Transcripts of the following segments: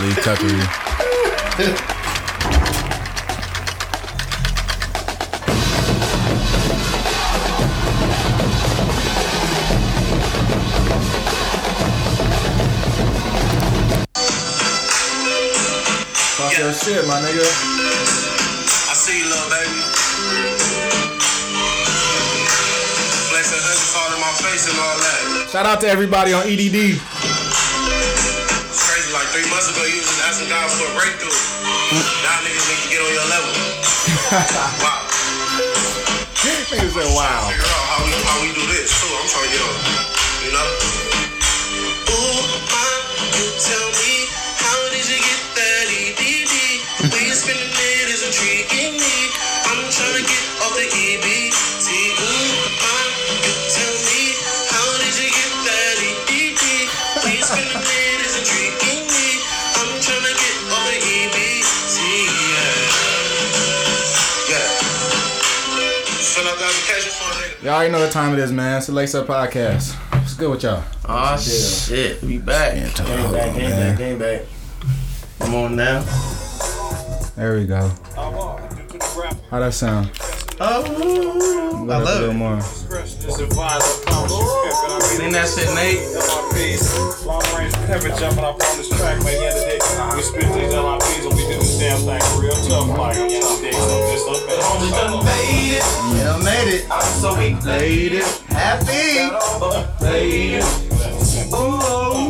Lee Tuckery. Talk your shit, my nigga. I see you, little baby. Flex and hug fall in my face and all that. Shout out to everybody on EDD. It's crazy. Like three months ago, breakthrough. now niggas need to get on your level. wow. Nigga said, wow. Figure out how we how we do this too. I'm trying to get on. You know. Ooh, mom, you tell me Y'all already know what time it is, man. It's the Lace Up Podcast. What's good with y'all? Oh shit, we back. Yeah, Game back, it, game back, game back. Come on now. There we go. How that sound? Oh, I up a love little it. more. Sing that shit, Nate. Long range heaven jumping up on this track, man. The other day, we spit these LIPs and we do damn thing real tough, like, you know, dig some this up and Homie done made it. Yeah, made it. So we made it. Happy. Made it. Ooh.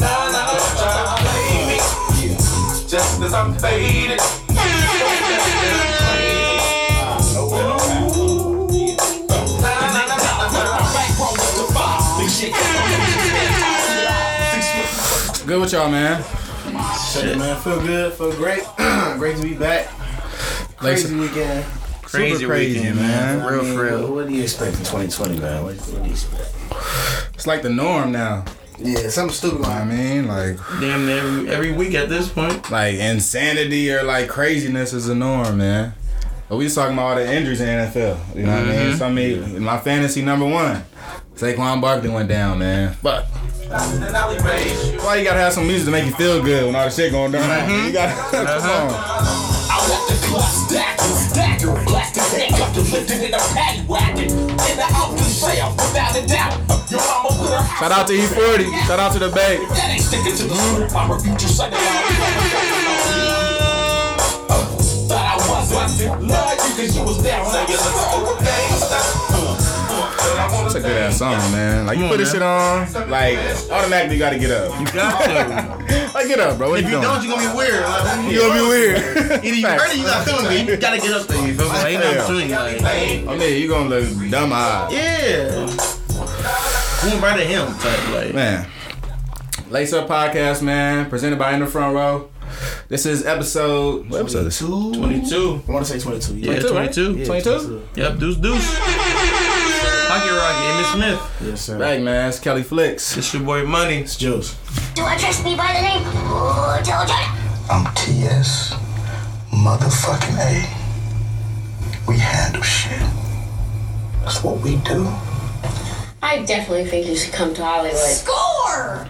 Nah, nah, don't try to play me. Just cause I'm faded. Good with y'all, man. Shit, man. Feel good. Feel great. great to be back. Crazy weekend. Crazy Super crazy, weekend, man. man. Real, I mean, for real. What, what do you expect in 2020, man? What, what do you expect? It's like the norm now. Yeah, something stupid. You know what I mean, like, Damn near every, every week at this point. like insanity or like craziness is the norm, man. But we just talking about all the injuries in the NFL. You know what I mean? Mm-hmm. So I mean, my fantasy number one, Saquon Barkley went down, man. But why you gotta have some music to make you feel good when all the shit going down? Mm-hmm. You gotta come uh-huh. on. I want the clock stacked and staggering, blasting, handcuffed and lifted in a paddy wagon. In the outfit sale, without a doubt. Your mama put her Shout out to E40. Shout out to the Bay. That ain't sticking to the mm-hmm. script. I'm a future son of Thought I was busted. Love you cause you was down. Say it's a gangsta. That's a good ass song, man. Like you put this shit on, like automatically you gotta get up. You got to. Like get up, bro. What if you you doing? don't, you're gonna be weird. Like, You gonna be weird. Either you heard it, you not feeling me. You gotta get up there. You feel me? Ain't no Yeah. between. Like, I mean, you gonna look dumb eyed. yeah. Going right at him, type like. Man. Lace Up Podcast, man, presented by In the Front Row. This is episode. What episode is this? 22. I want to say 22. Yeah, 22, right? 22. Yeah, 22? Yep, deuce deuce. Pocket Rocket, Emmitt Smith. Yes, sir. Right, man. It's Kelly Flicks. It's your boy Money. It's Jules. Do I address me by the name Oh, Georgia. I'm TS. Motherfucking A. We handle shit. That's what we do. I definitely think you should come to Hollywood. Score!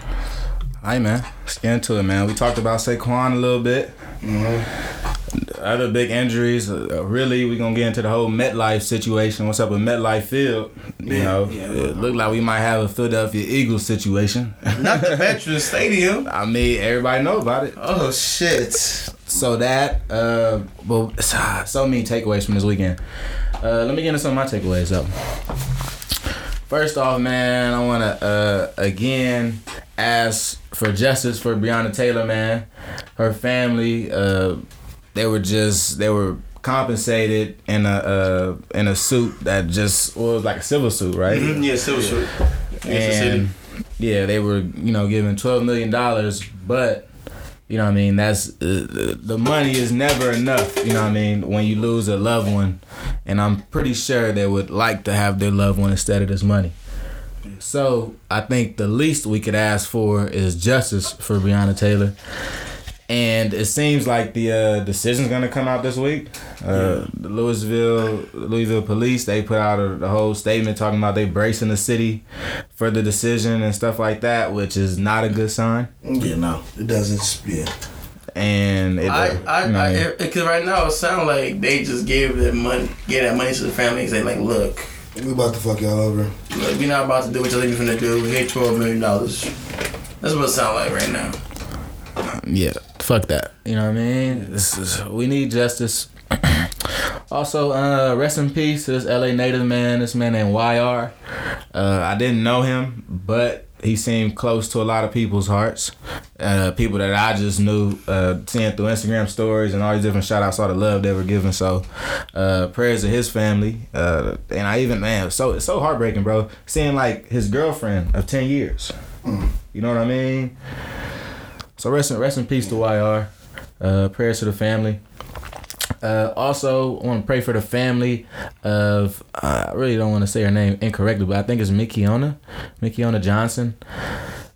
Hi, man. Let's get into it, man. We talked about Saquon a little bit. Mm-hmm. Other big injuries. Uh, really, we're gonna get into the whole MetLife situation. What's up with MetLife Field? You know, it looked like we might have a Philadelphia Eagles situation. Not the Veterans Stadium. I mean, everybody know about it. Oh shit. So that, uh, well, so many takeaways from this weekend. Uh, let me get into some of my takeaways though. First off, man, I want to uh, again ask for justice for Breonna Taylor, man. Her family, uh, they were just they were compensated in a uh, in a suit that just well, it was like a civil suit, right? Yeah, Silver Street. and yeah, they were you know given twelve million dollars, but You know what I mean? That's uh, the money is never enough. You know what I mean? When you lose a loved one, and I'm pretty sure they would like to have their loved one instead of this money. So I think the least we could ask for is justice for Breonna Taylor. And it seems like the uh, decision's gonna come out this week. Uh, the Louisville Louisville police they put out a, the whole statement talking about they bracing the city for the decision and stuff like that, which is not a good sign. Yeah, no, it doesn't. Yeah, And it, I, I, you know, I, because right now it sounds like they just gave that money, gave that money to the family and say like, look, We about to fuck y'all over. look, we're not about to do what y'all think we're gonna do. We hit twelve million dollars. That's what it sounds like right now. Yeah, fuck that. You know what I mean? This is we need justice. also, uh, rest in peace to this LA native man. This man named YR. Uh, I didn't know him, but he seemed close to a lot of people's hearts. Uh, people that I just knew, uh, seeing through Instagram stories and all these different shout outs, all the love they were giving. So, uh, prayers to his family. Uh, and I even, man, so it's so heartbreaking, bro. Seeing like his girlfriend of 10 years. You know what I mean? So rest in, rest in peace to YR. Uh, prayers to the family. Uh, also, I want to pray for the family of, uh, I really don't want to say her name incorrectly, but I think it's Mikiona, Mikiona Johnson.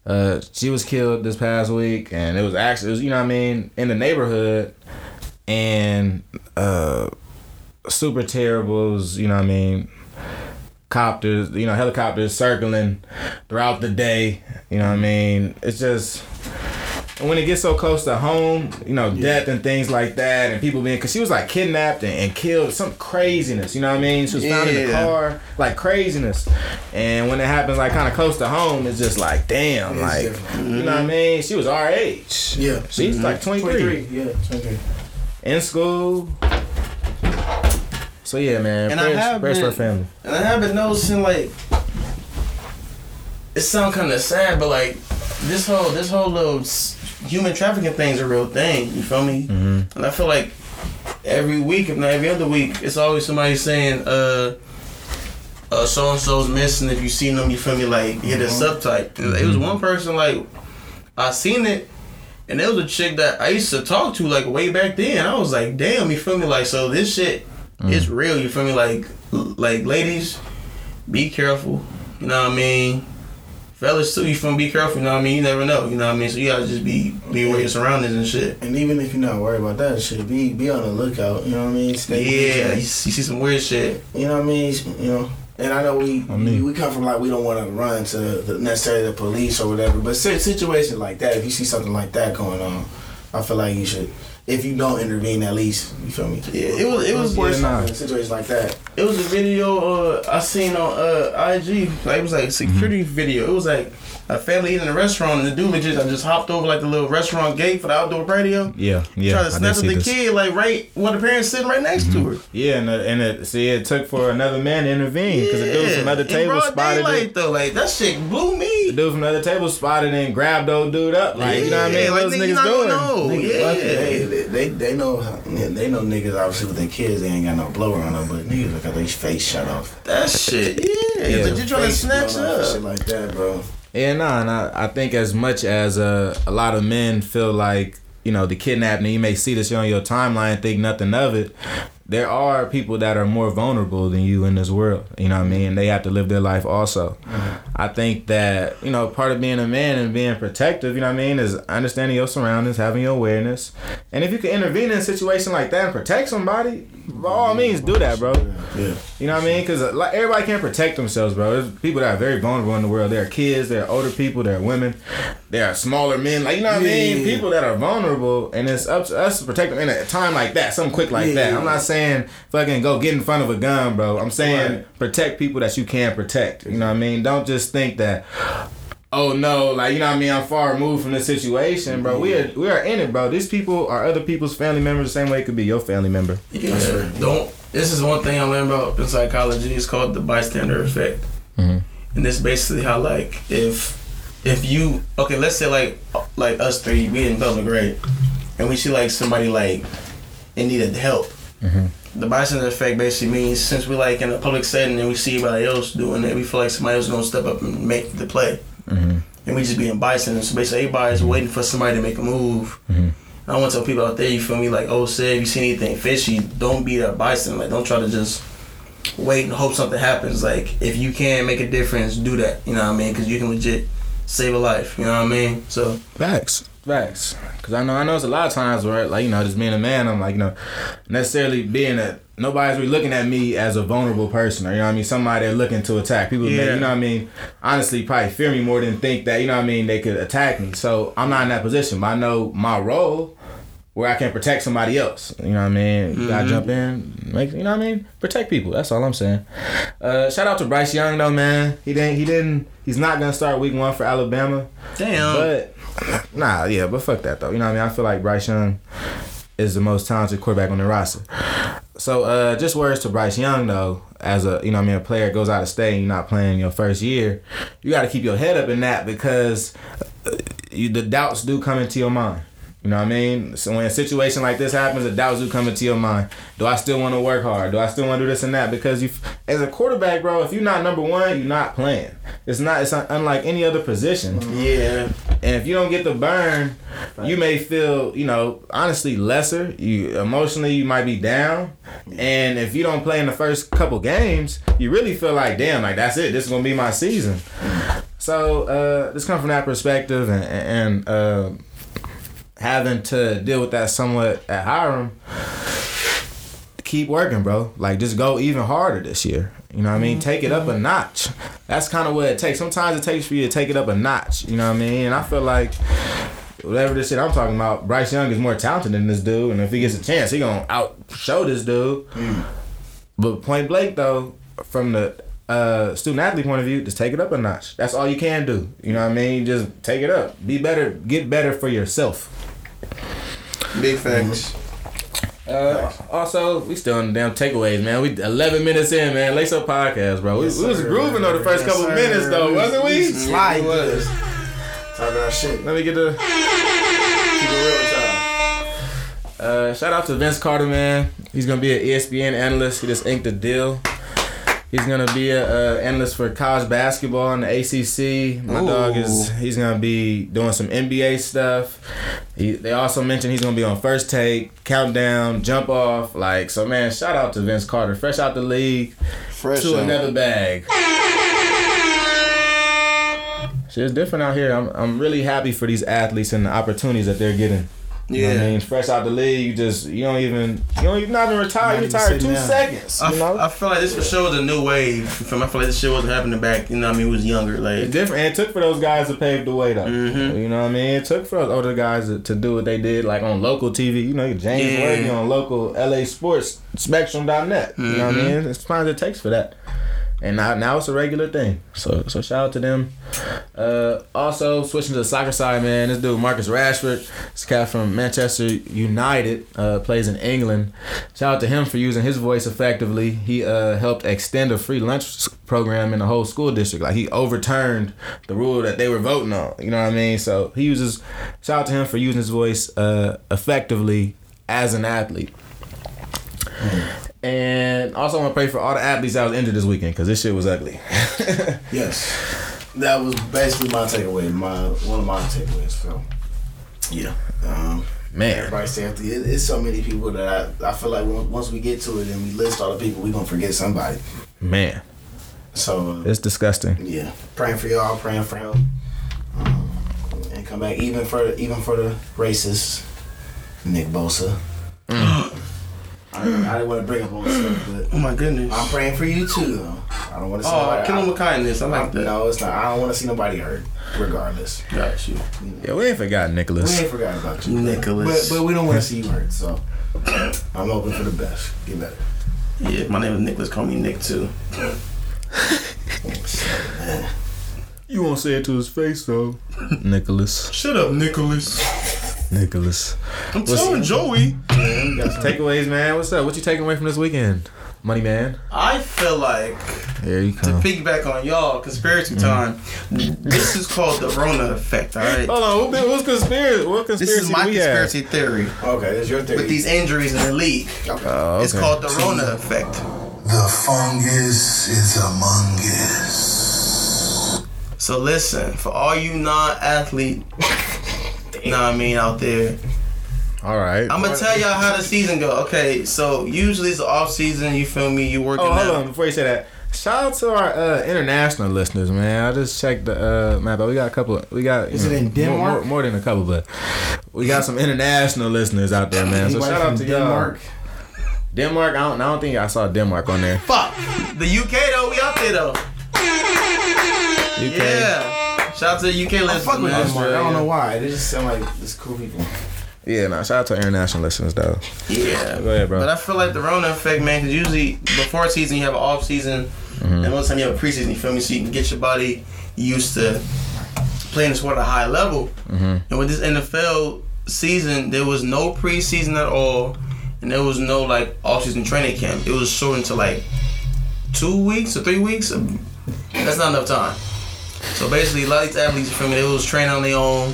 Uh, she was killed this past week, and it was actually, it was, you know what I mean, in the neighborhood, and uh, super terribles, you know what I mean, copters, you know, helicopters circling throughout the day, you know what I mean, it's just, and when it gets so close to home, you know, death and things like that, and people being, cause she was like kidnapped and, and killed, some craziness, you know what I mean? She was found in the car, like craziness. And when it happens like kind of close to home, it's just like, damn, It's like, different. you know what mm-hmm. I mean? She was our age. yeah. She's like mm-hmm. 23. Yeah, twenty three. In school. So yeah, man. And I have prayers for family. And I have been noticing like it sounds kind of sad, but like this whole this whole little human trafficking thing's a real thing. You feel me? Mm-hmm. And I feel like every week, if not every other week, it's always somebody saying, uh. Uh, so and so's missing. If you seen them, you feel me? Like hit a subtype. And It was one person like I seen it, and it was a chick that I used to talk to like way back then. I was like, damn, you feel me? Like so this shit is real. You feel me? Like like ladies, be careful. You know what I mean? Fellas too, you feel me? Be careful. You know what I mean? You never know. You know what I mean? So you gotta just be be aware of your surroundings and shit. And even if you're not worried about that shit, be be on the lookout. You know what I mean? Stay Yeah, you, vigilant. see some weird shit. You know what I mean? You know. And I know we mean- we come from like we don't want to run to the, necessarily the police or whatever, but si- situations like that, if you see something like that going on, I feel like you should, if you don't intervene, at least you feel me. Yeah, it was- it was- worse yeah, nah. situations like that. It was a video uh, I seen on uh, IG. Like it was like a security video. It was like a family eating in a restaurant, and the dude legit just hopped over like the little restaurant gate for the outdoor patio. Yeah, yeah. Trying to I did snatch up the this. kid, like right where the parents sitting right next to mm-hmm. her. Yeah, and, it- and it, see, it took for another man to intervene because the dude from the other in broad spotted daylight, it. though. Like that shit blew The me. dude from the other table spotted it and grabbed old dude up. Like, you know what I mean? Yeah, What like, those nigga, you niggas not doing? gonna know. Niggas, fuck it, yeah. they, they, they they know they know niggas obviously with their kids they ain't got no blower on them, but niggas got their face shut off. That shit, yeah. Yeah. But you trying to snatch up Shit like that, bro. Yeah, nah, and I, I think as much as uh, a lot of men feel like, you know, the kidnapping, you may see this on your timeline, think nothing of it. There are people that are more vulnerable than you in this world. You know what I mean? They have to live their life also. I think that, you know, part of being a man and being protective, you know what I mean, is understanding your surroundings, having your awareness. And if you can intervene in a situation like that and protect somebody, by all means, do that, bro. Yeah. You know what I mean? Because uh, like everybody can't protect themselves, bro. There's people that are very vulnerable in the world. There are kids, there are older people, there are women, there are smaller men. Like you know what I mean? Yeah. People that are vulnerable, and it's up to us to protect them in a time like that, something quick like Yeah. that. I'm not saying fucking go get in front of a gun, bro. I'm saying Right. protect people that you can protect. You know what I mean? Don't just think that. Oh no, like you know what I mean. I'm far removed from the situation, bro. We are we are in it, bro. These people are other people's family members, the same way it could be your family member. Yeah. Don't. This is one thing I learned about in psychology. It's called the bystander effect, Mhm. and it's basically how like if if you okay, let's say like like us three, we in Belgium, right, and we see like somebody like in need of help. The bystander effect basically means since we like in a public setting and we see everybody else doing it, we feel like somebody else is gonna step up and make the play. Mm-hmm. and we just being bison. So basically, everybody's mm-hmm. waiting for somebody to make a move. Mm-hmm. I want to tell people out there, you feel me? Like, oh, say if you see anything fishy, don't be that bison. Like, don't try to just wait and hope something happens. Like, if you can make a difference, do that. You know what I mean? Because you can legit save a life. You know what I mean? So Facts. Facts. Cause I know I know it's a lot of times where like, you know, just being a man, I'm like, you know, necessarily being a nobody's really looking at me as a vulnerable person or you know what I mean, somebody they're looking to attack. People Yeah. you know what I mean, honestly probably fear me more than think that, you know what I mean, they could attack me. So I'm not in that position. But I know my role where I can protect somebody else. You know what I mean? You gotta Mhm. jump in, make you know what I mean? Protect people. That's all I'm saying. Uh, shout out to Bryce Young though, man. He didn't he didn't he's not gonna start week one for Alabama. Damn. But nah, yeah, but fuck that though. You know what I mean? I feel like Bryce Young is the most talented quarterback on the roster. So uh just words to Bryce Young though, as a you know I mean a player goes out of state and you're not playing your first year, you gotta keep your head up in that because uh, you, the doubts do come into your mind. You know what I mean? So when a situation like this happens, the doubts do come into your mind. Do I still want to work hard? Do I still want to do this and that? Because you, as a quarterback, bro, if you're not number one, you're not playing. It's not. It's un- unlike any other position. Yeah. And if you don't get the burn, you may feel, you know, honestly lesser. You emotionally, you might be down. And if you don't play in the first couple games, you really feel like, damn, like that's it. This is gonna be my season. So uh, this comes from that perspective, and, and uh, having to deal with that somewhat at Hiram. Keep working, bro. Like just go even harder this year. You know what I mean? Mm-hmm. Take it up a mm-hmm. notch. That's kind of what it takes. Sometimes it takes for you to take it up a notch. You know what I mean? And I feel like whatever this shit I'm talking about, Bryce Young is more talented than this dude, and if he gets a chance, he gonna out show this dude. Mm. But point blank though, from the uh, student athlete point of view, just take it up a notch. That's all you can do. You know what I mean? Just take it up. Be better. Get better for yourself. Big facts. Uh, also, we still on the damn takeaways, man. We 11 minutes in, man. Lace up podcast, bro. We, we was grooving though the first Yes, couple sir. minutes though, wasn't we? Slide It was. Talk about shit. Let me get the. Keep it real with y'all. Uh, shout out to Vince Carter, man. He's gonna be an ESPN analyst. He just inked a deal. He's gonna be a uh, analyst for college basketball in the ACC. My Ooh. dog is. He's gonna be doing some NBA stuff. He, they also mentioned he's gonna be on First Take, Countdown, Jump Off. Like so, man. Shout out to Vince Carter, fresh out the league, Fresh to out. another bag. Shit's different out here. I'm, I'm really happy for these athletes and the opportunities that they're getting. You know what I Yeah. mean? Fresh out the league, you just you don't even you don't even not even retire. You retire sitting two down. seconds. I, You know? I feel like this for sure was a new wave. You feel me? I feel like this shit wasn't happening back. You know what I mean? We was younger. It's Like different. And it took for those guys to pave the way, though. Mhm. You know what I mean? It took for those older guys to, to do what they did, like on local TV. You know, James Yeah. Worthy on local LA Sports Spectrum.net. You know what I Mhm. mean? It's fine. It takes for that. And now, now it's a regular thing. So so shout out to them. Uh, also switching to the soccer side, man. This dude Marcus Rashford, this cat from Manchester United, uh, plays in England. Shout out to him for using his voice effectively. He uh, helped extend a free lunch program in the whole school district. Like he overturned the rule that they were voting on. You know what I mean? So he uses. Shout out to him for using his voice uh, effectively as an athlete. And also I want to pray for all the athletes that was injured this weekend because this shit was ugly. Yes. That was basically my takeaway. My one of my takeaways. So yeah. Um, Man. Everybody safety. It, it's so many people that I, I feel like once we get to it and we list all the people, we gonna forget somebody. Man, So uh, it's disgusting. yeah, praying for y'all, praying for help, um, and come back even for even for the racists, Nick Bosa. I, I didn't want to bring up on stuff, but oh my goodness. I'm praying for you too. Though I don't want to see. Oh, nobody, kill him with kindness. I like that. No, it's not. I don't want to see nobody hurt, regardless. Got you. Mm. Yeah, we ain't forgot Nicholas. We ain't forgot about you, Nicholas. But but we don't want to see you hurt, so I'm hoping for the best. Get better. Yeah, my name is Nicholas. Call me Nick too. You won't say it to his face though. Nicholas. Shut up, Nicholas. Nicholas. I'm telling Joey. Takeaways, man. What's up? What you taking away from this weekend? Money man. I feel like Here you to piggyback on y'all conspiracy mm-hmm. time. This is called the Rona effect. All right. Hold on, who, who's conspiracy? What conspiracy? This conspiracy is my we have? conspiracy theory Okay, that's your theory. with these injuries in the league. Oh, It's called the Rona effect. The fungus is among us. So listen, for all you non-athlete, you know what I mean, out there, All right. I'm gonna tell y'all how the season go. Okay, so usually it's the off season. You feel me? You working Oh, hold out. on. Before you say that, shout out to our uh, international listeners, man. I just checked the uh, map. out. We got a couple. We got. Is you it in more- Denmark? More, more than a couple, but we got some international listeners out there, man. So Anybody shout out from to y'all. Denmark? Denmark. I don't. I don't think I saw Denmark on there. Fuck the UK though. We out there though. UK. Yeah. Shout out to the UK I listeners. fuck with man. Denmark. I don't know why. They just sound like it's cool people. Yeah, nah. Shout out to our international listeners though. Yeah. Go ahead, bro. But I feel like the Rona effect, man, because usually before season you have an off season, Mm-hmm. and most time you have a preseason. You feel me? So you can get your body used to playing the sport at a high level. Mm-hmm. And with this NFL season, there was no preseason at all, and there was no like off season training camp. It was shortened to like two weeks or three weeks. That's not enough time. So basically, a lot of these athletes, you feel me? They was training on their own,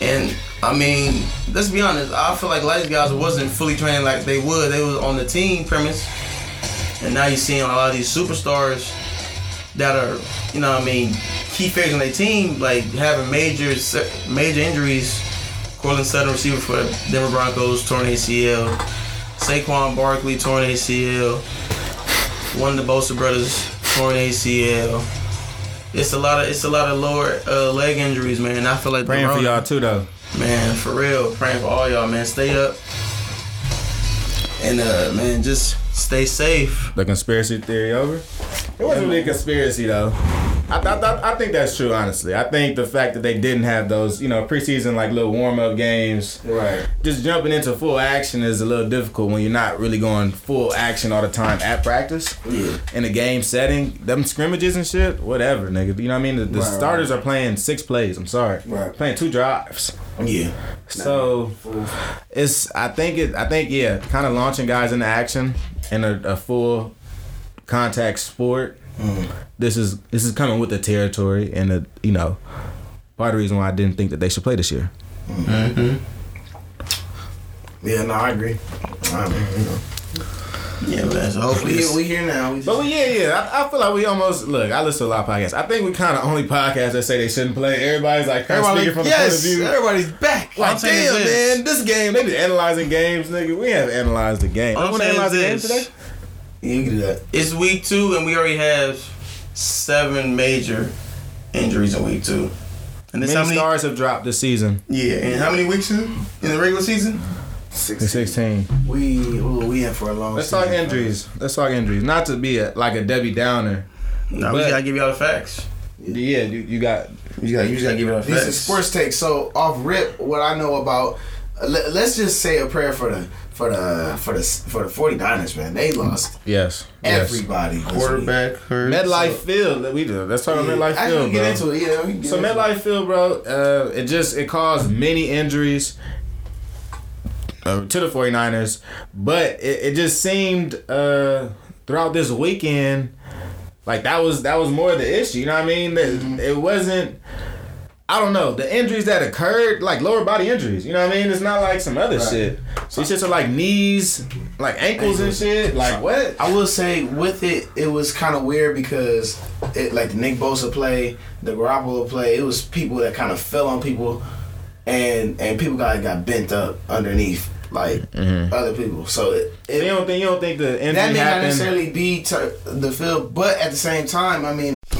and I mean, let's be honest. I feel like a lot of these guys wasn't fully training like they would. They was on the team premise, and now you're seeing a lot of these superstars that are, you know, what I mean, key figures on their team, like having major major injuries. Courtland Sutton, receiver for Denver Broncos, torn ACL. Saquon Barkley, torn ACL. One of the Bosa brothers, torn ACL. It's a lot of it's a lot of lower uh, leg injuries, man. I feel like the Praying for y'all too, though. Man, for real. Praying for all y'all, man. Stay up. And uh man, just stay safe. The conspiracy theory over. It wasn't really a conspiracy though. I, I, I, think that's true, honestly. I think the fact that they didn't have those, you know, preseason like little warm up games, Right. just jumping into full action is a little difficult when you're not really going full action all the time at practice. Yeah. In a game setting, them scrimmages and shit, whatever, nigga. You know what I mean? The, the Right, starters are playing six plays. I'm sorry, Right. playing two drives. Yeah. So it's I think it I think yeah, kind of launching guys into action in a, a full contact sport. This is this is coming with the territory and the you know part of the reason why I didn't think that they should play this year. Mm-hmm. Yeah, no, I agree. I mean, you know. Yeah, man. So hopefully We, it's- we here now. We But we, yeah, yeah, I, I feel like we almost look. I listen to a lot of podcasts. I think we kind of only podcast that say they shouldn't play. Everybody's like kind of Everybody speaking from yes, the point of view. everybody's back. All I'm Like, damn, this. man, this game, they be analyzing games, nigga. We haven't analyzed the game. All I'm Want to saying analyze the game today? Yeah, you can do that. It's week two, and we already have seven major injuries in week two. And this Many how many? stars have dropped this season. Yeah, and how many weeks in in the regular season? The 16. We ooh, we in for a long. Let's talk season. injuries. Let's talk injuries. Not to be a, like a Debbie Downer. No, we gotta give y'all the facts. Yeah, you, you got. You gotta, you just gotta give y'all the These are sports takes. So off rip, what I know about. Let, let's just say a prayer for the for the for the for the 49ers, man. They lost Yes. yes. everybody. this week. Quarterback hurt. MetLife Field. that We do. Let's talk about Yeah, MetLife I Field, can get bro. into it. Yeah, we get So into it. MetLife Field, bro, uh, it just it caused many injuries uh, to the 49ers, but it, it just seemed uh, throughout this weekend like that was that was more the issue. You know what I mean? That Mm-hmm. It wasn't. I don't know the injuries that occurred, like lower body injuries. You know what I mean? It's not like some other Right. shit. So these shits are like knees, like ankles and shit. Like what? I will say with it, it was kind of weird because it like the Nick Bosa play, the Garoppolo play, it was people that kind of fell on people, and and people got got bent up underneath like mm-hmm. other people. So it, So you don't think you don't think the injury that may not necessarily be to the field, but at the same time, I mean,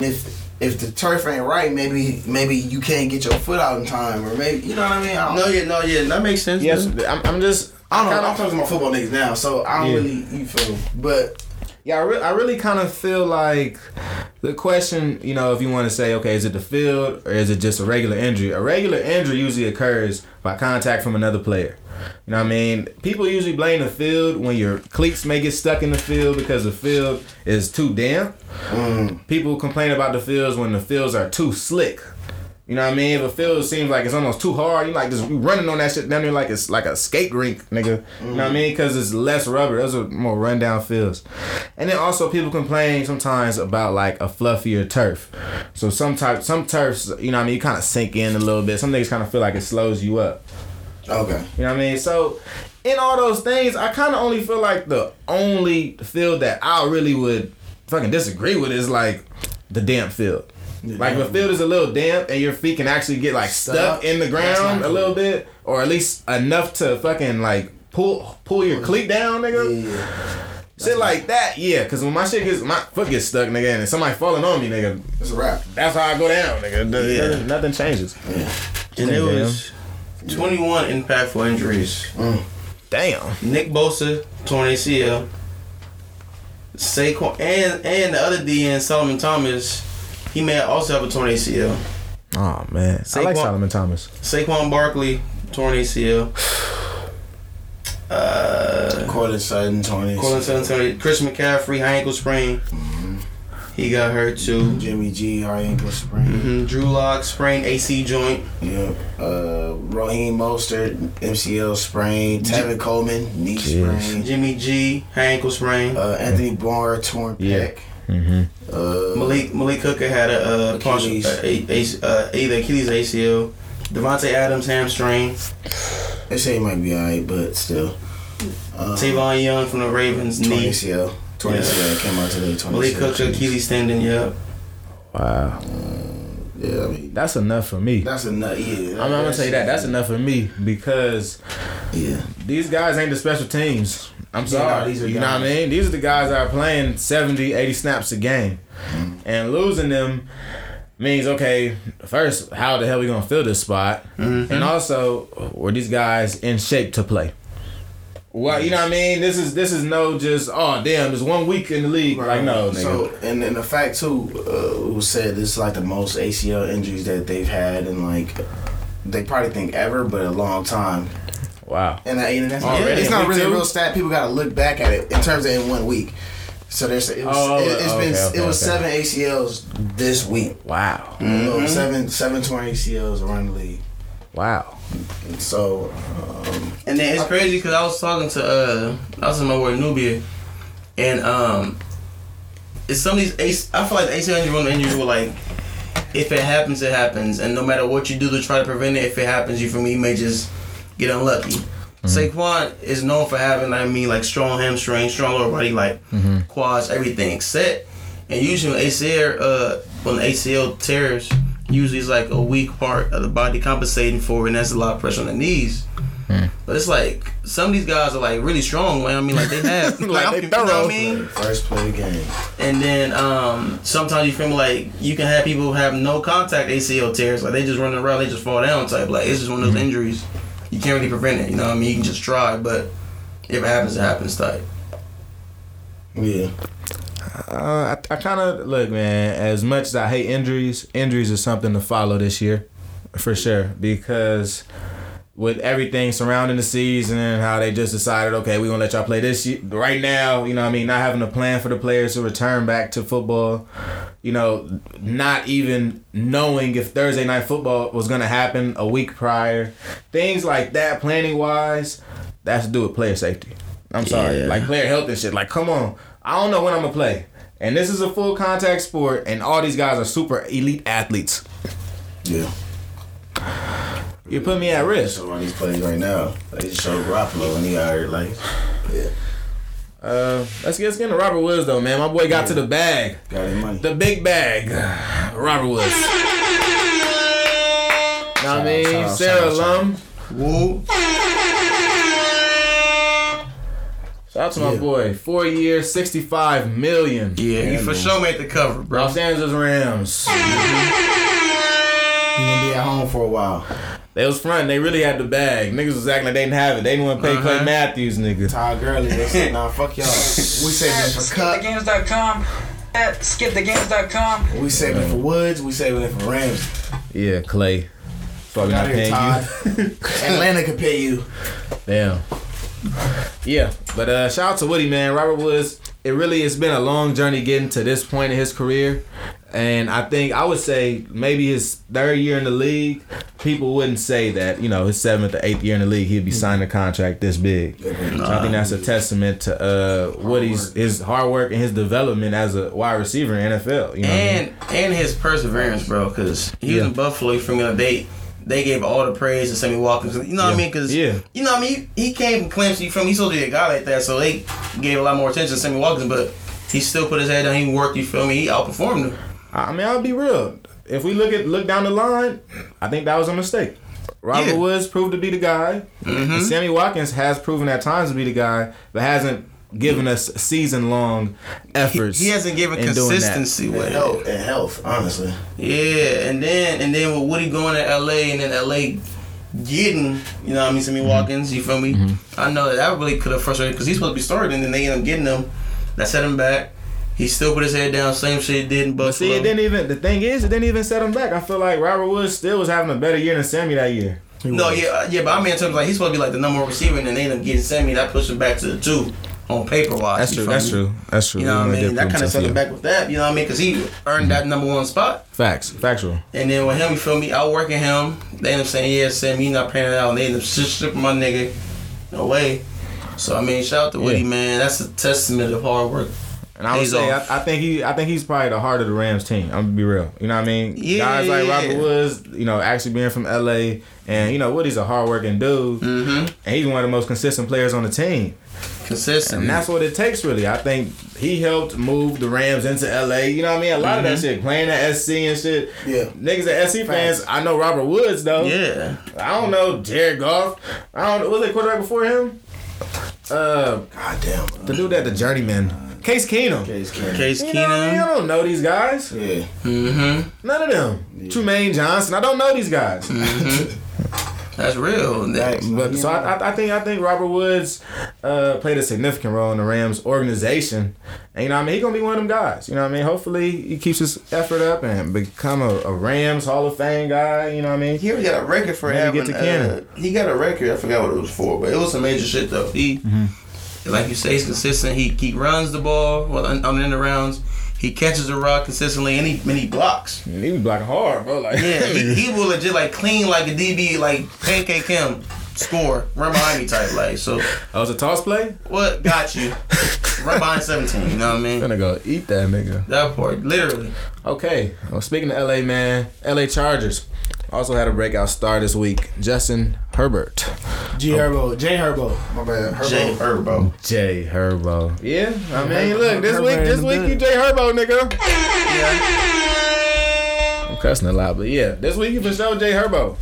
if if the turf ain't right, maybe maybe you can't get your foot out in time, or maybe you know what I mean. I don't, No, yeah, no, yeah, that makes sense. Yes. I'm, I'm just. I don't know. kinda- I'm talking about football niggas now, so I don't Yeah. really you feel. But Yeah, I, re- I really kind of feel like the question, you know, if you want to say, okay, is it the field or is it just a regular injury? A regular injury usually occurs by contact from another player. You know what I mean? People usually blame the field when your cleats may get stuck in the field because the field is too damp. Mm. People complain about the fields when the fields are too slick. You know what I mean? If a field seems like it's almost too hard, you like just running on that shit down there like it's like a skate rink, nigga. You know what I mm. mean? Because it's less rubber. Those are more rundown fields. And then also people complain sometimes about like a fluffier turf. So some type, some turfs, you know what I mean? You kind of sink in a little bit. Some niggas kind of feel like it slows you up. Okay, You know what I mean? So in all those things, I kind of only feel like the only field that I really would fucking disagree with is like the damp field. Like if a field is a little damp and your feet can actually get like stuck, Stuck? in the ground a little bit, or at least enough to fucking like pull pull your cleat down, nigga. yeah, Shit like that, yeah. Cause when my shit gets my foot gets stuck, nigga, and somebody falling on me, nigga, it's a wrap. that's how I go down, nigga. Yeah. Nothing, nothing changes. And it was 21 impactful injuries. Damn. Nick Bosa, torn ACL. Saquon and and the other DN Solomon Thomas, he may also have a torn ACL. Oh man, I like Solomon Thomas. Saquon Barkley, torn ACL. Uh, Courtland Sutton, Tony, Colin Sutton, Chris McCaffrey, high ankle sprain. He got hurt too. Jimmy G, high ankle sprain. hmm Drew Lock sprained AC joint. Yep. Uh, Raheem Mostert, MCL sprain. Tevin Coleman, knee sprain. Jimmy G, high ankle sprain. Uh, Anthony Barr, torn Yeah. pec. Mm-hmm. Uh, Malik Malik Hooker had a uh, partial, uh, a, a, uh, either Achilles or ACL. Davante Adams hamstring. they say he might be alright, but still. Uh, Tavon Young from the Ravens knee. ACL. Torn Yeah. ACL came out today. Torn Malik ACL. Hooker Achilles Standing, Yep. Wow, Yeah, I mean, that's enough for me. that's enough. nut. Yeah, I'm, I'm gonna tell you that. That's enough for me because Yeah. these guys ain't the special teams. I'm Yeah, sorry. no, these are you know what I mean? These are the guys that are playing 70, 80 snaps a game. Mm-hmm. And losing them means, okay, first, how the hell are we going to fill this spot? Mm-hmm. And also, were these guys in shape to play? Well, you know what I mean? This is this is no just, oh, damn, there's one week in the league. Like, no, nigga. So, and, and the fact too, uh, it was said this is like the most ACL injuries that they've had in like they probably think ever, but a long time. wow. And, that, and that's Already it's not week really a real stat. People got to look back at it in terms of in one week. So there's it was, Oh, it, has okay, been okay, it was okay. seven ACLs this week. Wow. Um, Seven seven torn ACLs around the league. Wow. And so um, And then it's crazy because I was talking to uh, I was in my word Nubia, and um, it's some of these ace. I feel like the ACL injury, one of the injuries were like, if it happens, it happens, and no matter what you do to try to prevent it, if it happens, you for me may just get unlucky. Saquon is known for having, I mean, like strong hamstring, strong lower body, like quads, everything set. And usually when ACL, uh, when ACL tears, usually it's like a weak part of the body compensating for, and that's a lot of pressure on the knees. But it's like some of these guys are like really strong, man. I mean, like they have, like, Like, they you know. I mean? first play of the game. And then um, sometimes you feel like you can have people have no contact ACL tears, like they just run around, they just fall down type. Like it's just one of those injuries. You can't really prevent it. You know what I mean? You can just try, but if it happens, it happens type. Yeah. Uh, I, I kind of look, man. As much as I hate injuries, injuries is something to follow this year, for sure. Because with everything surrounding the season and how they just decided, okay, we're gonna let y'all play this year, right now. You know, what I mean, not having a plan for the players to return back to football. You know, not even knowing if Thursday night football was gonna happen a week prior. Things like that, planning wise, that's to do with player safety. I'm sorry, Yeah. like player health and shit. Like, come on, I don't know when I'm gonna play. And this is a full contact sport, and all these guys are super elite athletes. Yeah. You put me at risk. So on these plays right now, they just showed Garoppolo and he got hurt. Like, yeah, Uh, let's get, let's get into Robert Woods though, man. My boy got to the bag, got his money. the big bag. Robert Woods. Know what I mean? Sarah out. Woo. Shout Shout out to my Yeah. boy. Four years, 65 million. Yeah, he for sure made the cover, bro. Los Angeles Rams. You gonna be at home for a while. They was front. They really had the bag. Niggas was acting like they didn't have it. They didn't want to pay Clay Uh-huh. Matthews, nigga. Todd Gurley, they said, nah, fuck y'all. We saving it for Kupp. SkipTheGames.com. At SkipTheGames.com. We saving it for Woods. We saving it for Rams. Yeah, Clay. That's why we not Fuck outta paying here, Atlanta could pay you. you. Damn. Yeah, but uh, shout out to Woody, man. Robert Woods. It really has been a long journey getting to this point in his career, and I think I would say maybe his third year in the league, people wouldn't say that you know his seventh or eighth year in the league he'd be signing a contract this big. So I think that's a testament to uh, Woody's his hard work and his development as a wide receiver in NFL. You know, what I mean? and and his perseverance, bro. Because he was Yeah. in Buffalo. from feel me? They gave all the praise to Sammy Watkins. You know what I mean? Because Yeah. you know what I mean. He, he came from Clemson. You feel me? He's supposed to be a guy like that. So they gave a lot more attention to Sammy Watkins, but he still put his head down. He worked. You feel me? He outperformed him. I mean, I'll be real. If we look at look down the line, I think that was a mistake. Robert Woods proved to be the guy. Mm-hmm. And Sammy Watkins has proven at times to be the guy, but hasn't given us season long efforts. He, he hasn't given in consistency with And health, and health, honestly. Yeah, and then and then with Woody going to LA and then LA getting, you know what I mean, Sammy Watkins, you feel me? I know that that really could have frustrated because he's supposed to be starting and then they end up getting him. That set him back. He still put his head down, same shit did in But Buffalo. see, it didn't even. The thing is, it didn't even set him back. I feel like Robert Woods still was having a better year than Sammy that year. no, yeah, uh, yeah, but I mean in terms of like he's supposed to be like the number one receiver and then they end up getting Sammy. That pushed him back to the two on paper wise. That's true. That's true. That's true. You know what I mean? That kind of set him back with that. You know what I mean? Because he earned that number one spot. Facts. Factual. And then with him, you feel me, outworking him, they end up saying, yeah, Sam, you not paying it out. And they end up stripping my nigga away. So, I mean, shout out to Woody, Yeah. man. That's a testament of hard work. And I would Pays say. I, I think he, I think he's probably the heart of the Rams team. I'm gonna be real. You know what I mean? Yeah, Guys like Robert. Woods, you know, actually being from LA, and you know Woody's a hardworking dude, mm-hmm. and he's one of the most consistent players on the team. Consistent, and that's what it takes, really. I think he helped move the Rams into LA. You know what I mean? A lot of that Mhm. shit, playing at SC and shit. Yeah, niggas at SC fans. I know Robert Woods though. Yeah, I don't know Jared Goff. I don't. Know. Was it quarterback before him? Uh, God damn. The dude at the journeyman. Case Keenum. Case Keenum. Case You know I mean? I don't know these guys. Yeah. Mm-hmm. None of them. Trumaine Johnson. I don't know these guys. That's real. But so I, I, think I think Robert Woods uh, played a significant role in the Rams organization, and you know I mean he gonna be one of them guys. You know what I mean. Hopefully he keeps his effort up and become a, a Rams Hall of Fame guy. You know what I mean. He got a record for Maybe having. get to Cannon. uh, he got a record. I forgot what it was for, but it was some major shit though. He, like you say, he's consistent. He he runs the ball well on, on the end of rounds. He catches a rock consistently, and he and he blocks. And he was blocking hard, bro. Like Yeah, he, he will legit like clean like a DB, like pancake him, score, run behind me type like. So Oh, was a toss play. what got you? run behind seventeen. You know what I mean? I'm Gonna go eat that nigga. That part, literally. Okay. Well, speaking of LA, man, LA Chargers also had a breakout star this week. Justin Herbert. G Herbo, J Herbo. My bad. Herbo. Jay Herbo. J Herbo. Yeah, I mean, Herbo- look, this Herbo week, this week bed. you J Herbo, nigga. I'm cussing a lot, but yeah, this week you for sure J Herbo.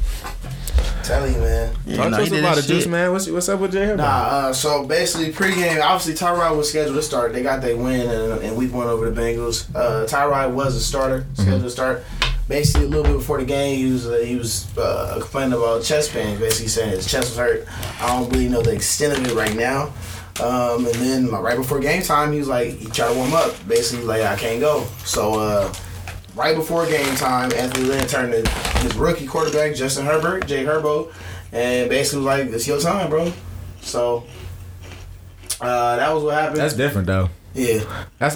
Tell you, man. Talk to us about it, Juice, man. What's what's up with J Herbo? Nah, uh, so basically pregame, obviously Tyrod was scheduled to start. They got their win and, in week one over the Bengals. Uh, Tyrod was a starter, scheduled to start. Basically, a little bit before the game, he was uh, he was uh, complaining about chest pain. Basically, saying his chest was hurt. I don't really know the extent of it right now. Um, and then right before game time, he was like, he tried to warm up. Basically, like I can't go. So uh, right before game time, Anthony Lynn turned to his rookie quarterback, Justin Herbert, Jay Herbo, and basically was like, "It's your time, bro." So uh, that was what happened. That's different though. Yeah. That's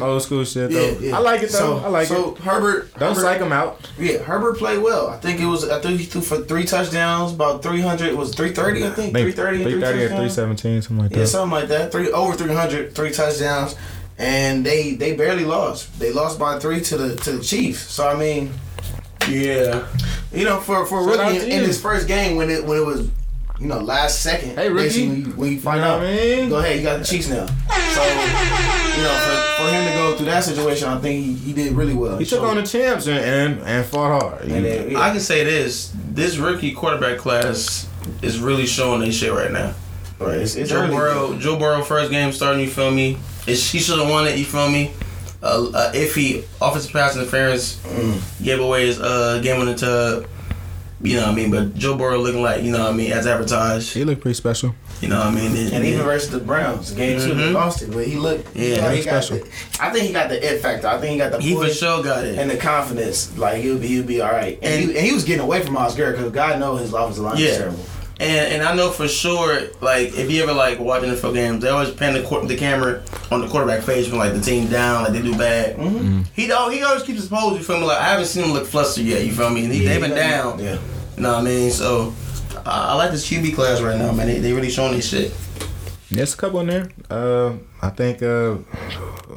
Some old school shit though. Yeah, yeah. I like it though. So, I like so it. So Herbert, Don't Herbert, psych him out. Yeah, Herbert played well. I think it was. I think he threw for three touchdowns, about three hundred. It was three thirty, I think. Three thirty, Three thirty or three seventeen, something like that. Yeah, something like that. Three over 300, three touchdowns, and they they barely lost. They lost by three to the to the Chiefs. So I mean, yeah, you know, for for a Shout rookie in, in his first game when it when it was. You know, last second. Hey, rookie. basically, When you, when you find You know out, what I mean? go ahead. You got the Chiefs now. So, you know, for, for him to go through that situation, I think he, he did really well. He took on the champs and and, and fought hard. And then, yeah. I can say this: this rookie quarterback class is really showing their shit right now. Right, it's, it's Joe early. Burrow, Joe Burrow, first game starting. You feel me? It's, he should have won it. You feel me? Uh, uh, iffy offensive pass interference gave away his uh, game winning tub. You know what I mean? But Joe Burrow looking like you know what I mean as advertised. He looked pretty special. You know what I mean? And, And even versus the Browns, game two, they Mhm. lost it, but he looked. Yeah, he got- he he's got special. the- I think he got the it factor. I think he got the. He for sure got it. and the confidence. Like he'll be, he'll be all right. And, he, and he was getting away from Myles Garrett because God knows his offensive line is Yeah. terrible. And and I know for sure, like if you ever like watch NFL games, they always pan the court, the camera on the quarterback face when like the team down, like they do bad. Mm-hmm. He al- he always keeps his pose. You feel me? Like I haven't seen him look flustered yet. You feel me? And he, Yeah, they've been he doesn't- down. Yeah. You know what I mean? So I, I like this QB class right now, man. They, they really showing this shit. There's a couple in there. Uh, I think. Uh,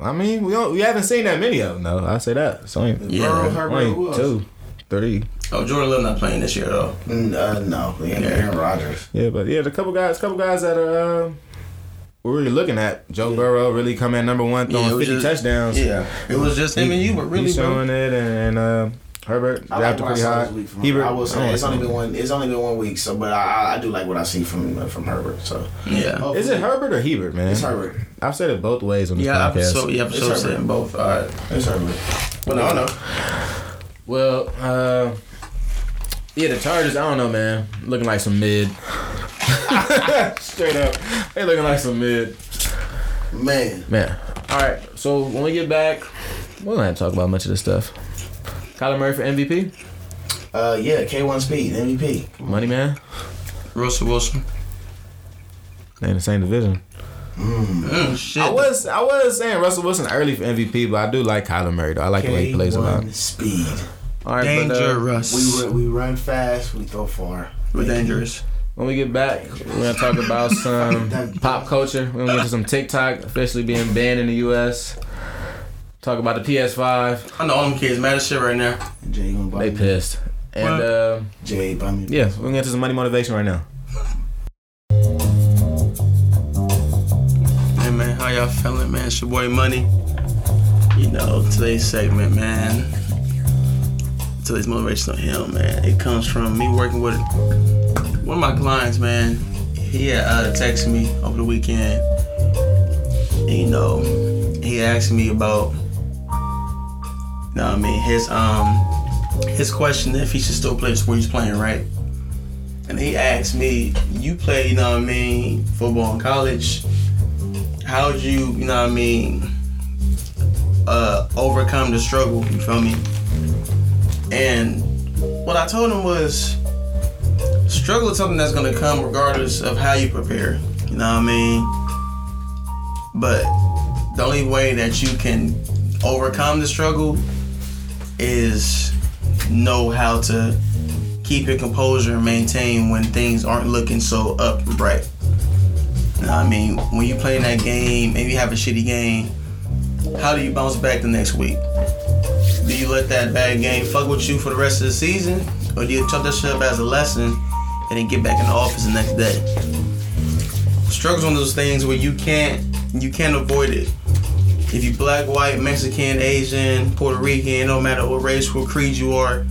I mean, we don't, we haven't seen that many of them though. I say that. It's only, Yeah. Burrow, Herbert, only who two, three. Oh, Jordan Love not playing this year though. Mm, uh, no, yeah, Aaron Rodgers. Yeah, but yeah, the couple guys, couple guys that are. Uh, we're really looking at Joe Burrow really come in number one, throwing it was fifty just- touchdowns. yeah. It was just him and you, but really, he's bro. showing it, and, and uh, Herbert I like drafted what pretty saw high. this week from Hebert, Herbert. I will say it's only been one. It's only been one week, so but I, I- I do like what I see from uh, from Herbert. So Yeah. Is it Herbert or Hebert, man? It's Herbert. I've said it both ways on this Yeah, podcast. so yeah, for It's sure Herbert. saying both. All right. It's Herbert. Well, no, I know. Well, uh, yeah, the Chargers. I don't know, man. Looking like some mid. Straight up, they looking like some mid. Man, Man. All right. So when we get back, we don't have to talk about much of this stuff. Kyler Murray for MVP, uh, yeah, K1 Speed MVP. Money Man. Russell Wilson. They in the same division. Mm, shit. I was I was saying Russell Wilson early for MVP, but I do like Kyler Murray though. I like the way he plays a lot. K1 Speed. All right, but, uh, Dangerous. We run, we run fast. We throw far. We're dangerous. When we get back, we're gonna talk about some pop culture. We're gonna get to some TikTok officially being banned in the U.S. Talk about the PS5. I know all them kids mad as shit right now. Jay gonna buy They me. pissed. And uh, Jay buy me. yeah, we're gonna get to some money motivation right now. Hey man, how y'all feeling, man? It's your boy Money. You know, today's segment, man. Today's motivational hill, man. It comes from me working with one of my clients, man. He had uh, texted me over the weekend. You know, he asked me about, you know I mean, his um his question if he should still play the sport he's playing, right? And he asked me, you play, you know what I mean, football in college how would you, you know what I mean, uh, overcome the struggle, you feel me? And what I told him was struggle is something that's gonna come regardless of how you prepare, you know what I mean? But the only way that you can overcome the struggle is know how to keep your composure and maintain when things aren't looking so up and bright. You know what I mean? When you play in that game, maybe you have a shitty game, how do you bounce back the next week? Do you let that bad game fuck with you for the rest of the season? Or do you chuck that shit up as a lesson and then get back in the office the next day? Struggle's one of those things where you can't you can't avoid it. If you black, white, Mexican, Asian, Puerto Rican, no matter what race, what creed you are,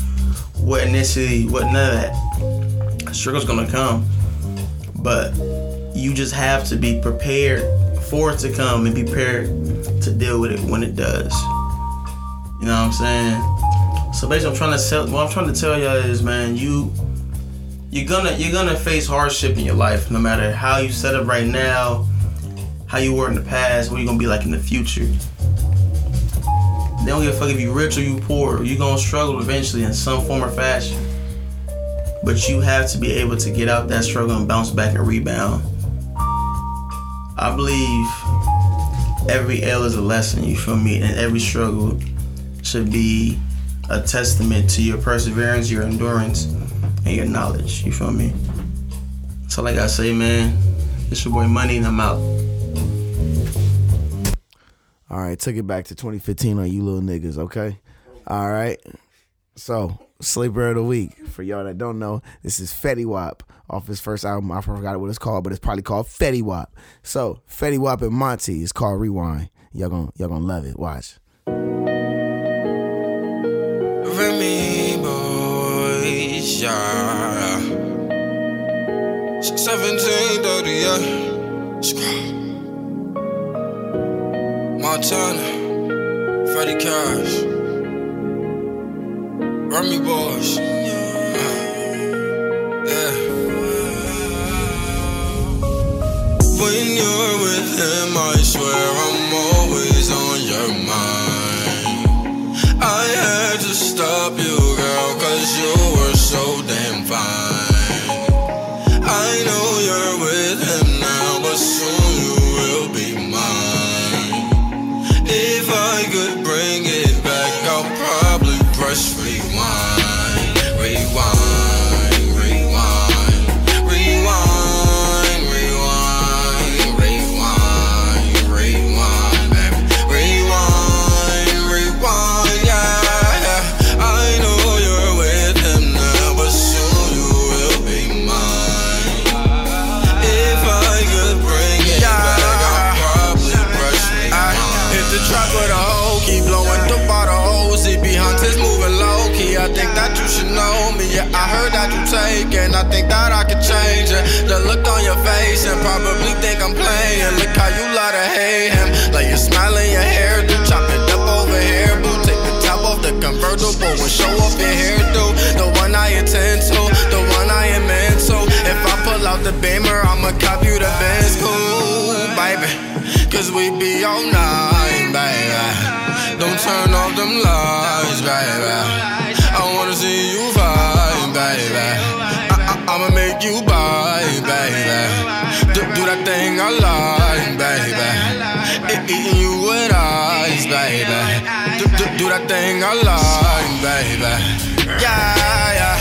what ethnicity, what none of that. Struggle's gonna come. But you just have to be prepared for it to come and be prepared to deal with it when it does. You know what I'm saying? So basically, I'm trying to tell. What I'm trying to tell y'all is, man, you you're gonna you're gonna face hardship in your life, no matter how you set up right now, how you were in the past, what you're gonna be like in the future. They don't give a fuck if you rich or you poor. You're gonna struggle eventually in some form or fashion. But you have to be able to get out that struggle and bounce back and rebound. I believe every L is a lesson, you feel me? And every struggle should be a testament to your perseverance, your endurance, and your knowledge. You feel me? So like I say, man, it's your boy Money and I'm out. All right, took it back to 2015 on you little niggas, okay? All right. So, Sleeper of the Week. For y'all that don't know, this is Fetty Wap off his first album. I forgot what it's called, but it's probably called Fetty Wap. So, Fetty Wap and Monty is called Rewind. Y'all gonna y'all gonna love it. Watch. Remy boys, yeah. 1730, yeah. Montana, Freddie Cash, Remy boys, yeah. When you're with him, I swear I'm always. I had to stop you, girl, cause you were so damn fine. I know you're with him now, but soon think that I could change it. The look on your face, and probably think I'm playing. Look how you love to hate him. Like you're smiling your hair, do chop it up over here, boo. Take the top off the convertible and show off your hairdo. The one I intend to, the one I am into. If I pull out the beamer, I'ma cop you the Benz, cool, baby. Cause we be all night, baby. Don't turn off them lights, baby. I wanna see you vibe, baby. I'ma make you buy, baby. Do, do that thing I like, baby. Eating you with eyes, baby. Do, do, do that thing I like, baby. Yeah, yeah.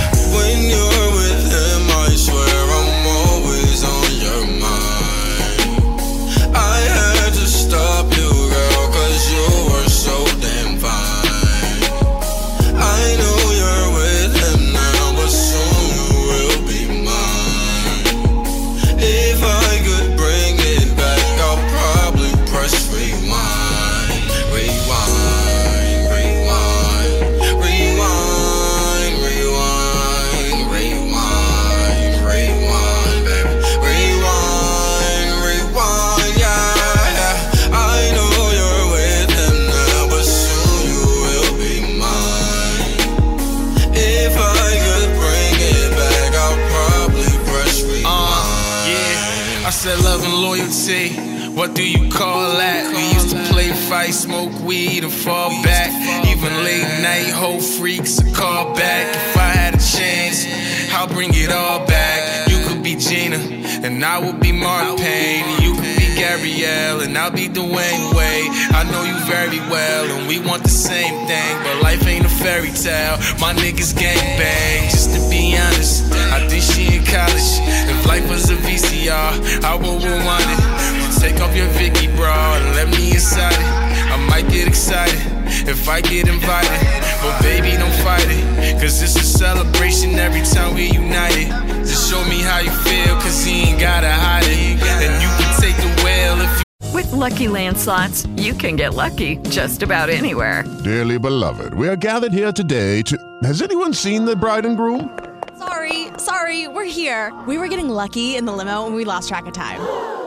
What do you call that? We used to play fight, smoke weed, and fall back. Even late night, whole freaks a call back. If I had a chance, I'll bring it all back. You could be Gina, and I would be Mark Payne. You could be Gabrielle, and I'll be Dwyane Wade. I know you very well, and we want the same thing, but life ain't a fairy tale. My niggas gang bang, just to be honest. I think she in college. If life was a VCR, I would rewind it. Take off your Vicky bra and let me inside it. I might get excited if I get invited. But baby, don't fight it. Cause it's a celebration every time we united. Just show me how you feel, cause he ain't gotta hide it. And you can take the whale if you With Lucky Land slots, you can get lucky just about anywhere. Dearly beloved, we are gathered here today to. Has anyone seen the bride and groom? Sorry, sorry, we're here. We were getting lucky in the limo and we lost track of time.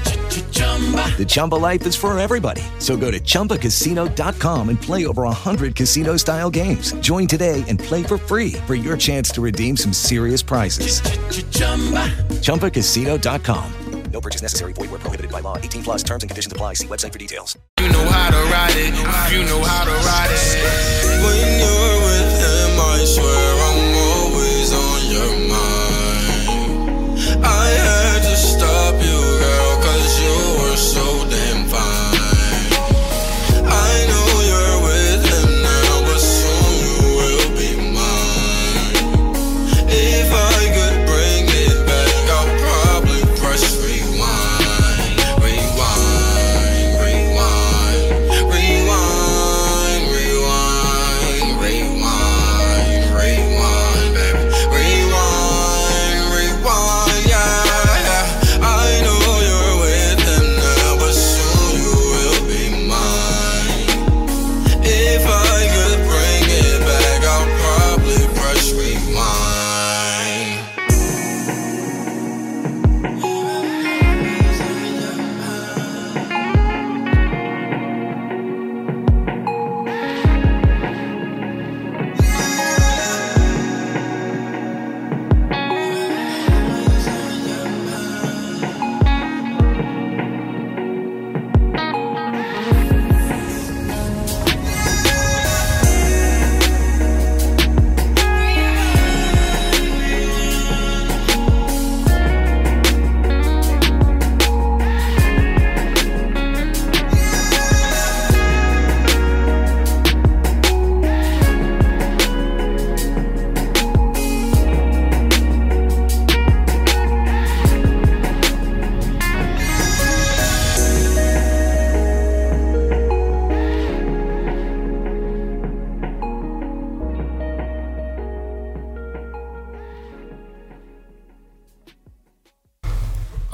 The Chumba life is for everybody. So go to ChumbaCasino.com and play over 100 casino style games. Join today and play for free for your chance to redeem some serious prizes. chumba ChumbaCasino.com. No purchase necessary. Void where prohibited by law. 18 plus terms and conditions apply. See website for details. You know how to ride it. You know how to ride it. When you're with him, I swear I'm always on your mind. I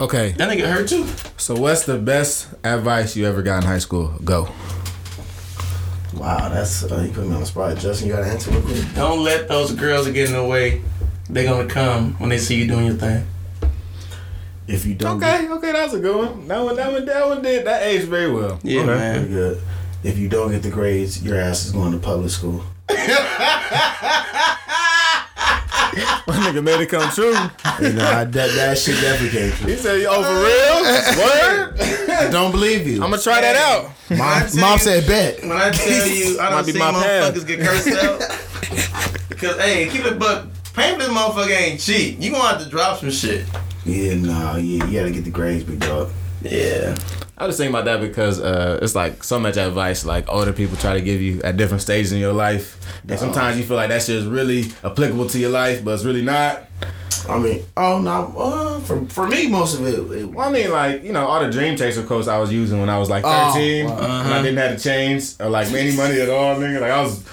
Okay. That nigga hurt too. So what's the best advice you ever got in high school? Go. Wow, that's uh, you put me on the spot, Justin. You got to answer real quick. Don't let those girls get in the way. They're gonna come when they see you doing your thing. If you don't, Okay, okay, that's a good one. That one, that one, that one did that aged very well. Yeah, Okay. man. pretty good. If you don't get the grades, your ass is going to public school. My nigga made it come true. You know, I, that that shit definitely came true. He said, "Oh, for real? Word? I don't believe you. I'm gonna try that out." Mom, mom said bet. When I tell you, I Might don't be see my path. motherfuckers get cursed out. Because hey, keep it buck. Paying for this motherfucker ain't cheap. You gonna have to drop some shit. Yeah, nah, yeah, you gotta get the grades, big dog. Yeah. I was thinking about that because uh, it's like so much advice like older people try to give you at different stages in your life, and sometimes you feel like that shit is really applicable to your life, but it's really not. I mean, oh no, uh, for for me, most of it. it Well, I mean, like you know, all the Dream Chaser quotes I was using when I was like Oh, 13, wow. and I didn't have to change or like any money at all, nigga. Like I was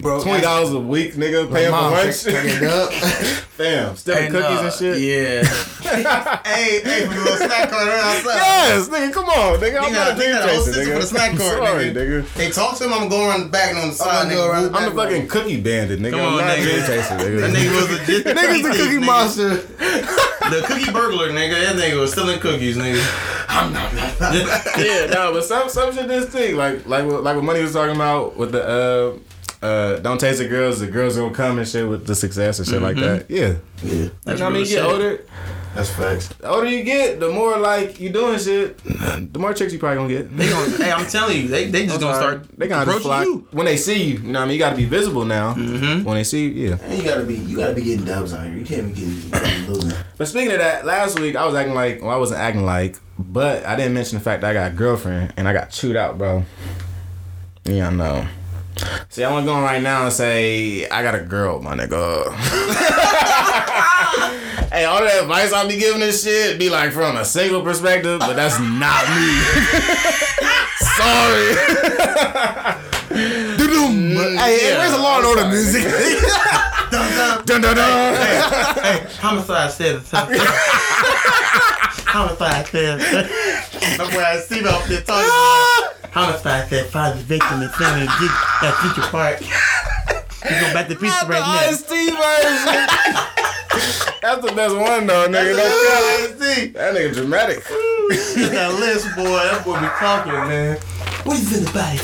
Bro, twenty dollars a week, nigga, paying for lunch. pick- pick it up. Fam, stealing cookies nah, and shit. Yeah. hey, hey, for the little snack card right outside. Yes, nigga, come on, nigga. I'm Nigga, not a nigga Dream got a Chaser, nigga. for the snack card, Sorry, nigga. nigga. Hey, talk to him. I'm going around the back and on the side. gonna go nigga. around the I'm the fucking cookie bandit, nigga. Come I'm on, not a nigga. Dream Chaser, nigga. That nigga was legit. Niggas the cookie monster. The cookie burglar, nigga. That nigga was stealing cookies, nigga. I'm not. yeah, no, but some some shit didn't stick. Like like like what money was talking about with the uh uh don't taste the girls, the girls gonna come and shit with the success and shit like that. Yeah. Yeah, You That's know what I mean? real get older, that's facts. the older you get, the more like you doing shit, the more chicks you probably gonna get. They gonna, hey, I'm telling you, they, they just gonna start They gonna just approaching fly you. when they see you. You know what I mean? You gotta be visible now. Mm-hmm. When they see you, yeah. And you gotta be, you gotta be getting dubs out here. You can't be getting you can't be losing. But speaking of that, last week I was acting like well, I wasn't acting like, but I didn't mention the fact that I got a girlfriend and I got chewed out, bro. Yeah, I know. See, I want to go on right now and say I got a girl, my nigga. hey, all that advice I be giving this shit be like from a single perspective, but that's not me. Sorry. Mm, hey, hey, where's the Law and Order music? dun dun dun. Hey, homicide said it. homicide said it. Somewhere I see up there talking about homicide said find the victim and family and get that future part. We go back to pizza right now. Ice-T version. That's the best one though, nigga. That's Ice-T. That nigga dramatic. That list, boy. That boy be talking, man. What you feel about?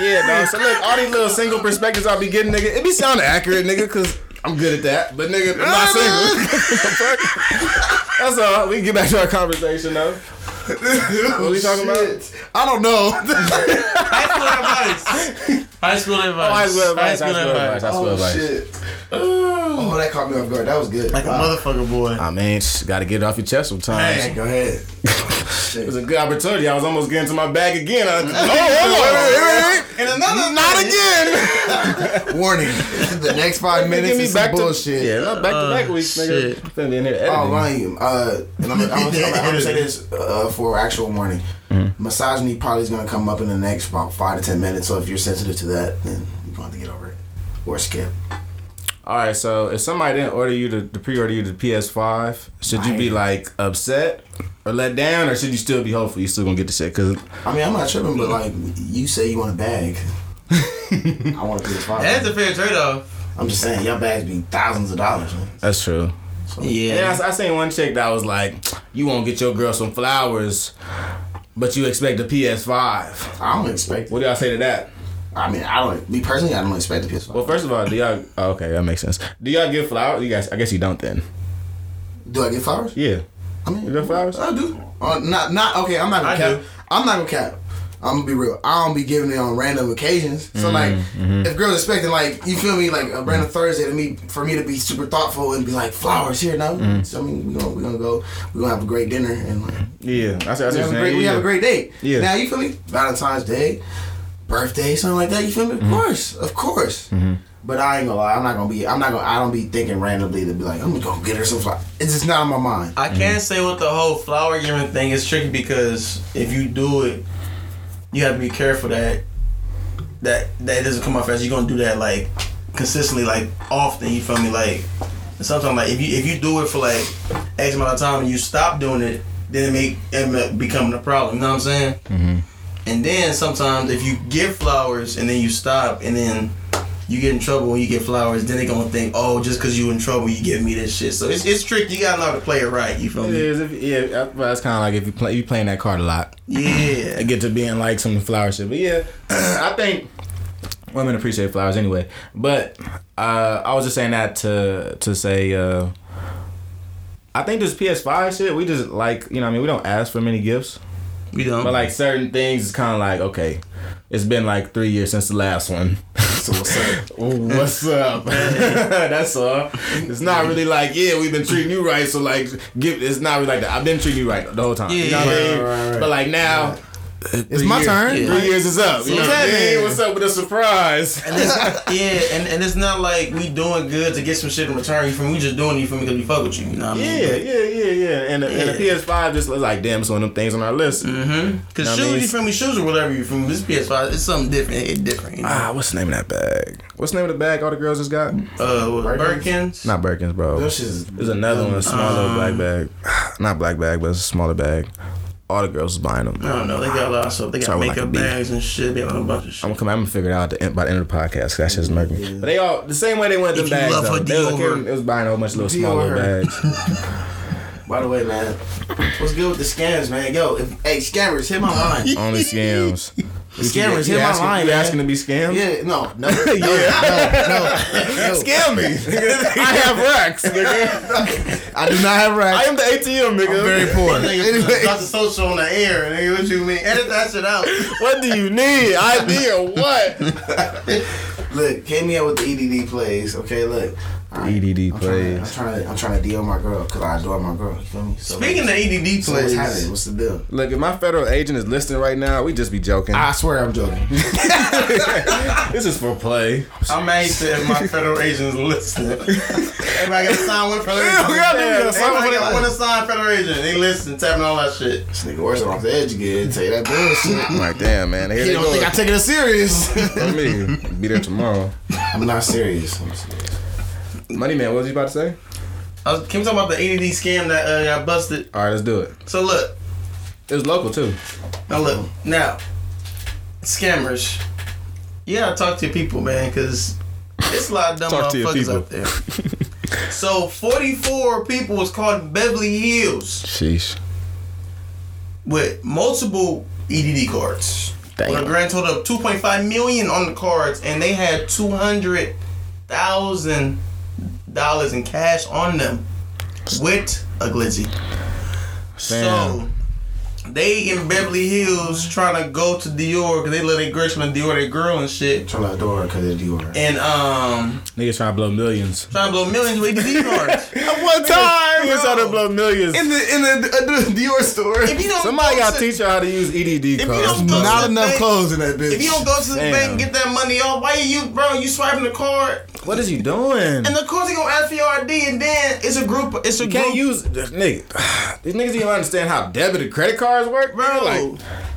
Yeah, dog. So look, all these little single perspectives I be getting, nigga, it be sounding accurate, nigga, cause I'm good at that. But nigga, I'm not single. That's all. We can get back to our conversation though. What are we talking about? I don't know. High school advice. High school advice. Oh, high school advice. High school advice. High school Oh advice. shit. Oh, that caught me off guard. That was good. Like a motherfucker, boy. I mean, got to get it off your chest sometimes. Hey, go ahead. It was a good opportunity. I was almost getting to my bag again. I, oh, hold on. And another Not again. Warning. The next five minutes is back to- bullshit. Yeah, not back to back Oh, weeks, nigga. shit. Finna be in here editing. Oh, mind uh, and I'm, I'm, I'm, I'm gonna say this uh, for actual warning. Mm-hmm. Misogyny probably is gonna come up in the next about five to ten minutes. So if you're sensitive to that, then you're going to get over it or skip. All right, so if somebody didn't order you to, to pre-order you the PS5, should you be like upset or let down, or should you still be hopeful you still gonna get the shit? Cause I mean, I'm not tripping, but like you say you want a bag. I want a PS5. That's a fair trade off. I'm just saying, your bags be thousands of dollars. Man. that's true. Yeah, I, I seen one chick that was like, "You won't get your girl some flowers, but you expect a PS5." I don't expect. What do y'all say to that? I mean, I don't. Me personally, I don't expect a PS5. Well, first of all, do y'all? oh, okay, that makes sense. Do y'all give flowers? You guys, I guess you don't then. Do I get flowers? Yeah. I mean, You give flowers? I do. Uh, not, not okay. I'm not gonna I cap. do. I'm not gonna cap. I'm gonna be real. I don't be giving it on random occasions. So like, Mm-hmm. if girls expecting like, you feel me, like a random Thursday to me, for me to be super thoughtful and be like, flowers here now. Mm-hmm. So I mean, we gonna we gonna go, we gonna have a great dinner and like, Yeah, I see. I see we, have a great, saying. we Yeah. have a great date. Yeah. Now you feel me? Valentine's Day, birthday, something like that. You feel me? Of Mm-hmm. course, of course. But I ain't gonna lie. I'm not gonna be. I'm not gonna. I don't be thinking randomly to be like, I'm gonna go get her some flowers. It's just not on my mind. I can't say with the whole flower giving thing is tricky because if you do it, you have to be careful that that that doesn't come off as you're gonna do that like consistently, like often. You feel me? Like sometimes, like if you if you do it for like X amount of time and you stop doing it, then it make it end up becoming a problem. You know what I'm saying? Mm-hmm. And then sometimes if you give flowers and then you stop and then you get in trouble when you get flowers, then they gonna think, oh, just cause you in trouble, you give me this shit. So it's, it's tricky. You gotta know how to play it right. You feel It me? is. If, yeah, well, that's kind of like if you play, you playing that card a lot. Yeah. I get to being like some flower shit. But yeah, I think women appreciate flowers anyway. But uh, I was just saying that to to say. Uh, I think this PS5 shit, we just like you know, what I mean, we don't ask for many gifts. We don't. But like certain things, it's kind of like okay, it's been like three years since the last one. So what's up? What's up? That's all. It's not really like, yeah, we've been treating you right, so like, give. It's not really like that. I've been treating you right the whole time. you know what I Yeah, mean? right, right, right. But like now, It's my turn. Three years is up. You know what I mean? What's up with a surprise? And it's, yeah, and, and it's not like we doing good to get some shit in return. You from we just doing it for me because we fuck with you. You know what I mean? Yeah, yeah, yeah, yeah. And the, and the PS5 just looks like damn, it's one of them things on our list. Mm-hmm. Cause Know what I shoes, mean? you feel me? Shoes or whatever you from this PS5, it's something different. It's different. You know? Ah, what's the name of that bag? What's the name of the bag all the girls just got? Uh, what, Birkins. Not Birkins, bro. Those shits- There's another one, a small little Um, black bag. Not black bag, but it's a smaller bag. All the girls was buying them. I don't know. They got a lot of stuff. They got with like makeup bags and shit. They got a bunch of shit. I'm gonna come. I'm gonna figure it out at the end, by the end of the podcast. That shit's murky. But they all the same way they went If them bags. Though. They was, Dior. it was buying a whole bunch of little small little bags. By the way, man, what's good with the scams, man? Yo, if, hey, scammers, hit my line. Only scams. Scammers, you hit my asking, line, You man. asking to be scammed? Yeah, no, no, no, Yeah. no, no, no. Scam me. I have racks, nigga. I do not have racks. I am the ATM, nigga. I'm very poor. Nigga, got the social on the air. Nigga, what you mean? Edit that shit out. What do you need? ID or what? Look, hit me up with the EDD plays. Okay, look, EDD I'm trying, plays. I'm trying to I'm trying to deal my girl because I adore my girl. You feel me? So, Speaking of EDD so what's happening? What's the deal? Look, if my federal agent is listening right now, we just be joking. I swear I'm joking. this is for play. I'm anxious if my federal agents listening. Everybody got to sign one federal agent. we gotta do. Sign Everybody one got for one the- to sign federal agent. They listen, tapping all that shit. This nigga worse off the edge again. Tell you that bullshit. I'm like, damn, man. Here He they don't go. think I take it serious. I mean, be there tomorrow. I'm not serious. I'm serious. Money man, what was you about to say? I was, can we talk about the EDD scam that uh, got busted? All right, let's do it. So look, It was local too. now look, now scammers. You gotta talk to your people, man, because it's a lot of dumb motherfuckers out there. so 44 people was caught in Beverly Hills Sheesh. with multiple EDD cards. With a grand total of 2.5 million on the cards, and they had 200,000 dollars in cash on them with a glizzy. So they in Beverly Hills trying to go to Dior because they let their girl trying to Dior their girl and shit. Trying to adore her because it's Dior. And um, Niggas trying to blow millions. trying to blow millions with EDD cards. At one time, Niggas trying to blow millions. in the in the, uh, the Dior store. If you don't Somebody got to to- teach you how to use EDD cards. don't go Not to the enough bank- clothes in that bitch. If you don't go to the Damn. bank and get that money off, why you, bro? You swiping the card, What is you doing? and of course they gonna ask for your ID, and then it's a group. It's a You group. can't use nigga. These niggas even understand how debit and credit cards work, Bro, Like,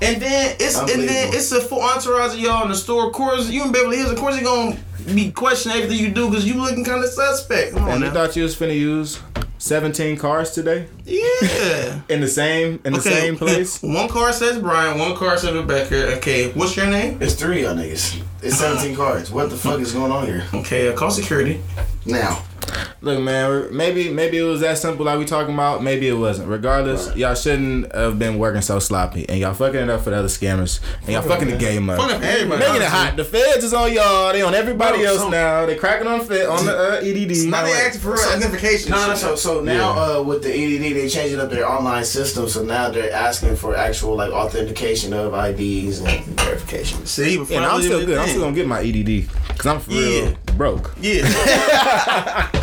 and then it's and then it's a full entourage of y'all in the store. Of course, you in Beverly Hills. Of course, they gonna be questioning everything you do because you looking kind of suspect. Come and you now. thought you was finna use 17 cars today Yeah. in the same in the same place. One car says Brian. One car says Rebecca. Okay, what's your name? It's three of y'all niggas. It's 17 cards. What the fuck is going on here? Okay, uh, call security. Now, Look, man, maybe maybe it was that simple like we talking about. Maybe it wasn't. Regardless, y'all shouldn't have been working so sloppy, and y'all fucking it up for the other scammers, and y'all fucking the game up. Everybody, Making it hot. The feds is on y'all. They on everybody else so- now. They cracking on fit on the uh, EDD. Now they asking for real identification. no, no, so so now Yeah. uh, with the EDD, they changing up their online system. So now they're asking for actual like authentication of IDs and verification. See, before Yeah, I I'm still good. I'm still gonna get my EDD because I'm for real Yeah. Broke. Yeah.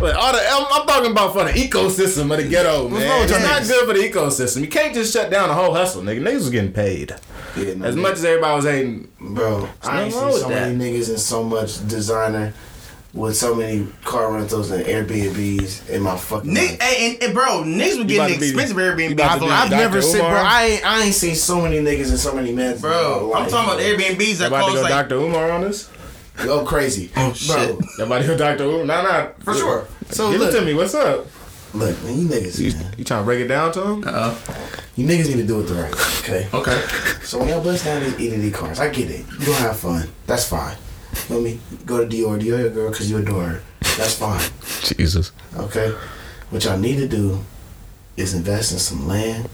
But all the, I'm, I'm talking about for the ecosystem of the ghetto, wrong man. It's y'all not good for the ecosystem. You can't just shut down the whole hustle, nigga. Niggas was getting paid. Yeah, no, As they- much as everybody was hating, Bro, I ain't nothing wrong seen so with that. many niggas and so much designer with so many car rentals and Airbnbs in my fucking Nick, life. hey, and, and bro, niggas were getting to be- expensive you Airbnb. I've, I've Dr. never seen, bro. I ain't, I ain't seen so many niggas and so many men. Bro, I'm talking about the Airbnbs that about to go like Dr. Umar on this. Go crazy. Oh, Bro, shit. Everybody go Dr. Umar. Nah, nah. For sure. So Give look, it to me. What's up? look, man, you niggas, You, man, you trying to break it down to him? Uh, you niggas need to do it the right way, okay? okay. So when y'all bust down these EDD cars, I get it. You gonna have fun. That's fine. You feel me? Go to Dior, Dior your girl because you adore her. That's fine. Jesus. Okay? What y'all need to do is invest in some land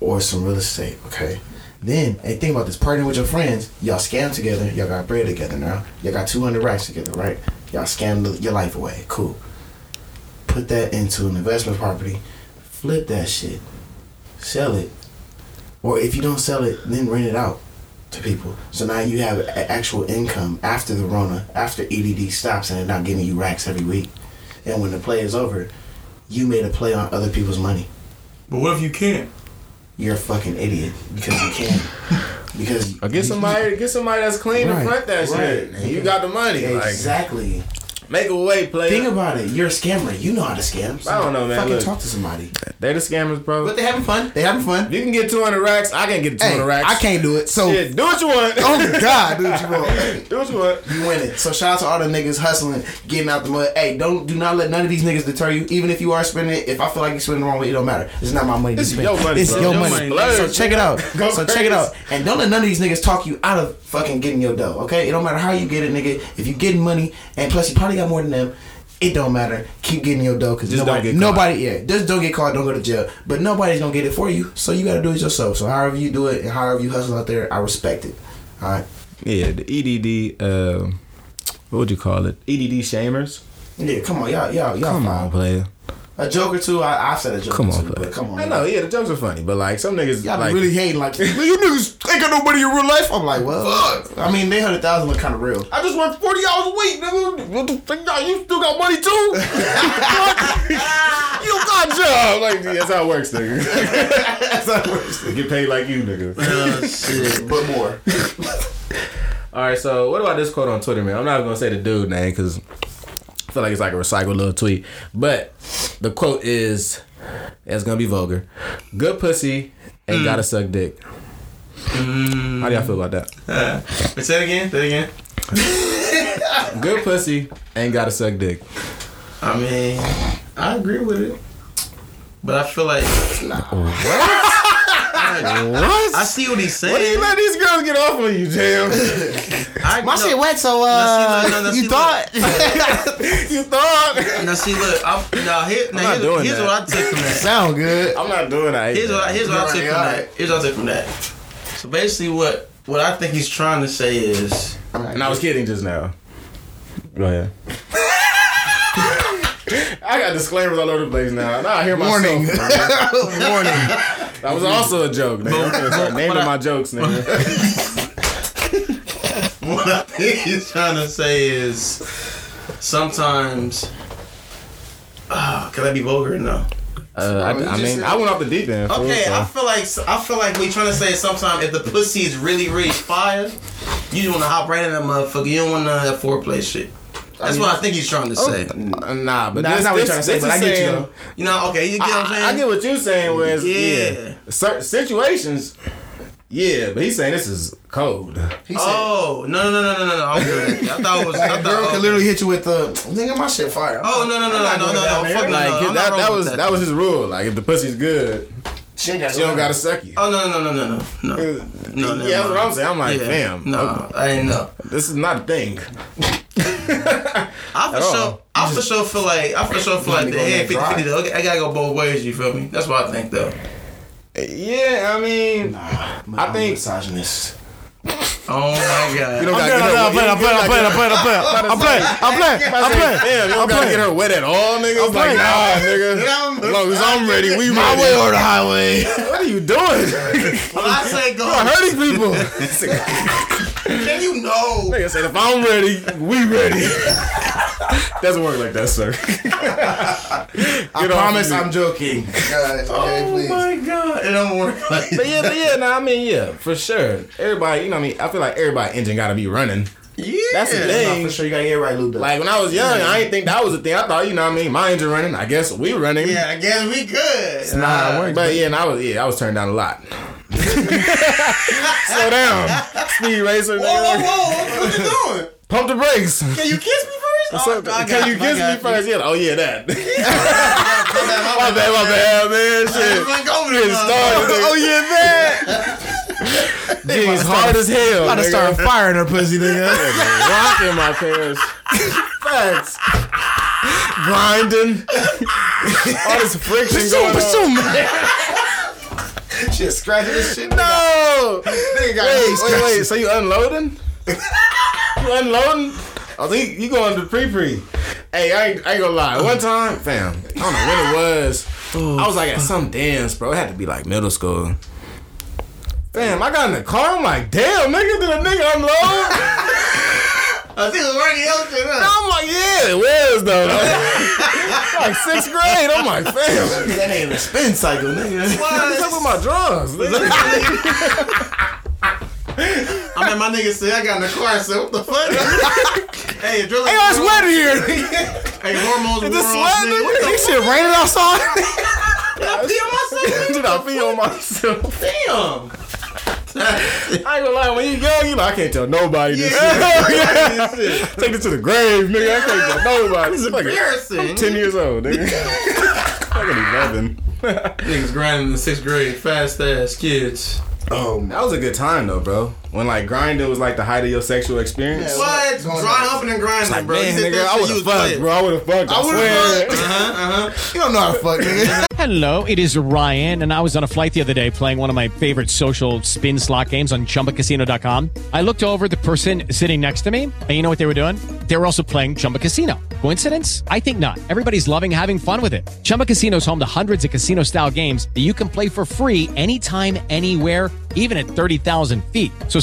or some real estate, okay? Then, hey, think about this. Partnering with your friends, y'all scam together, y'all got bread together now. Y'all got 200 racks together, right? Y'all scam your life away. Cool. Put that into an investment property, flip that shit, sell it. Or if you don't sell it, then rent it out to people. So now you have actual income after the Rona, after EDD stops and they're not giving you racks every week. And when the play is over, you made a play on other people's money. But what if you can't? You're a fucking idiot because you can't. Because get somebody, get somebody that's clean Right, to front that right. shit. And you got the money. Like, exactly. Make a way, player. Think about it. You're a scammer. You know how to scam. So I don't know, man. Fucking Look. talk to somebody. They're the scammers, bro. But they having fun. They having fun. You can get 200 racks. I can't get 200 Hey, racks. I can't do it. So Yeah, do what you want. Oh God, do what you want. do what you want. You win it. So shout out to all the niggas hustling, getting out the mud. Hey, don't do not let none of these niggas deter you. Even if you are spending it, if I feel like you're spending the wrong way, it don't matter. It's not my money. to It's spend. your money, It's bro. your Your money. money. So check it out. Go so check it out. And don't let none of these niggas talk you out of fucking getting your dough. Okay? It don't matter how you get it, nigga. If you getting money, and plus you probably got more than them. It don't matter. Keep getting your dough because nobody, get nobody, yeah, just don't get caught. Don't go to jail. But nobody's gonna get it for you. So you gotta do it yourself. So however you do it and however you hustle out there, I respect it. All right. Yeah, the EDD, uh, what would you call it? EDD shamers. Yeah, come on, y'all, y'all, y'all. Come fine. on, player. A joke or two, I, I've said a joke Come on, two, but come on. I know, yeah, the jokes are funny, but like some niggas, Y'all be like, really hating, like, you niggas ain't got nobody in real life. I'm like, well, I mean, they hundred thousand look kind of real. I just work forty hours a week, nigga. What the fuck, y'all, still got money too? you got a job. Like yeah, that's how it works, nigga. that's how it works. Get paid like you, nigga. Oh, shit, but more. All right, so what about this quote on Twitter, man? I'm not gonna say the dude name because I feel like it's like a recycled little tweet, but the quote is, it's gonna be vulgar. Good pussy ain't Mm. gotta suck dick. How do y'all feel about that? Uh, say it again. Say it again. Good pussy ain't gotta suck dick. I mean, I agree with it, but I feel like What? I see what he's saying. What do you let these girls get off on you, Jam? I, My no, shit wet, so Now, uh, see, look, no, no, you see, thought? you thought? Now see, look, I'm, now here, I'm now not here's, doing here's that. what I took from that. Sound good. I'm not doing that. Here's what I, here's what I took from Alright, that. Here's what I took from that. So basically, what what I think he's trying to say is, And I was kidding just now. Go ahead. I got disclaimers all over the place now. Now I hear myself. Warning. Warning. That was also a joke, nigga. I'm gonna start naming my jokes, nigga. what I think he's trying to say is, sometimes, ah, can I be vulgar? No. Uh, I, I mean, I went off the deep end. Okay, so. I feel like I feel like we trying to say sometimes if the pussy is really really fire, you just want to hop right in that motherfucker. You don't want none of that foreplay shit. That's what I think he's trying to say. Uh, Nah, but Nah, that's not what this, he's trying to say, but I get you, saying- though. You know, okay, you get what I'm saying? I, I get what you're saying. Was yeah, Yeah. certain situations. Yeah, but he's saying this is cold. He said, Oh no no no no no no! I'm good. I thought it was. I like, a thought, girl okay. can literally hit you with the nigga. My shit fire. Oh no no no no no no no! Fuck Like no, I'm that, that was that was his rule. Like if the pussy's good, She ain't got she don't gotta suck you. Oh no no no no no no no! no yeah, that's what I'm saying. I'm like, Yeah. fam, No, okay. I ain't know. This is not a thing. I for At sure, all. I for sure feel like, I for sure feel like the head 50 that 50. Okay, I gotta go both ways. You feel me? That's what I think though. Yeah, I mean, nah, I think misogynist. Oh my god. you don't I'm gotta get her. playing, I'm playing, I'm playing, I'm playing, I'm playing, I'm playing. I'm playing, I'm playing, Damn, you don't I'm gotta playing. get her wet at all, nigga. It's like, nah, nigga. As long as I'm ready, we My way or the highway. What are you doing? When I say go, You're hurting people. can you know? Nigga said, if I'm ready, we ready. Doesn't work like that, sir. I Get off promise me. I'm joking. Guys, okay, Oh please. my god, it don't work like But yeah, but yeah, no, I mean, yeah, for sure. Everybody, you know, what I mean, I feel like everybody engine gotta be running. Yeah, That's the Nah, thing. for sure, you gotta get it right, Luda. Like when I was young, I didn't think that was a thing. I thought, you know, what I mean, my engine running. I guess we running. Yeah, I guess we good. It's not how. But yeah, and I was yeah, I was turned down a lot. Slow down, speed racer. Whoa, whoa, nigga. whoa! What you doing? Pump the brakes. Can you kiss me first? What's Oh, up? I got Can you kiss got me first? Yeah. Oh yeah, that. My my bad, my bad, man. Shit. Like, over Getting there, started. motherfucker. Oh yeah, that. Jeans hard as hell. About to start firing her pussy, nigga. Rocking my pants. Facts. Grinding. All this friction going on. Shit, scratching this shit. No. Nigga got Wait, wait, wait. So you unloading? you unloading? I think you, you going to pre pre? Hey, I ain't, I ain't gonna lie. One time, fam, I don't know when it was. I was like at some dance, bro. It had to be like middle school. Fam, I got in the car. I'm like, damn, nigga, did a nigga unload? I was already out there. huh? I'm like, yeah, it was though. like sixth grade. I'm like, fam, That ain't a spin cycle, nigga. what's up with my drums? I mean, my nigga said I got in the car. I said, "What the fuck?" hey, adrenaline. Hey, it's wet here. Hey, hormones. Is this sweat, the This shit raining outside. Did I pee on myself? Did I pee on myself? Damn. I ain't gonna lie, when you young, you like, I can't tell nobody this Yeah. shit. Take this to the grave, nigga. I can't tell nobody. This is Like, embarrassing. I'm 10 years old, nigga. I'm 11. Niggas grinding in the sixth grade, fast ass kids. Um, that was a good time though, bro. When like grinding was like the height of your sexual experience. What? Dry humping and grinding, Like, bro. man, nigga, I would have was fucked, playing. bro. I would have fucked. I, I would swear. have fucked. Uh huh. Uh huh. You don't know how to fuck, nigga. Hello, it is Ryan, and I was on a flight the other day playing one of my favorite social spin slot games on chumbacasino.com. I looked over the person sitting next to me, and you know what they were doing? They were also playing Chumba Casino. Coincidence? I think not. Everybody's loving having fun with it. Chumba Casino is home to hundreds of casino style games that you can play for free anytime, anywhere, even at 30,000 feet. So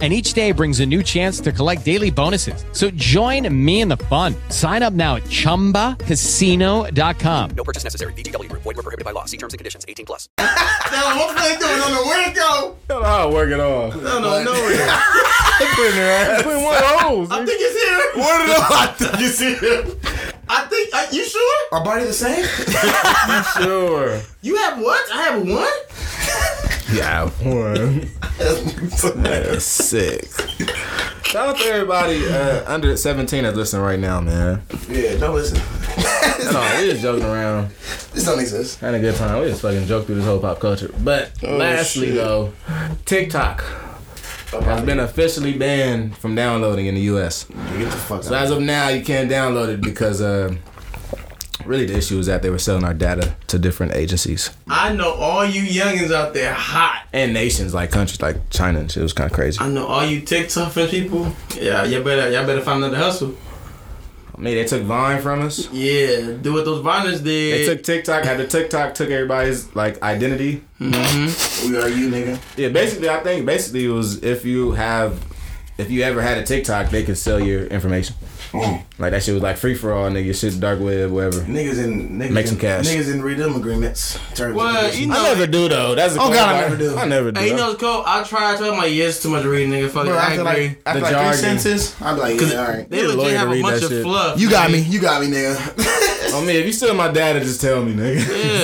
And each day brings a new chance to collect daily bonuses. So join me in the fun. Sign up now at chumbacasino.com. No purchase necessary. VGW Group. Void were prohibited by law. See terms and conditions. 18 plus. Now, what they doing? Don't know where to go. Don't know how to work it off. Don't know nowhere. Put in their ass. Put in one of those. I think it's here. One of those. I think it's here. I think. Are you sure? Our body the same? You sure. You have what? I have one. Yeah, one. That's sick. Shout out to everybody uh, under 17 that's listening right now, man. Yeah, don't listen. no, we just joking around. This don't exist. Had a good time. We just fucking joke through this whole pop culture. But Oh, lastly, shit. though, TikTok has been officially banned from downloading in the U.S. Get the fuck So out. as of now, you can't download it because uh, really the issue is that they were selling our data to different agencies I know all you youngins out there hot. and nations like countries like China and shit. It was kind of crazy. I know all you TikTok fan people. Yeah, y'all better y'all better find another hustle. I mean, they took Vine from us. Yeah, do what those Viners did. They took TikTok. After TikTok took everybody's like identity. Mm-hmm. We are you, nigga. Yeah, basically, I think basically it was if you have, if you ever had a TikTok, they could sell your information. Like that shit was like free for all, nigga. Shit, dark web, whatever. Niggas in niggas Make some in, cash. Niggas in read them agreements. Terms Well, you know- I never do though. That's the Oh, cool God, I never do. I never do. Hey, you know what's cool? I try. to. try. I'm like, yeah, too much reading, nigga. Fuck it. Bro, I after agree. like after The like three jargon. sentences, I'm like, Cause yeah, all right. They Need a lawyer legit to have a bunch of shit. fluff. You got me. You got me, nigga. I mean, if you steal my data, just tell me, nigga.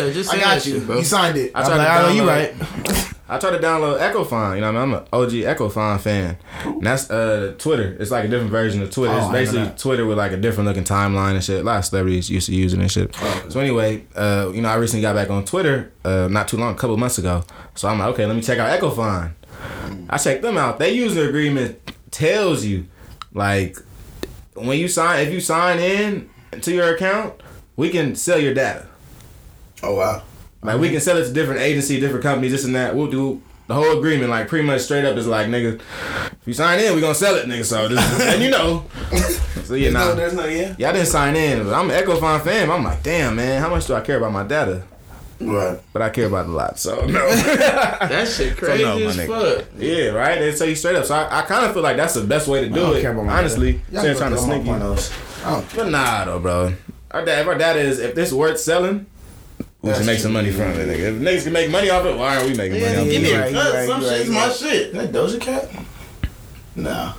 Yeah, just say I got that you. shit, bro. You signed it. I I'm tried like, to I know you download- right. I tried to download Echofon. You know, what I mean, I'm an OG Echofon fan. And that's uh Twitter. It's like a different version of Twitter. Oh, it's basically. Twitter with like a different looking timeline and shit. A lot of celebrities used to use it and shit. So anyway, uh, you know, I recently got back on Twitter uh, not too long, a couple months ago. So I'm like, okay, let me check out Echofon. I checked them out. They user agreement tells you like when you sign if you sign in to your account, we can sell your data. Oh wow. Like we can sell it to different agencies, different companies, this and that. We'll do the whole agreement, like pretty much straight up is like, nigga, if you sign in, we gonna sell it, nigga. So this and you know. So yeah, No, nah. there's no yeah. Yeah, I didn't sign in, but I'm an Echofon fan. I'm like, damn man, how much do I care about my data? Right. But I care about it a lot, so no. That shit crazy So no, my as nigga. fuck. Yeah, right. They tell you straight up. So I, I kind of feel like that's the best way to I do don't it. care about my Honestly, data. Y'all instead of trying to them on sneak you. pornos. I don't But nah, though, bro. Our dad, if our data is, if this worth selling, we That's should make some money from it, nigga. If niggas can make money off it, why aren't we making money Yeah, off give me it? a right, cut. you Some you right, shit's you my right. shit. That Doja Cat? No.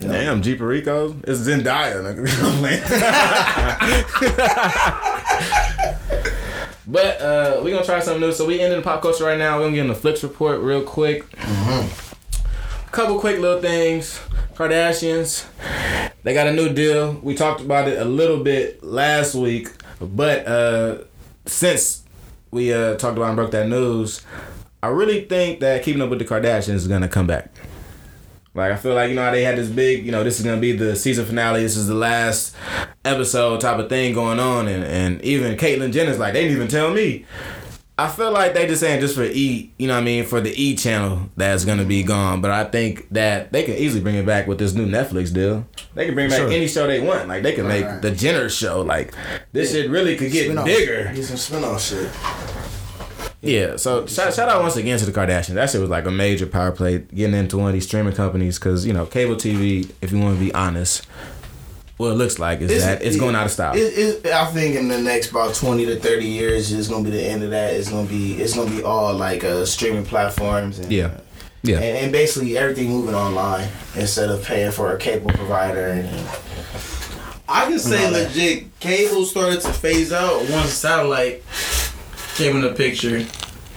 Damn, G Perico. It's Zendaya. nigga. but uh, we gonna try something new. So we ended the pop culture right now. We're gonna get in the flicks report real quick. A couple quick little things. Kardashians. They got a new deal. We talked about it a little bit last week, but uh, since we uh, talked about and broke that news, I really think that Keeping Up with the Kardashians is gonna come back. Like I feel like you know how they had this big, you know, this is gonna be the season finale. This is the last episode type of thing going on, and and even Caitlyn Jenner's like they didn't even tell me. I feel like they just saying just for E, you know what I mean, for the E channel that's gonna be gone. But I think that they can easily bring it back with this new Netflix deal. They can bring back Sure. any show they want. Like they can make Right. the Jenner show. Like this shit really could get Spin-off. bigger. Get some spin off shit. Yeah, so shout, shout out once again to the Kardashians. That shit was like a major power play getting into one of these streaming companies because you know cable TV. If you want to be honest, what it looks like is that it's going out of style. It, it, I think in the next about twenty to thirty years, it's gonna be the end of that. It's gonna be it's gonna be all like uh, streaming platforms and Yeah, yeah. and, and basically everything moving online instead of paying for a cable provider. And, I can say No, that- legit, cable started to phase out once satellite came in the picture.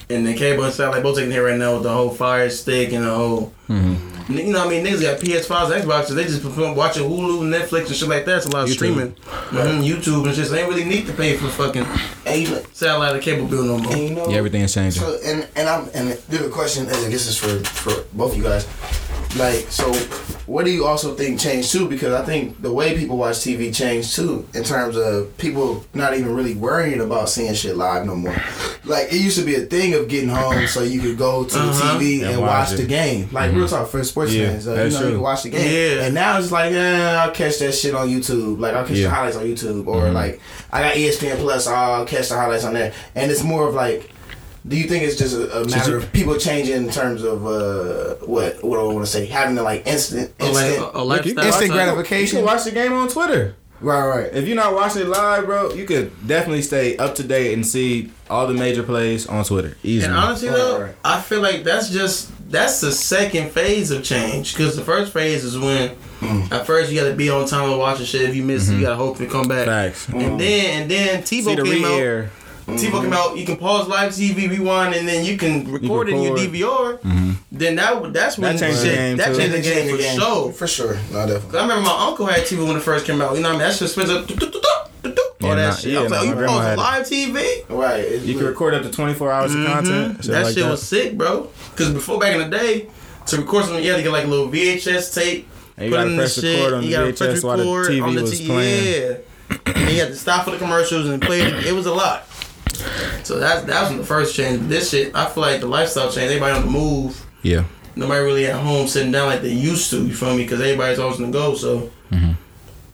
and then cable and satellite both taking hit right now with the whole Fire Stick and the whole. Mm-hmm. You know, what I mean, niggas got PS5s, Xboxes. They just prefer watching Hulu, Netflix, and shit like that. It's a lot of YouTube. streaming, hmm YouTube and shit. So they ain't really need to pay for fucking satellite or cable bill no more. And you know, Yeah, everything is changing. So and and I'm and the question is, I guess is for for both of you guys. Like, so what do you also think changed too? Because I think the way people watch TV changed too, in terms of people not even really worrying about seeing shit live no more. Like it used to be a thing of getting home so you could go to Uh-huh. the TV And and, watch watch the game. Like Mhm. real talk for sports Yeah, fans, uh, you that's know, you can watch the game. Yeah. And now it's like, eh, I'll catch that shit on YouTube. Like I'll catch Yeah. the highlights on YouTube, or Mhm. like I got ESPN Plus. I'll catch the highlights on there. And it's more of like. Do you think it's just a, a matter of people changing in terms of uh, what what do I want to say having the like instant instant, a lifestyle. instant You gratification? can watch the game on Twitter. Right, right. If you're not watching it live, bro, you could definitely stay up to date and see all the major plays on Twitter. Easy. And honestly though, I feel like that's just that's the second phase of change. Because the first phase is when mm. at first you got to be on time to watch the shit. If you miss it, you mm-hmm. got to hope to come back. Facts. And mm. then and then See TiVo the came out. Re-air. TiVo came out. You can pause live TV, rewind, and then you can record, it in your record. DVR. Mhm. Then that that's when That changed the game, That changed the game for sure. For sure, no, definitely. 'Cause I remember my uncle had TV when it first came out. You know what I mean? That shit spins up. All Yeah, that nah- shit. yeah, I was nah, like, my you grandma pause had live TV? Right. You can record up to 24 hours of content. Mhm. shit That like shit that. was sick, bro. Because before back in the day, to record something, you had to get like a little VHS tape. And you put gotta in press the record shit, on you the gotta VHS press while the record TV on the was T- playing. Yeah. and you had to stop for the commercials and play it. It was a lot. So that's that was the first change. This shit, I feel like the lifestyle change. Everybody on the move. Yeah. Nobody really at home sitting down like they used to. You feel me? Because everybody's always on the go. So. Mm-hmm.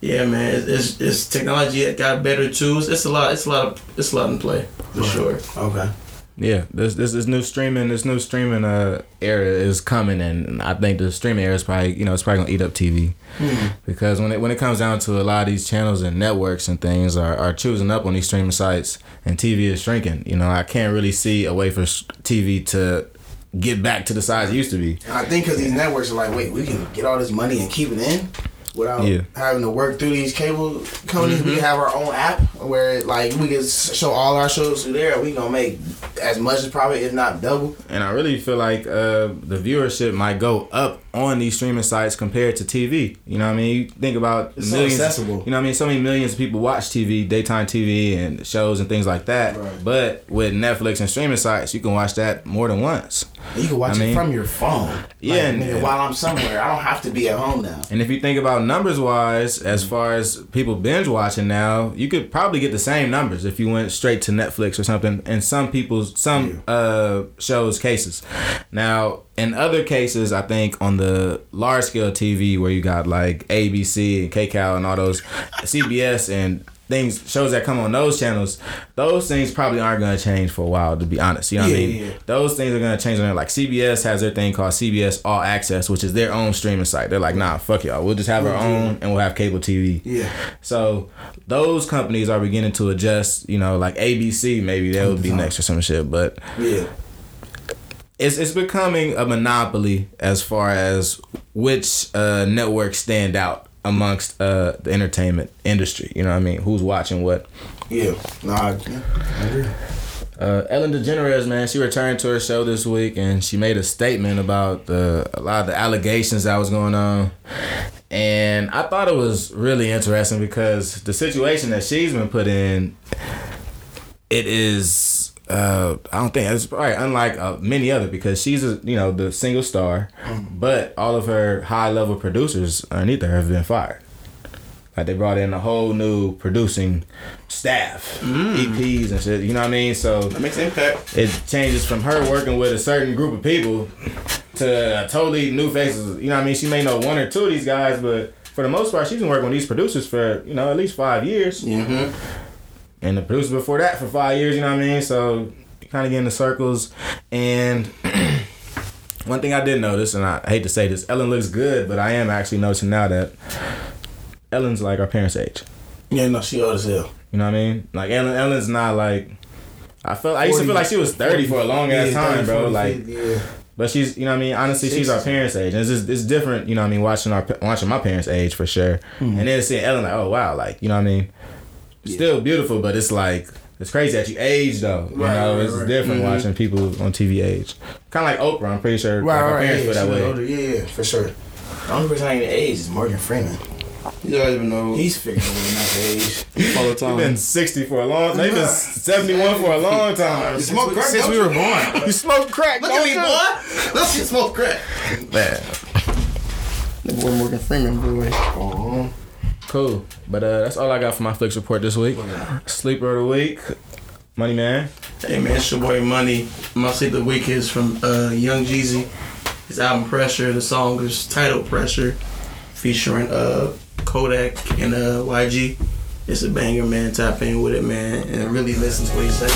Yeah, man, it's, it's, it's technology that got better too. It's, it's a lot. It's a lot of. It's a lot in play for sure. Okay. Yeah, this this this new streaming this new streaming uh era is coming, and I think the streaming era is probably you know it's probably gonna eat up TV Mhm. because when it when it comes down to a lot of these channels and networks and things are, are choosing up on these streaming sites, and TV is shrinking. You know, I can't really see a way for TV to get back to the size it used to be. I think because these networks are like, wait, we can get all this money and keep it in without Yeah. having to work through these cable companies. We Mhm. can have our own app where like we can show all our shows through there. We gonna make as much as probably if not double. And I really feel like uh, the viewership might go up on these streaming sites compared to TV. You know what I mean? You think about It's so accessible. You know what I mean? So many millions of people watch TV, daytime TV, and shows and things like that. But with Netflix and streaming sites, you can watch that more than once. You can watch I it mean, from your phone. Yeah, Like, and- nigga, while I'm somewhere, I don't have to be at home now. And if you think about numbers wise, as far as people binge watching now, you could probably get the same numbers if you went straight to Netflix or something. In some people's some uh shows cases. Now, in other cases, I think on the large scale TV where you got like ABC and KCAL and all those CBS and things shows that come on those channels, those things probably aren't gonna change for a while to be honest. You know what I mean? yeah. Those things are gonna change on. Like CBS has their thing called CBS All Access, which is their own streaming site. They're like, nah, fuck y'all. We'll just have our own and we'll have cable TV. Yeah. So those companies are beginning to adjust, you know, like ABC maybe they would be uh-huh. next or some shit. But Yeah. It's it's becoming a monopoly as far as which uh, networks stand out amongst uh, the entertainment industry. You know what I mean? Who's watching what? Yeah. No, I, I agree. Uh, Ellen DeGeneres, man, she returned to her show this week and she made a statement about the a lot of the allegations that was going on. And I thought it was really interesting because the situation that she's been put in, it is uh, I don't think it's probably unlike uh, many other because she's a you know the single star, but all of her high level producers underneath her have been fired. Like they brought in a whole new producing staff, EPs and shit. You know what I mean? So That makes impact. it changes from her working with a certain group of people to totally new faces. You know what I mean? She may know one or two of these guys, but for the most part, she's been working with these producers for you know at least five years. Mm-hmm. And the producer before that for five years. You know what I mean? So kind of get in the circles. And one thing I did notice, and I hate to say this, Ellen looks good, but I am actually noticing now that Ellen's like our parents' age. Yeah, no, she old as hell. You know what I mean? Like Ellen, Ellen's not like. I felt I used to feel like she was thirty for a long ass time, 30, bro. 40, Like, yeah. but she's you know what I mean. Honestly, she's our parents' age, and it's just, it's different. You know what I mean? Watching our watching my parents' age for sure, Mhm. and then seeing Ellen like, oh wow, like you know what I mean. Still beautiful, but it's like It's crazy that you age though. You Right, know, right, it's right. different Mhm. watching people on TV age. Kind of like Oprah. I'm pretty sure. Right, like, right, our right. parents Yeah, feel that way. older. Yeah, yeah, for sure. The only person I ain't age is Morgan Freeman. You don't even know He's figuring out not to age. all the time. He's been 60 for a long. They've been 71 for a long time. You smoke crack, since we were born. You smoke crack, Look don't at me, boy. Let's smoke crack. Man. The boy Morgan Freeman, boy. Uh-huh. Cool. But uh, that's all I got for my flicks report this week. Sleeper of the week, Money Man. Hey man, it's your boy Money. My sleep of the week is from uh, Young Jeezy. His album Pressure. The song is titled Pressure, featuring uh, Kodak and uh, YG. It's a banger, man. Tap in with it, man, and really listen to what he says.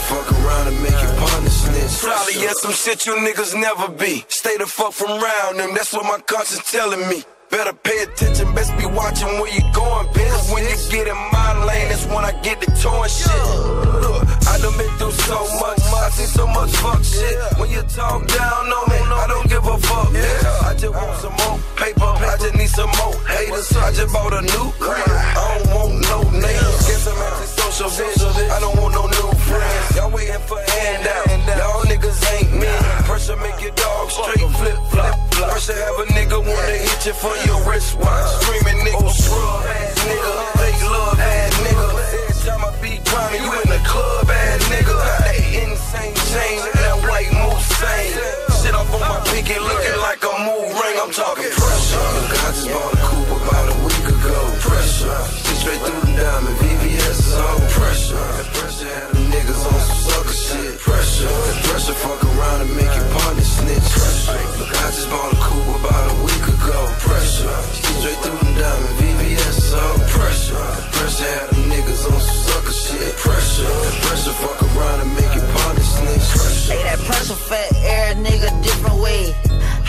Pressure fuck around and make your partner snitch. Probably yeah, some shit you niggas never be. Stay the fuck from round them. That's what my conscience telling me. Better pay attention, best be watching where you going, bitch. When you get in my lane, that's when I get the towing shit. Look, I done been through so much, I see so much fuck shit. When you talk down on me, I don't give a fuck, bitch. I just want some more paper, I just need some more haters. I just bought a new crib, I don't want no names. Guess I'm anti-social, bitch. I don't want no new friends. Y'all waiting for handout, y'all niggas ain't me. Pressure make your dog straight flip flop. Pressure have a nigga wanna hit you for your wristwatch. Screaming nigga, oh, scrub ass nigga, fake love ass nigga. Every time I be grinding, you in the club ass nigga. That insane chain, that white moose same. Shit up on my pinky looking like a move ring. I'm talking pressure. I just bought a coupe about a week ago. Pressure. Straight through the diamond. VVS is all pressure. Pressure had niggas on some sucker shit. Pressure. Pressure fuck around and make your partner snitch. Look, I just bought a coupe about a week ago. Pressure. Straight through them diamond. VVS all pressure. Pressure had them niggas on some sucker shit. Pressure. Pressure fuck around and make your partner snitch. Pressure. Hey, that pressure fat air nigga different way.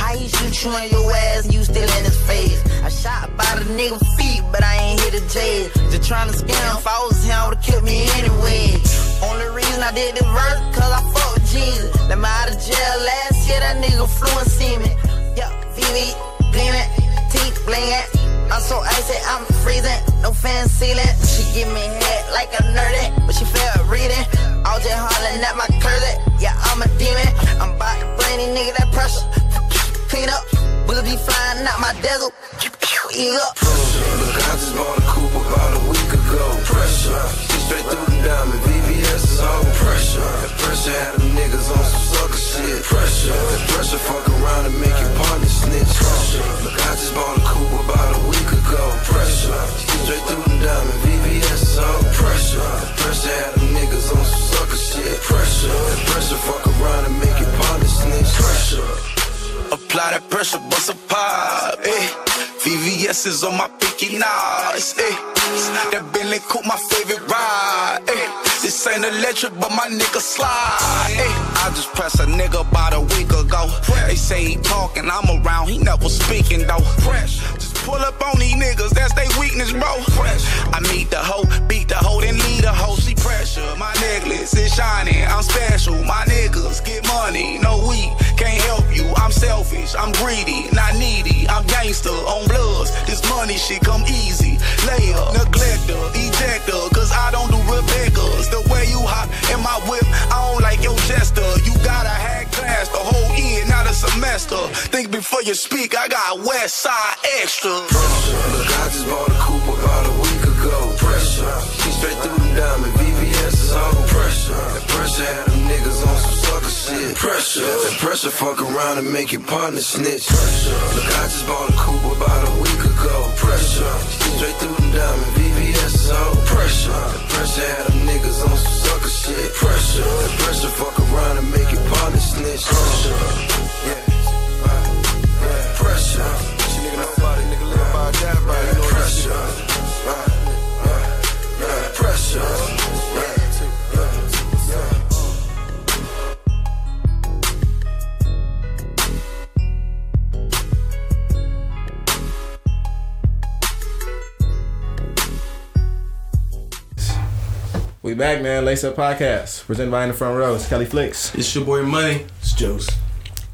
How he shoot you in your ass and you still in his face? I shot by the nigga feet, but I ain't hit a jail. Just tryna scam, if I was him, would've killed me anyway. Only reason I did this verse, cause I fuck with Jesus. Let me out of jail last year, that nigga flew and see me. Yeah, VV, gleaming, teeth blinging. I'm so icy, I'm freezing, no fan ceiling. She give me head like a nerdy, but she felt reading. I was just hollering at my closet, yeah, I'm a demon. I'm about to bring these niggas that pressure. Clean up, we'll be flying out my desert. Eat up. I just bought a coupe about a week ago. Pressure. Straight through them diamond. VVS is all pressure. And pressure had them niggas on some sucker shit. Pressure. And pressure fuck around and make your partner snitch. Pressure. I just bought a coupe about a week ago. Pressure. Straight through them diamond. VVS is all pressure. And pressure had them niggas on some sucker shit. Pressure. And pressure fuck around and make your partner snitch. Pressure. Apply that pressure, bust a pop, eh. VVS is on my pinky knives, eh. That Bentley coupe my favorite ride, eh. This ain't electric, but my nigga slide, eh. I just pressed a nigga about a week ago. They say he talking, I'm around, he never speaking though. Just pull up on these niggas, that's they weakness, bro. I meet the hoe, beat the hoe, then lead the hoe. See pressure, my necklace is shining, I'm special. My niggas get money, no we selfish, I'm greedy, not needy. I'm gangster on bloods. This money shit come easy. Layer, neglector, ejector, cause I don't do Rebecca's. The way you hop in my whip, I don't like your jester. You gotta have class the whole year, not a semester. Think before you speak, I got West Side extra. Look, I just bought a coupe about a week ago. Pressure, straight through them diamond. VVS is pressure. And pressure had them niggas on some sucker shit. Pressure, and pressure fuck around and make your partner snitch. Pressure, look, I just bought a coupe about a week ago. Pressure, straight through them diamond. VVS is pressure. And pressure had them niggas on some sucker shit. Pressure, and pressure fuck around and make your partner snitch. Pressure, yeah. Pressure. She nigga nobody, nigga live by, die by, you know pressure. Pressure. Back, man. Lace Up Podcast, presented by In the Front Row. It's Kelly Flicks. It's your boy Money. It's Juice.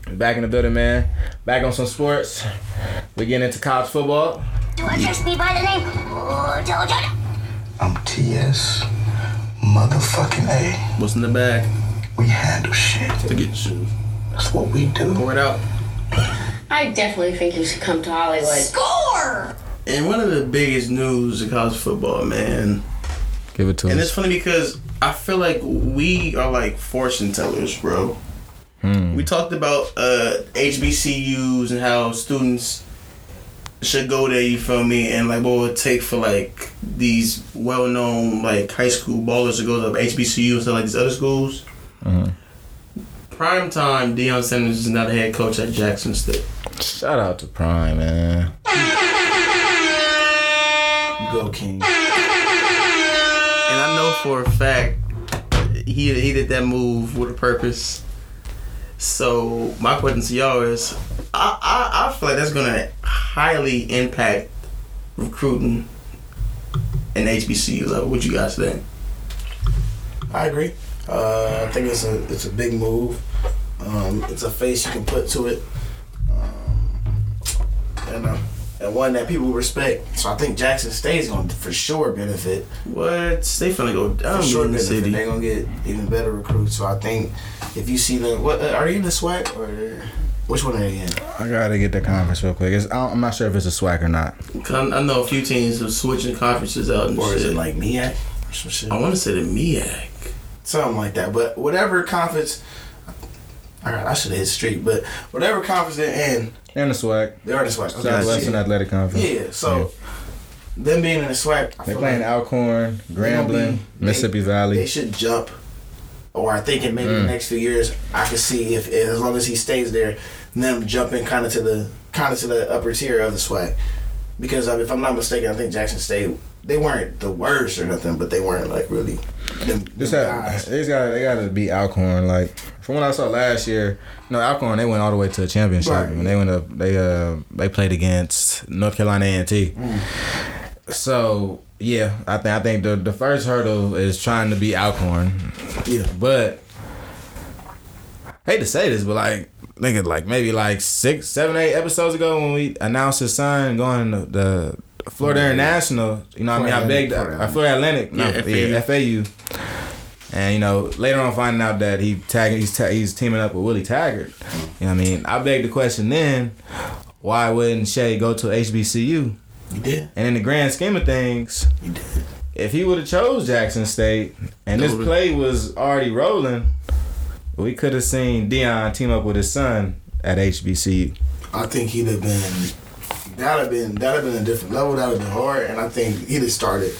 Back in the building, man. Back on some sports. We getting into college football. Do address me by the name? Oh, Georgia. I'm TS motherfucking A. What's in the bag? We handle shit. To get you. That's what we do. Pour it out. I definitely think you should come to Hollywood. Score! And one of the biggest news in college football, man. Give it to And us. it's funny because I feel like we are like fortune tellers, bro. Hmm. We talked about uh, HBCUs and how students should go there. You feel me? And like what it would take for like these well-known like high school ballers to go to HBCUs and of like these other schools. Mhm. Prime time, Deion Sanders is not a head coach at Jackson State. Shout out to Prime, man. Go King. For a fact he he did that move with a purpose. So my question to y'all is, I I, I feel like that's gonna highly impact recruiting and HBCU level. What you guys think? I agree. Uh, I think it's a it's a big move. Um, it's a face you can put to it, um, and uh, and one that people respect. So I think Jackson State's going to for sure benefit. What they finna go down For sure in the benefit. city. They're gonna get even better recruits. So I think if you see them, what uh, are you in the SWAC or which one are they in? I gotta get the conference real quick. It's, I don't- I'm not sure if it's a SWAC or not. I know a few teams are switching conferences out and Or shit. is it like MEAC or some shit? I want to say the MEAC. something like that. But whatever conference, all right, I should have hit straight. But whatever conference they're in, And the SWAC. they're in the SWAC. Okay, Southwestern yeah. Athletic Conference. Yeah, so them being in the SWAC, I They're playing like Alcorn, they Grambling, be- Mississippi they, Valley. They should jump. Or I think in maybe the Mm. next few years, I could see if as long as he stays there, them jumping kind of to the kind of to the upper tier of the SWAC. Because um, if I'm not mistaken, I think Jackson State they weren't the worst or nothing, but they weren't like really. Them, Just have, they got they got to beat Alcorn. Like from what I saw last year, you know Alcorn they went all the way to the championship. Right. And they went up. They uh they played against North Carolina A and T. So yeah, I think I think the the first hurdle is trying to beat Alcorn. Yeah, but hate to say this, but like nigga, like maybe like six, seven, eight episodes ago when we announced his son going to the Florida International. You know, what I mean, I Florida begged Atlantic, uh, Florida Atlantic, no, Yeah, yeah, FAU. And you know, later on finding out that he tagging, he's ta- he's teaming up with Willie Taggart. You know, what I mean, I begged the question then, why wouldn't Shay go to HBCU? You did. And in the grand scheme of things, You did. if he would have chose Jackson State and this play was already rolling, we could have seen Deion team up with his son at HBCU. I think he'd have been that'd have been that'd have been a different level. That'd have been hard, and I think he'd have started.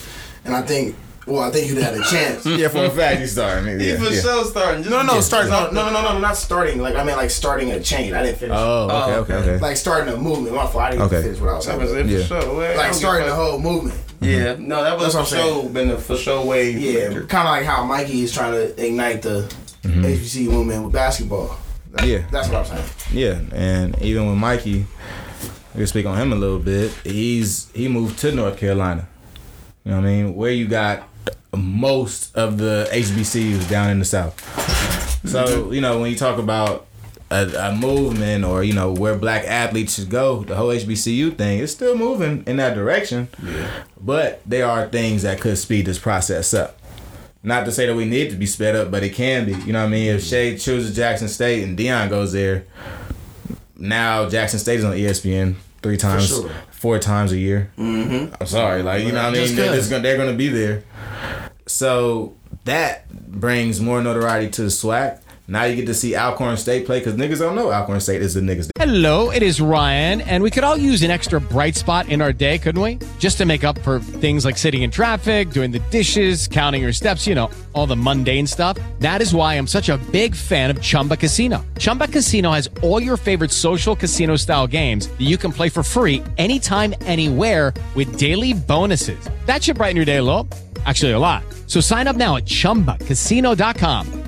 And I think, well, I think he'd have had a chance. yeah, for a fact he's starting. He Yeah, for yeah. sure starting. No, no, Yeah. starting. No, no, no, no, no, not starting. Like I mean, like starting a chain. I didn't finish. Oh, okay, oh, okay, okay. Like starting a movement. My fault. I didn't Okay. finish what I was saying. it Yeah. for sure. Well, Like starting the a whole movement. Mm-hmm. Yeah, no, that was That's for what sure been a for sure way. Yeah, kind of like how Mikey is trying to ignite the mm-hmm. HBC movement with basketball. That's, Yeah. that's what I'm saying. Yeah, and even with Mikey, we can speak on him a little bit. He's he moved to North Carolina. You know what I mean? Where you got most of the HBCUs down in the South. So you know when you talk about a, a movement or you know where black athletes should go, the whole HBCU thing is still moving in that direction. Yeah. But there are things that could speed this process up. Not to say that we need to be sped up, but it can be. You know what I mean? If mm-hmm. Shay chooses Jackson State and Deion goes there, now Jackson State is on ESPN three times, sure. four times a year. Mm-hmm. I'm sorry, like you know what I mean. They're, gonna, they're gonna be there. So that brings more notoriety to the SWAC. Now you get to see Alcorn State play because niggas don't know Alcorn State is the niggas. Hello, it is Ryan, and we could all use an extra bright spot in our day, couldn't we? Just to make up for things like sitting in traffic, doing the dishes, counting your steps, you know, all the mundane stuff. That is why I'm such a big fan of Chumba Casino. Chumba Casino has all your favorite social casino style games that you can play for free anytime, anywhere with daily bonuses. That should brighten your day a little. Actually, a lot. So sign up now at chumbacasino.com.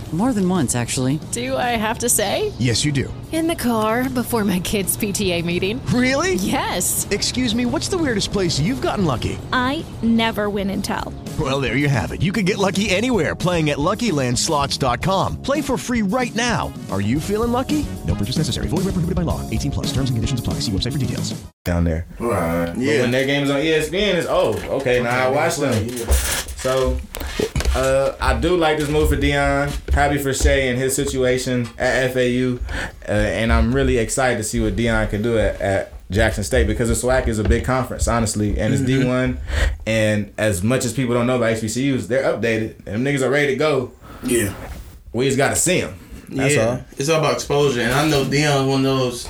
More than once, actually. Do I have to say? Yes, you do. In the car before my kids' PTA meeting. Really? Yes. Excuse me, what's the weirdest place you've gotten lucky? I never win and tell. Well, there you have it. You can get lucky anywhere playing at LuckyLandSlots.com. Play for free right now. Are you feeling lucky? No purchase necessary. Void where prohibited by law. 18 plus. Terms and conditions apply. See website for details. down there. Right. Yeah. But when their game's on ESPN, it's oh, okay, now I watch them. So uh, I do like this move for Deion. Happy for Shea and his situation at FAU, uh, and I'm really excited to see what Deion can do at, at Jackson State because the SWAC is a big conference, honestly, and it's Mhm. D1. And as much as people don't know about HBCUs, they're updated and them niggas are ready to go. Yeah. We just got to see them. That's yeah, all. it's all about exposure, and I know Deion's one of those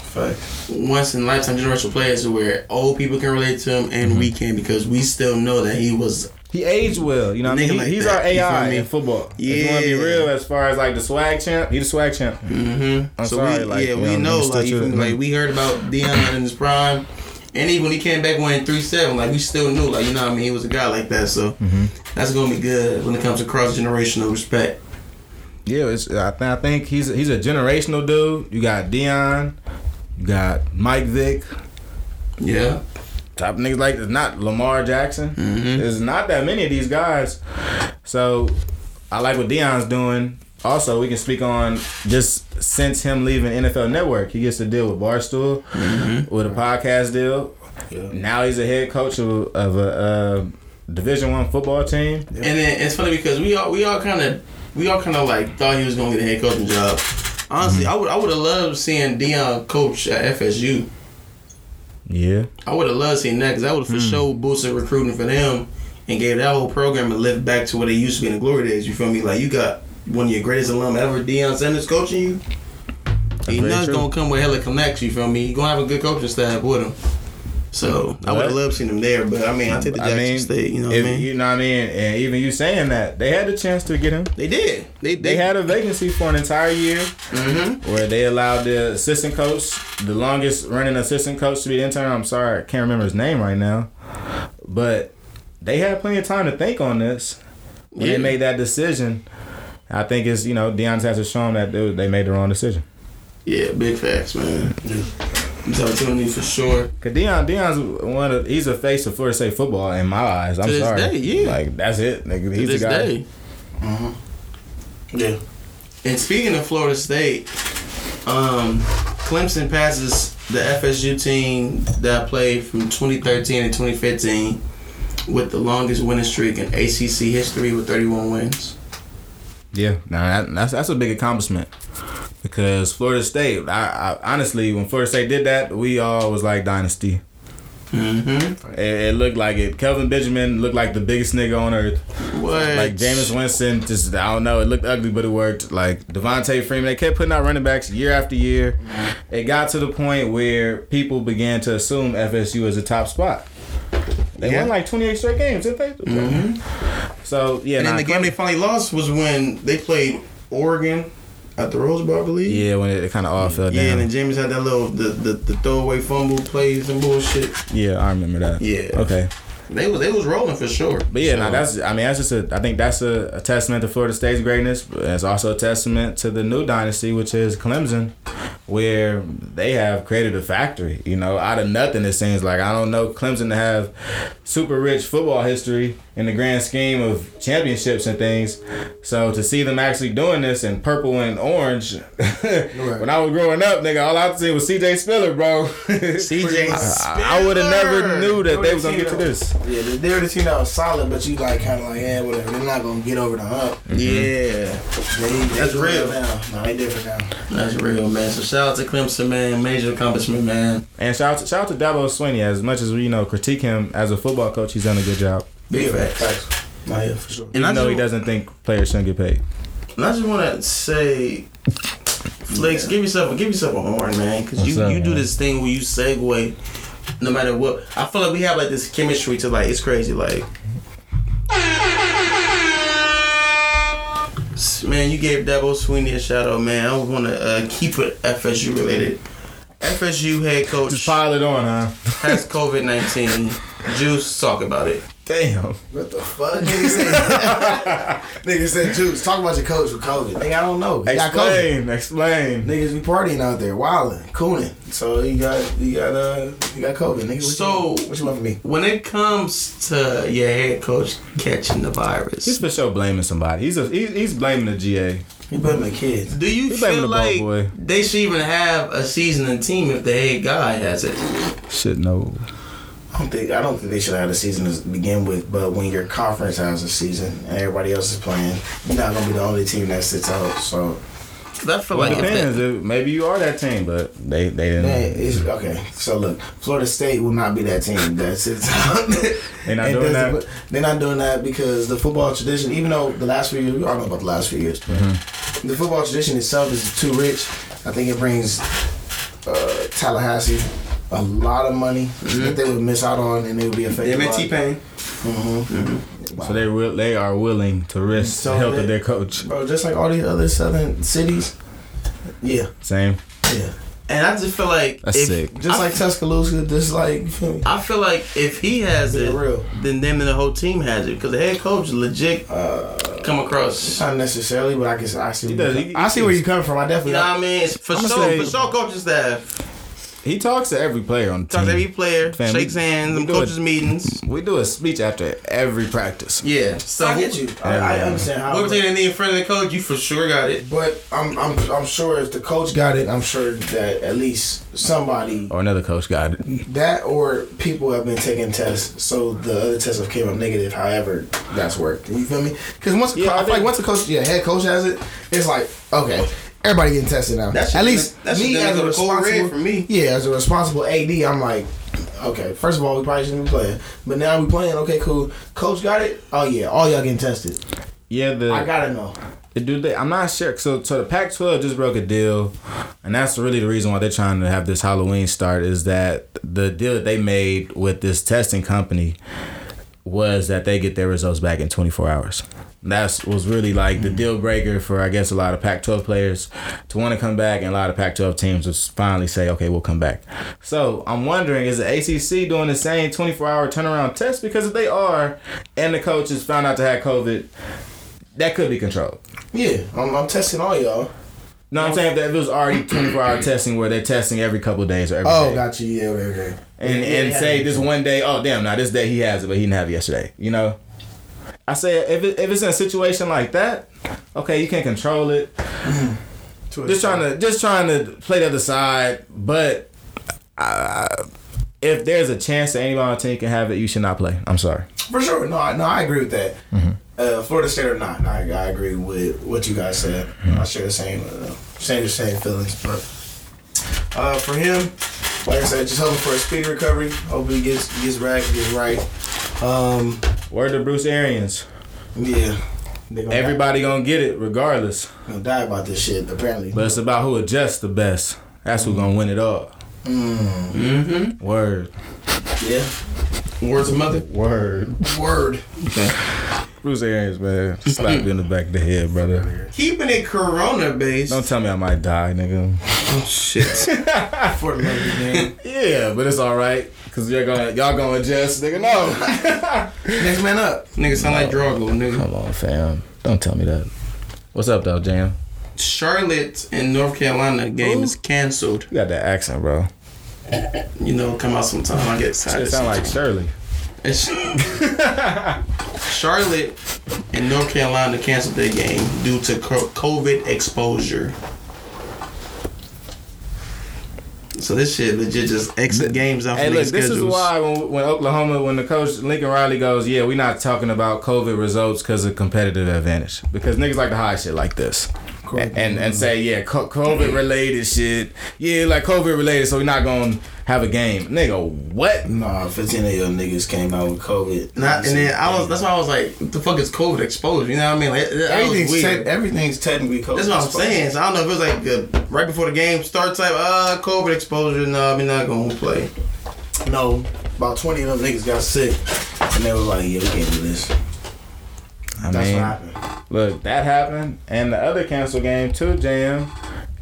once in a lifetime generational players where old people can relate to him and we can because we still know that he was. He aged well, you know. What I mean, like he's that, our you AI me? in football. If you want to be Yeah. real, as far as like the swag champ, he's the swag champ. Mm-hmm. I'm so sorry, we, like yeah, you we know, niggas like, still you feel like we heard about Deion in his prime, and even when he came back winning three seven, like we still knew, like you know, what I mean, he was a guy like that. So Mm-hmm. that's gonna be good when it comes to cross generational respect. Yeah, it's, I, th- I think he's he's a generational dude. You got Deion, you got Mike Vick. Yeah. Top niggas like it's not Lamar Jackson. Mm-hmm. There's not that many of these guys. So I like what Deion's doing. Also, we can speak on just since him leaving NFL Network, he gets to deal with Barstool mm-hmm. with a podcast deal. Now he's a head coach of, of a uh, Division One football team. And then it's funny because we all we all kind of we all kind of like thought he was gonna get a head coaching job. Honestly, mm-hmm. I would I would have loved seeing Dion coach at FSU. Yeah. I would have loved seeing that because that would have for hmm. sure boosted recruiting for them and gave that whole program a lift back to what it used to be in the glory days. You feel me? Like you got one of your greatest alum ever, Deion Sanders, coaching you. He knows gonna come with hella connects. You feel me? He gonna have a good coaching staff with him. So I would have loved seeing him there, but I mean, I take the Jackson State. You know what I mean? You know what I mean? And even you saying that, they had the chance to get him. They did. They they, had a vacancy for an entire year Mm-hmm. where they allowed the assistant coach, the longest running assistant coach, to be the intern. I'm sorry, I can't remember his name right now, but they had plenty of time to think on this when Yeah. they made that decision. I think it's you know Deion has to show them that they, they made the wrong decision. Yeah, big facts, man. It's opportunity for sure. Cause Deion, Deion's one of he's a face of Florida State football in my eyes. I'm To this sorry, day, yeah. like that's it. Nigga, To he's this the guy. day. Yeah. And speaking of Florida State, um, Clemson passes the FSU team that played from 2013 and 2015 with the longest winning streak in ACC history with 31 wins. Yeah, now that, that's that's a big accomplishment because Florida State. I, I honestly, when Florida State did that, we all was like dynasty. Mm-hmm. It, it looked like it. Kelvin Benjamin looked like the biggest nigga on earth. What? Like Jameis Winston, just I don't know. It looked ugly, but it worked. Like Devonta Freeman, they kept putting out running backs year after year. It got to the point where people began to assume FSU was a top spot. They Yeah. won like 28 straight games, didn't they? Mm-hmm. So yeah, and then the game they finally lost was when they played Oregon at the Rose Bowl, I believe. Yeah, when it, kind of all fell Yeah, down. Yeah, and then Jameis had that little the, the, the throwaway fumble plays and bullshit. Yeah, I remember that. Yeah. Okay. They was they was rolling for sure. But yeah, So- no, that's. I mean, that's just a. I think that's a, a testament to Florida State's greatness. But it's also a testament to the new dynasty, which is Clemson, where they have created a factory. You know, out of nothing, it seems like. I don't know Clemson to have super rich football history in the grand scheme of championships and things. So to see them actually doing this in purple and orange, when I was growing up, nigga, all I see was C.J. Spiller, bro. C.J. I, I would have never knew that they was gonna get to this. Yeah, they- they're the team that was solid, but you like kind of like, yeah, whatever. They're not gonna get over the hump. Yeah, They, That's real. Now. No, they different now. that's real, man. So shout out to Clemson, man. Major accomplishment, man. And shout out to, shout out to Dabo Swinney. As much as we you know critique him as a football coach, he's done a good job. Big facts. Facts. No, yeah, for sure. Even I though he doesn't think players shouldn't get paid. And I just want to say, Flex, give yourself give yourself a horn, man, because you up, you do this thing where you segue, no matter what. I feel like we have like this chemistry to like it's crazy, like. Man, you gave Dabo Swinney a shout out, man. I want to uh, keep it FSU related. FSU head coach Just pile it on, huh? has COVID nineteen. Juice, talk about it. Damn. What the fuck? Nigga said, nigga said, Juice, talk about your coach with COVID. Nigga, I don't know. He got COVID. Explain, explain. Niggas be partying out there, wilding, cooning. So he got, he got, uh, he got COVID. Nigga, what So- you, what you want from me? When it comes to your head coach catching the virus, He's virus, for sure blaming somebody. He's a, he, he's blaming the GA. He blaming the kids. do you He feel the like boy. they should even have a seasoning team if the head guy has it? Shit, no. I don't think, I don't think they should have a season to begin with. But when your conference has a season and everybody else is playing, you're not gonna be the only team that sits out. So. I feel Well, like it depends. that, It- Maybe you are that team, but they they didn't. Man, it's, okay, so look, Florida State will not be that team that sits out. they're not doing that. They're not doing that because the football tradition, even though the last few years, we all know about the last few years, but Mm-hmm. the football tradition itself is too rich. I think it brings uh, Tallahassee a lot of money that they would miss out on, and they would be affected. them and by T. Pain. Mm-hmm. So they will, they are willing to risk So the health they- of their coach. Bro, just like all these other southern cities. Yeah, Same. yeah. And I just feel like That's if, sick. Just I, like Tuscaloosa, just like you feel me? I feel like if he has it, real. then them and the whole team has it because the head coach legit Uh, come across. Not necessarily, but I can I see. He does. He- I see where you coming from. I definitely. You definitely. know what I mean? It's for I'ma sure, say- for sure, coaching staff. He talks to every player on the Talk team. to every player, Fam, shakes we- hands, we coaches it. meetings. We do a speech after every practice. Yeah, so I get you. I, I understand how. Whoever taking a knee in front of the coach, you for sure got it. But I'm I'm I'm sure if the coach got it, I'm sure that at least somebody Or another coach got it. that or people have been taking tests, so the other tests have came up negative. However, that's worked. You feel me? Because once Yeah, I I feel like once the coach, yeah, head coach has it, it's like okay. Everybody getting tested now. That shit At least that shit me as a a cold red responsible for me. Yeah, as a responsible AD, I'm like, okay. First of all, we probably shouldn't be playing, but now we playing. Okay, cool. Coach got it. Oh yeah, all y'all getting tested. Yeah, the I gotta know. Do they? I'm not sure. So, so the Pac-12 just broke a deal, and that's really the reason why they're trying to have this Halloween start. Is that the deal that they made with this testing company was that they get their results back in 24 hours. That's was really like the hmm. deal breaker for I guess a lot of Pac-12 players to want to come back, and a lot of Pac-12 teams to finally say, okay, we'll come back. So I'm wondering, is the ACC doing the same 24-hour turnaround test? Because if they are, and the coaches found out to have COVID, that could be controlled. Yeah, I'm, I'm testing all y'all. No, I'm saying if it was already 24 hour testing where they're testing every couple days or every Oh, day. got you. Yeah, okay, okay. And Yeah, and yeah, say this one day, oh damn, now this day he has it, but he didn't have it yesterday. You know, I say if it, if it's in a situation like that, okay, you can't control it. just trying to just trying to play the other side, but uh, if there's a chance that anybody on the team can have it, you should not play. I'm sorry. For sure. No, I- no, I agree with that. Mm-hmm. Uh, Florida State or not, I, I agree with what you guys said. Mm-hmm. I share the same, uh, same, the same feelings. But uh, for him, like I said, just hoping for a speedy recovery. Hopefully, he gets gets back, gets right. Um, Word to Bruce Arians. Yeah, gonna Everybody gonna get it regardless. gonna die about this shit. Apparently, But it's about who adjusts the best. That's who gonna win it all. Mm. Mm-hmm. Word. Yeah. Words of mother. Word. Word. Bruce Arians, man. Slap you in the back of the head, brother. Keeping it Corona based. Don't tell me I might die, nigga. Oh shit. for the love. Yeah, but it's all right. Cause you're gonna y'all gonna adjust, nigga. No. Next man up. Nigga sound like Drago, nigga. Come on, fam. Don't tell me that. What's up, though, Jam? Charlotte and North Carolina game is canceled. You got that accent, bro. You know, come out sometime. I get excited. Shit sound like Shirley. It's Charlotte and North Carolina canceled their game due to COVID exposure. So this shit legit just exit games off Hey, niggas' look, this is why when, when Oklahoma, when the coach Lincoln Riley goes, yeah, we're not talking about COVID results because of competitive advantage. Because niggas like to hide shit like this. And, and and say yeah, COVID related shit. Yeah, like COVID related, so we're not gonna have a game, nigga. What? Nah, 15 of your niggas came out with COVID. Not, and then I was. That's why I was like, the fuck is COVID exposure?" You know what I mean? Like, that was Everything's, weird. te- everything's technically COVID. That's what I'm exposure. saying. So I don't know if it was like uh, right before the game start type. Uh, COVID exposure. No, we're not gonna play. No, about 20 of them niggas got sick. And they was like, yeah, we can't do this. I That's mean, what happened. look, that happened, and the other cancel game too, Jam.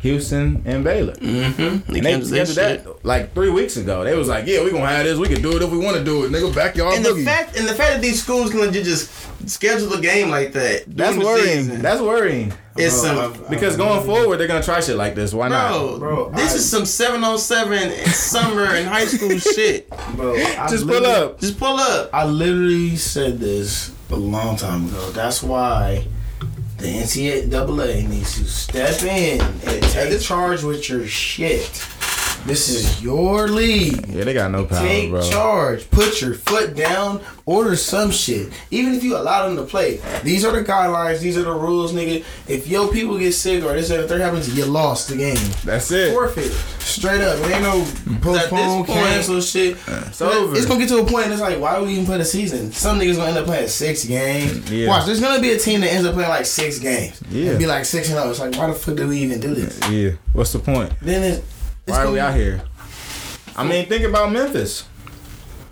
Houston, and Baylor. Mm-hmm. And they scheduled that like three weeks ago. They was like, "Yeah, we gonna have this. We can do it if we want to do it, nigga. Backyard And the boogie." fact and the fact that these schools can just schedule a game like that. That's worrying. season. That's worrying. It's Bro, some because going forward they're gonna try shit like this. Why not? Bro, this is some 707 in summer and high school shit. Bro, I Just pull up. Just pull up. I literally said this a long time ago. That's why the NCAA needs to step in and take a charge with your shit. This is your league. Yeah, they got no power, Take bro. charge. Put your foot down. Order some shit. Even if you allow them to play. These are the guidelines. These are the rules, nigga. If your people get sick or this or that happens, you lost the game. That's it. Forfeit. Straight up. It ain't no postpone, point- cancel shit. It's over. It's gonna get to a point. It's like, why would we even put a season? Some niggas gonna end up playing six games. Yeah. Watch, there's gonna be a team that ends up playing like six games. Yeah. And be like six and zero. It's like, why the fuck do we even do this? Yeah. What's the point? Then it's, it's Why are we out here? I mean, think about Memphis.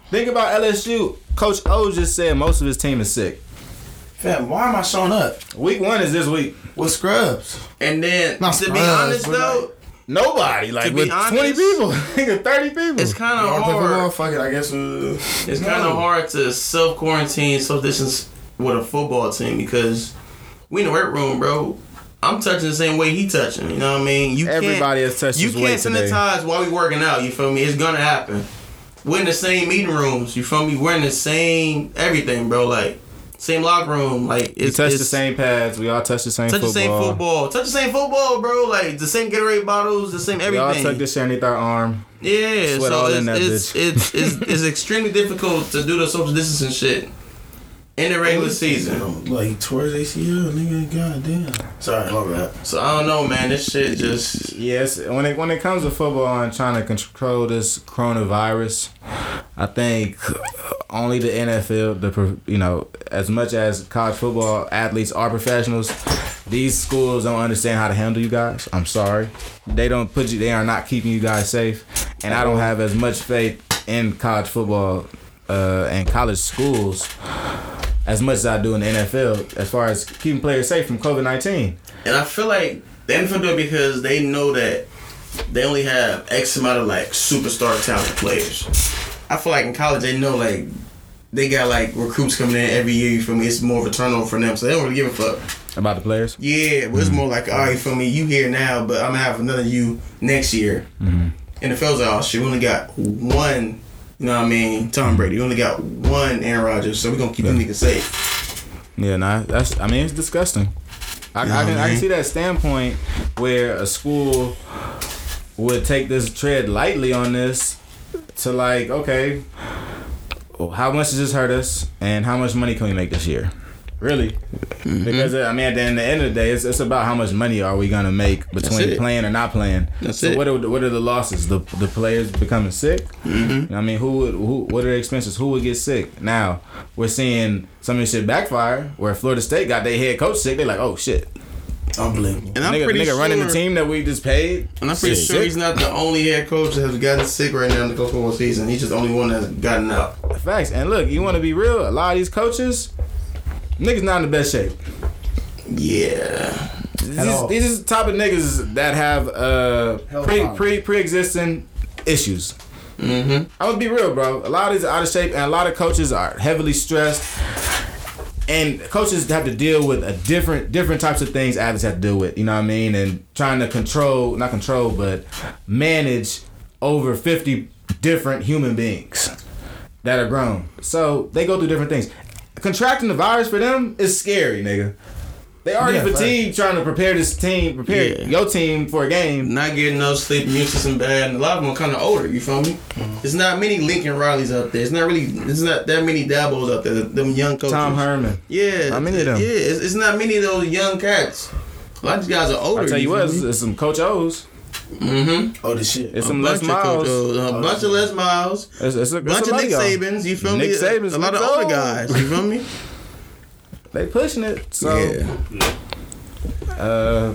Think about LSU. Coach O just said most of his team is sick. Fam, why am I showing up Week one is this week. with scrubs? And then Not to be Spurs, honest but though, Nobody like To be with twenty honest, people, nigga, thirty people. it's kind Y'all of play football? hard. Fuck it, I guess. Uh, It's no. kind of hard to self quarantine, self distance with a football team because we in the weight room, bro. I'm touching the same way he touching. You know what I mean? You can't- Everybody has touched You can't weight today. sanitize while we working out. You feel me? It's gonna happen. We're in the same meeting rooms. You feel me? We're in the same everything, bro. Like same locker room. Like We it's touch the same pads. We all touch the same Touch football. the same football. Touch the same football, bro. Like the same Gatorade bottles, the same everything. We all tuck this shit underneath our arm. Yeah, Sweat so all it's, in that it's, bitch. it's, it's, it's extremely difficult to do the social distancing shit in the regular season. Like towards ACL, nigga. Goddamn. Sorry, my bad. So I don't know, man. This shit just Yes, when it when it comes to football and trying to control this coronavirus, I think only the NFL, the you know, as much as college football athletes are professionals, these schools don't understand how to handle you guys. I'm sorry, they don't put you. They are not keeping you guys safe, and I don't have as much faith in college football uh, and college schools as much as I do in the NFL as far as keeping players safe from COVID nineteen. And I feel like the NFL do it because they know that they only have X amount of like superstar talented players. I feel like in college they know like they got like recruits coming in every year. You feel me? It's more of a turnover for them, so they don't really give a fuck. About the players? Yeah, but it's more like, all right, for me? You here now, but I'm gonna have another you next year. Mm-hmm. And the feels like, oh shit, we only got one. You know what I mean? Tom Brady. We only got one Aaron Rodgers, so we're gonna keep them niggas safe. Yeah, nah, that's. I mean, it's disgusting. I, Yeah, I can I man. can see that standpoint where a school would take this tread lightly on this to like, okay, how much does this hurt us, and how much money can we make this year? Really? Mm-hmm. Because I mean, at the end, the end of the day, it's, it's about how much money are we gonna make between playing or not playing. That's so it. what are what are the losses? The the players becoming sick. Mm-hmm. I mean, who would who? What are the expenses? Who would get sick? Now we're seeing some of this shit backfire. Where Florida State got their head coach sick. They're like, oh shit. Unbelievable. And I'm nigga, pretty nigga running the team that we just paid. And I'm pretty shit, sure he's not the only head coach that has gotten sick right now in the college football season. He's just the only one that's gotten out. Facts. And look, you want to be real? A lot of these coaches, niggas not in the best shape. Yeah. These, these is the type of niggas that have uh pre pre pre existing issues. Mm-hmm. I'm gonna be real, bro. A lot of these are out of shape, and a lot of coaches are heavily stressed. And coaches have to deal with a different different types of things athletes have to deal with. You know what I mean? And trying to control, not control, but manage over 50 different human beings that are grown. So they go through different things. Contracting the virus for them is scary, nigga. They already Yeah, fatigued trying to prepare this team, prepare Yeah. your team for a game. Not getting no sleep, immune system bad, and a lot of them are kind of older. You feel me? Mm-hmm. There's not many Lincoln Rileys out there. It's not really. It's not that many Dabos out there. Them young coaches. Tom Herman. Yeah. How many of them? Yeah. It's, it's not many of those young cats. A lot of these guys are older. I'll tell you what, feel it's, it's some Coach O's. Mm-hmm. Oh, this shit. It's A some Les bunch of Miles. Coach- a bunch of Les Miles. It's, it's a, bunch it's a of Nick money Sabans. You feel Nick me? Saban's a lot of Nick older guys. You feel me? They pushing it. So Yeah. uh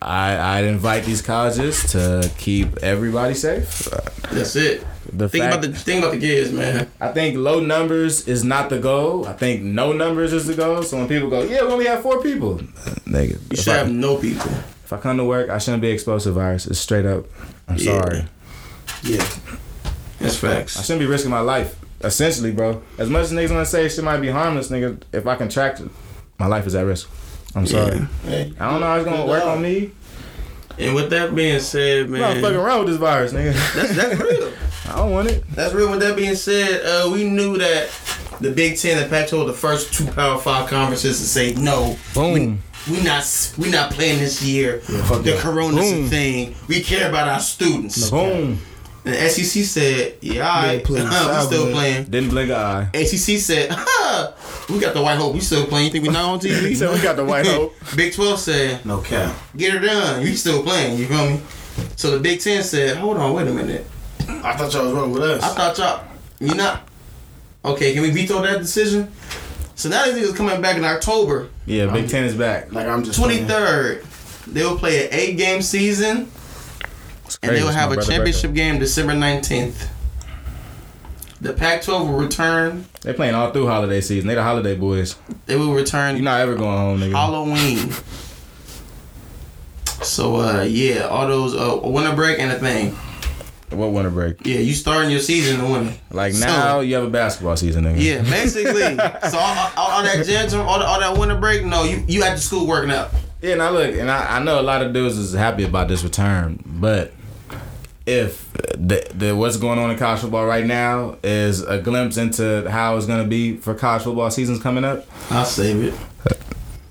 I I'd invite these colleges to keep everybody safe. That's it. The Think fact, about the think about the kids, man. I think low numbers is not the goal. I think no numbers is the goal. So when people go, yeah, we only have four people, uh, nigga. You should I- have no people. If I come to work, I shouldn't be exposed to virus. It's straight up. I'm Yeah. sorry. Yeah. That's facts. I shouldn't be risking my life. Essentially, bro. As much as niggas wanna say shit might be harmless, nigga, if I contract it, my life is at risk. I'm sorry. Hey. I don't know how it's gonna work on me. And with that being said, man, I'm fucking around with this virus, nigga. That's that's real. I don't want it. That's real. With that being said, uh, we knew that the Big Ten and Pac-12 the first two Power Five conferences to say no. Boom. We, we not we not playing this year. fuck the that. Corona's a Boom. thing. We care about our students. Boom. And the SEC said, "Yeah, all right, playing uh-huh, we still playing." Didn't blink an eye. ACC said, "Ha, "We got the White Hope. We still playing. You think we not on TV?" He said, "We got the White Hope." Big Twelve said, No cap. "Get her done. You still playing? You feel me?" So the Big Ten said, "Hold on, wait a minute. I thought y'all was rolling with us. I thought y'all, you not okay? Can we veto that decision?" So now these niggas coming back in October Yeah, Big Ten is back. Like I'm just twenty third. They will play an eight game season, and they will have a championship game December nineteenth. The Pac-12 will return. They playing all through holiday season. They the holiday boys. They will return You're not ever going home, nigga. Halloween. So uh yeah, all those uh winter break and a thing. What winter break? Yeah, you starting your season in the winter. Like So- now, you have a basketball season, nigga. Yeah, basically. so all, all, all that gym, all, all that winter break, no, you you at the school working out. Yeah, now look, and I, I know a lot of dudes is happy about this return, but if the, the what's going on in college football right now is a glimpse into how it's gonna be for college football seasons coming up, I'll save it.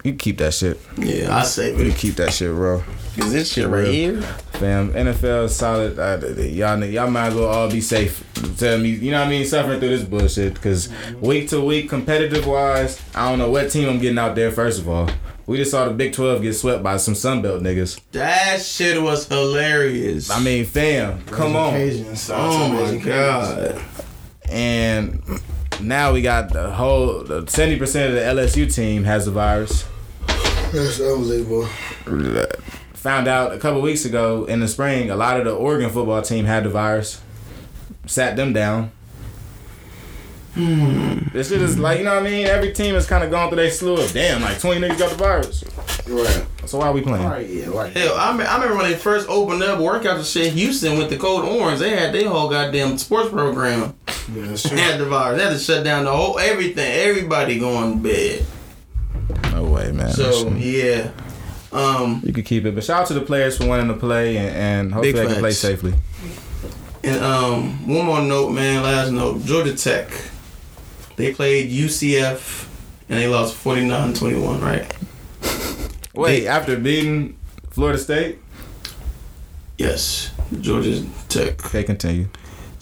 you keep that shit. Yeah, I save it. You keep that shit, bro. Cause this shit right here. Fam, NFL is solid. Uh, y'all, y'all might as well all be safe. Tell me, you know what I mean? Suffering through this bullshit. Because week to week, competitive wise, I don't know what team I'm getting out there, first of all. We just saw the Big 12 get swept by some Sunbelt niggas. That shit was hilarious. I mean, fam, come on. Occasions. oh my god. And now we got the whole, 70% of the LSU team has the virus. That's unbelievable. Found out a couple weeks ago in the spring, a lot of the Oregon football team had the virus. Sat them down. Hmm. This shit is like, you know what I mean? Every team has kind of gone through their slew of, damn, like 20 niggas got the virus. Right. So why are we playing? Right. Yeah. Right. Hell, I, me- I remember when they first opened up workouts and shit. Houston with the Code Orange, they had their whole goddamn sports program. Yeah, that's They true. had the virus. They had to shut down the whole everything. Everybody going to bed. No way, man. So yeah, um, you could keep it. But shout out to the players for wanting to play and, and hopefully they can play safely. and um, one more note, man. Last note: Georgia Tech. They played UCF and they lost 49-21, Right? Wait, after beating Florida State? Yes, Georgia Tech. Okay, continue.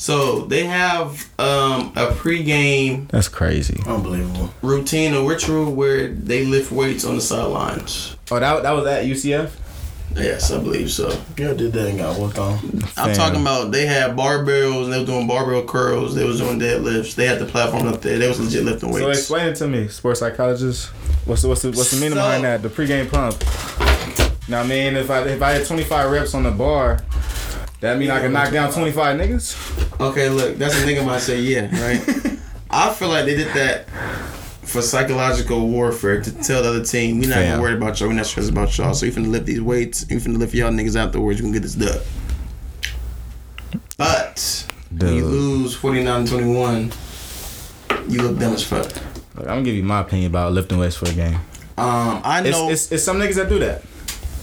So they have um, a pregame That's crazy. Unbelievable. routine or ritual where they lift weights on the sidelines. Oh, that, that was at UCF? Yes, I believe so. Yeah, did that and got worked on. I'm Fam. talking about they had barbells and they were doing barbell curls. They was doing deadlifts. They had the platform up there. They was legit lifting weights. So weights. explain it to me, sports psychologist. What's the, what's the, what's the meaning So- behind that? The pregame pump. Now, I mean, if I if I had 25 reps on the bar, that mean I can knock down 25 niggas? Okay, look, that's the nigga might say yeah, right? I feel like they did that for psychological warfare to tell the other team we not even worried about y'all, we not stressed about y'all. So you finna lift these weights, you finna lift y'all niggas afterwards, you can get this dub. But when you lose 49-21, you look dumb as fuck. Look, I'm gonna give you my opinion about lifting weights for a game. Um, I It's, know it's, it's some niggas that do that.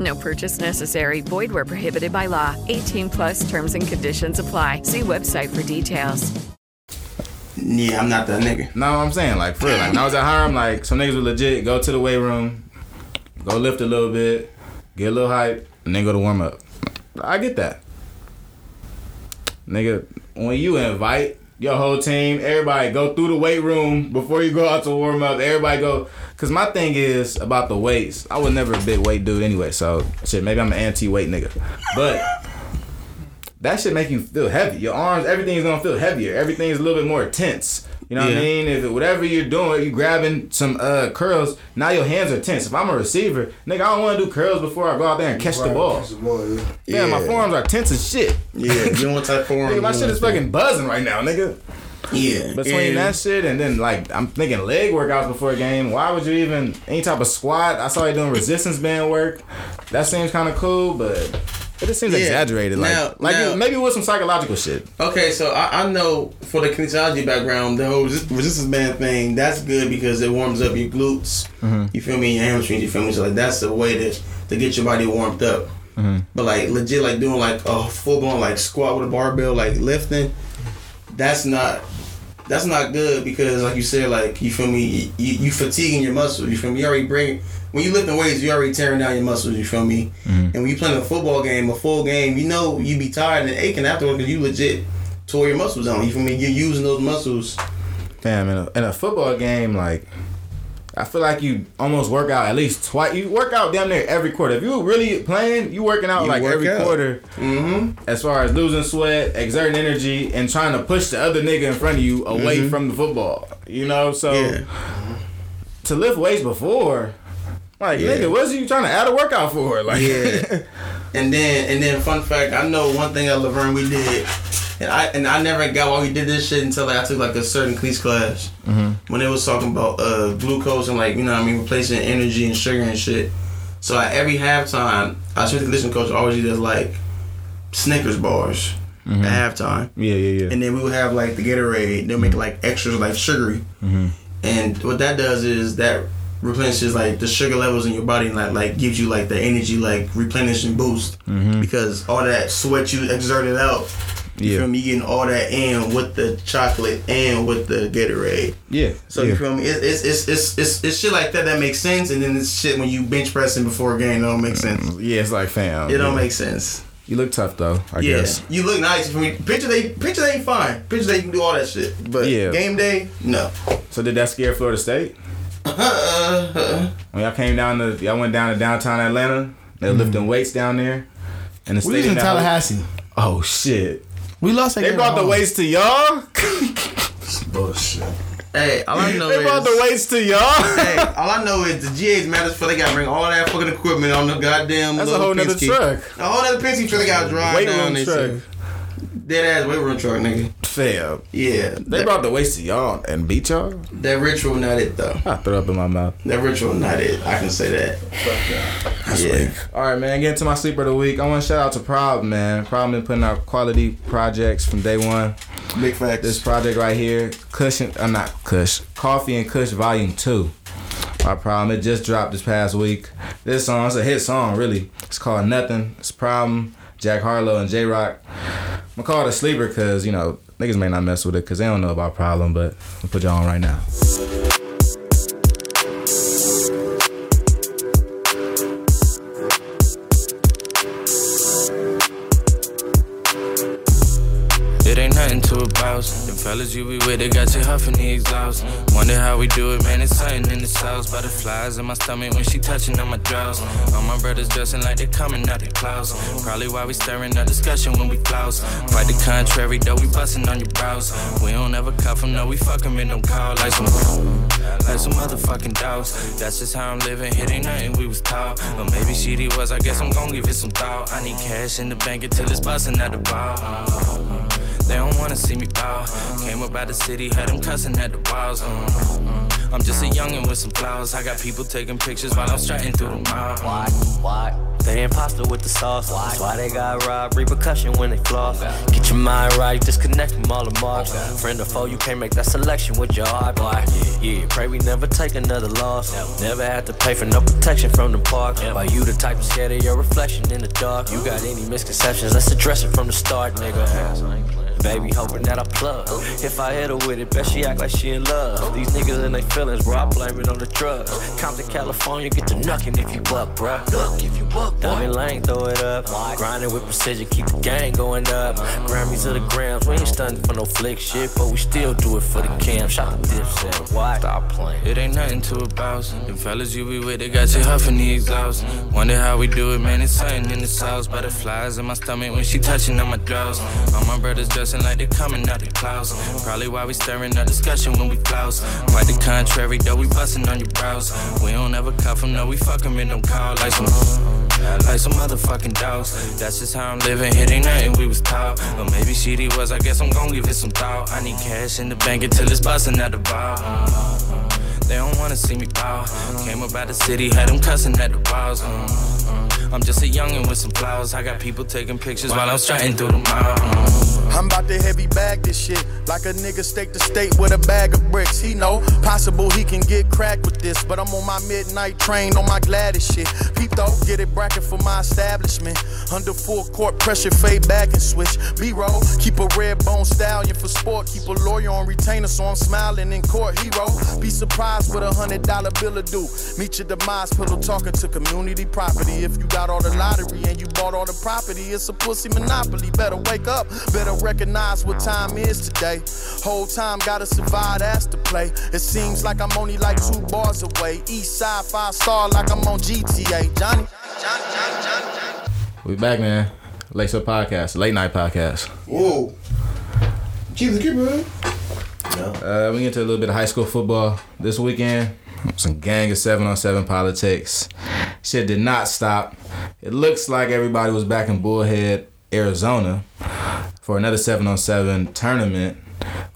No purchase necessary. Void where prohibited by law. 18 plus terms and conditions apply. See website for details. Yeah, I'm not that nigga. No, I'm saying like for real. Like when I was at Hiram, like some niggas would legit go to the weight room, go lift a little bit, get a little hype, and then go to warm up. I get that. Nigga, when you invite your whole team, everybody go through the weight room before you go out to warm up. Everybody go, cause my thing is about the weights. I was never a big weight dude anyway, so shit. Maybe I'm an anti-weight nigga, but that should make you feel heavy. Your arms, everything's gonna feel heavier. Everything's a little bit more tense. You know what I mean? If it, whatever you're doing, you grabbing some uh, curls, now your hands are tense. If I'm a receiver, nigga, I don't want to do curls before I go out there and catch the ball. Yeah, my Yeah. forearms are tense as shit. Yeah, you know what type of forearm Nigga, my shit is fucking buzzing right now, nigga. Yeah. Between and- that shit and then like I'm thinking leg workouts before a game. Why would you even any type of squat? I saw you doing resistance band work. That seems kind of cool, but it just seems Yeah. exaggerated. Like Now- like now- maybe with some psychological shit. Okay, so I, I know for the kinesiology background, the whole resist- resistance band thing, that's good because it warms up your glutes. Mhm. You feel me? Your hamstrings. You feel me? So like that's the way to to get your body warmed up. Mhm. But like legit, like doing like a full blown like squat with a barbell, like lifting, that's not that's not good because like you said, like you feel me, you, you fatiguing your muscles. You feel me? You already bring when you lifting weights, you already tearing down your muscles. You feel me? And when you playing a football game, a full game, you know you be tired and aching afterwards because you legit tore your muscles down. You feel me? You're using those muscles. Damn, in a, in a football game, like I feel like you almost work out at least twice. You work out damn near every quarter. If you really playing, you working out You like work every out. quarter. Mm-hmm. As far as losing sweat, exerting energy, and trying to push the other nigga in front of you away Mhm. from the football. You know, so Yeah. to lift weights before, like Yeah. nigga, what's you trying to add a workout for? Like, Yeah. and then and then fun fact, I know one thing at Laverne we did, and I and I never got why we did this shit until like, I took like a certain cleats class Mhm. when it was talking about uh glucose and like you know what I mean replacing energy and sugar and shit. So at every halftime, our strength conditioning coach always does like Snickers bars Mhm. at halftime. yeah, yeah, yeah. And then we would have like the Gatorade. They'll make like extras like sugary. Mhm. And what that does is that replenishes like the sugar levels in your body and like, like gives you like the energy like replenish and boost Mhm. because all that sweat you exerted out. You Yeah. feel me? Getting all that in with the chocolate and with the Gatorade. yeah. So yeah. you feel me? It, it's, it's it's it's it's shit like that that makes sense, and then it's shit when you bench pressing before a game that don't make sense. Yeah, it's like fam. It don't make sense. You look tough though. I yeah, guess. you look nice. For me, picture they picture they ain't fine. Picture they can do all that shit, but Yeah. game day, no. So did that scare Florida State? When y'all came down to, y'all went down to downtown Atlanta. They were lifting weights down there. And the We was in stadium that- Tallahassee. Oh shit! We lost. that They game brought the home. weights to y'all. Bullshit. Hey, all I know They is brought the weights to y'all. hey, all I know is the GA's mad as fuck. They gotta bring all that fucking equipment on the goddamn. That's a little whole nother truck. A whole nother Penske truck. They gotta drive Weight down. room truck. Dead ass weight room truck, nigga. Fail. Yeah, They that, brought the weights to y'all and beat y'all. that ritual not it though. I threw up in my mouth. That ritual not it. I can say that. Fuck that. That's Yeah. All right, man. Getting to my sleeper of the week. I want to shout out to Prob, man. Prob been putting out quality projects from day one. Big facts. This project right here, Cushion, I'm uh, not Cush, Coffee and Kush Volume Two. My problem. It just dropped this past week. This song, it's a hit song, really. It's called Nothing. It's Problem. Jack Harlow and Jay Rock. I'm gonna call it a sleeper because you know niggas may not mess with it because they don't know about Problem, but I'll put y'all on right now. The you be with, they got you huffing the exhaust. Wonder how we do it, man. It's something in the sauce. Butterflies in my stomach when she touching on my drawers. All my brothers dressing like they coming out the clouds. Probably why we stirring up discussion when we flouse. Quite the contrary, though we busting on your brows. We don't ever cuff them, no, we fuck 'em in no call like some, like some motherfucking dogs. That's just how I'm living. It ain't nothing we was taught. But maybe she was. I guess I'm gon' give it some thought. I need cash in the bank until it's busting at the ball. They don't wanna see me bow. Came up out the city, had them cussing at the walls. Uh. I'm just a youngin' with some flowers. I got people taking pictures while I'm strutting through the mall. Why? Why? They imposter with the sauce. That's why they got robbed. Repercussion when they floss. Get your mind right, disconnect from all the marks. Friend or foe, you can't make that selection with your heart, boy. Yeah, pray we never take another loss. Never have to pay for no protection from the park. Why you the type scared of your reflection in the dark? You got any misconceptions? Let's address it from the start, nigga. Baby, hoping that I plug. If I hit her with it, bet she act like she in love. These niggas and their feelings, bro, I blame it on the drugs. Compton, California, get to knucking if you buck, bruh. Duck if you buck, Diamond Lane, throw it up. Grinding with precision, keep the gang going up. Grammys of the grams, we ain't stunting for no flick shit, but we still do it for the cam. Shot the dipset, why? Stop playing. It ain't nothing to a bounce. Them fellas you be with, they got you huffing the exhaust. Wonder how we do it, man. It's something in the sauce. Butterflies in my stomach when she touching on my drawers. All my brothers like they're coming out the clouds. Probably why we stirring up discussion when we flouse. Quite the contrary, though we busting on your brows. We don't ever cuff them, no, we fuck them and don't call like some. Like some motherfucking dogs. That's just how I'm living. It ain't nothing we was taught. Or maybe shitty was. I guess I'm gon' give it some thought. I need cash in the bank until it's busting out the vault. They don't wanna see me bow. Came up out the city, had them cussing at the walls. Uh, uh. I'm just a youngin' with some flowers. I got people taking pictures while I'm strutting through the mall. Uh. I'm about to heavy bag this shit. Like a nigga stake the state with a bag of bricks. He know possible he can get cracked with this. But I'm on my midnight train on my Gladys shit. Peep though, get it bracket for my establishment. Under full court pressure, fade back and switch. B roll, keep a red bone stallion for sport. Keep a lawyer on retainer, so I'm smiling in court. Hero, be surprised what a hundred dollar bill will do. Meet your demise, pillow talking to community property. If you got all the lottery and you bought all the property, it's a pussy monopoly. Better wake up, better recognize what time is today. Whole time gotta survive, that's the play. It seems like I'm only like two bars away. East side, five star, like I'm on GTA. Johnny, Johnny, Johnny, Johnny, Johnny. We back, man. Lace Up Podcast, late night podcast. Whoa. Keep the keep it. Uh, we get to a little bit of high school football this weekend. Some gang of seven on seven politics. Shit did not stop. It looks like everybody was back in Bullhead, Arizona, for another seven on seven tournament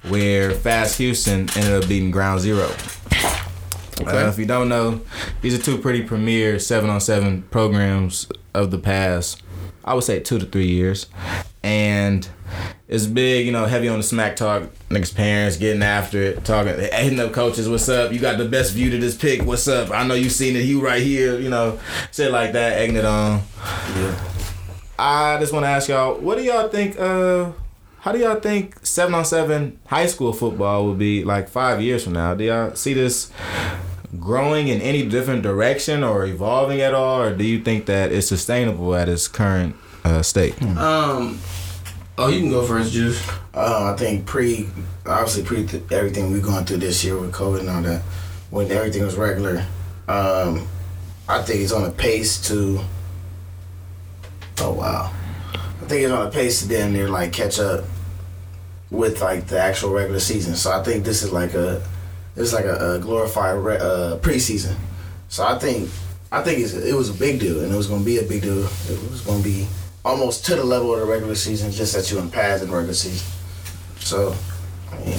where Fast Houston ended up beating Ground Zero. Uh, if you don't know, these are two pretty premier seven on seven programs of the past, I would say two to three years. And it's big, you know, heavy on the smack talk. Niggas' parents getting after it, talking, hitting up coaches, what's up? You got the best view to this pick, what's up? I know you seen it, you right here, you know, shit like that, egging it on. Yeah. I just want to ask y'all, what do y'all think? Uh, how do y'all think seven on seven high school football will be like five years from now? Do y'all see this growing in any different direction or evolving at all, or do you think that it's sustainable at its current uh, state? Um. Oh, you can go first, Juice. Uh, I think pre, obviously pre th- everything we're going through this year with COVID and all that, when everything was regular, um, I think it's on a pace to. Oh wow, I think it's on a pace to damn near like catch up with like the actual regular season. So I think this is like a, it's like a, a glorified re- uh, preseason. So I think, I think it's, it was a big deal, and it was gonna be a big deal. It was gonna be almost to the level of the regular season, just that you in pads in regular season. So, I mean,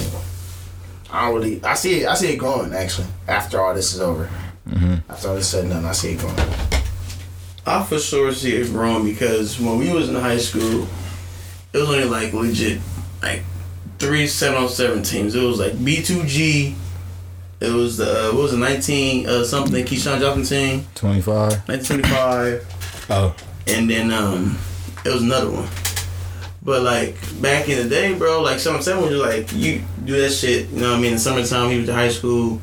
I don't really. I see it. I see it growing actually. After all this is over, Mm-hmm. after all this is said and done, I see it growing. I for sure see it growing because when we was in high school, it was only like legit like three seven on seven teams. It was like B two G. It was the uh, what was it nineteen uh, something Keyshawn Johnson team 25. nineteen twenty five. Oh. And then um, it was another one. But like back in the day, bro, like seven on seven was like you do that shit. You know what I mean? In the summertime, you went to high school,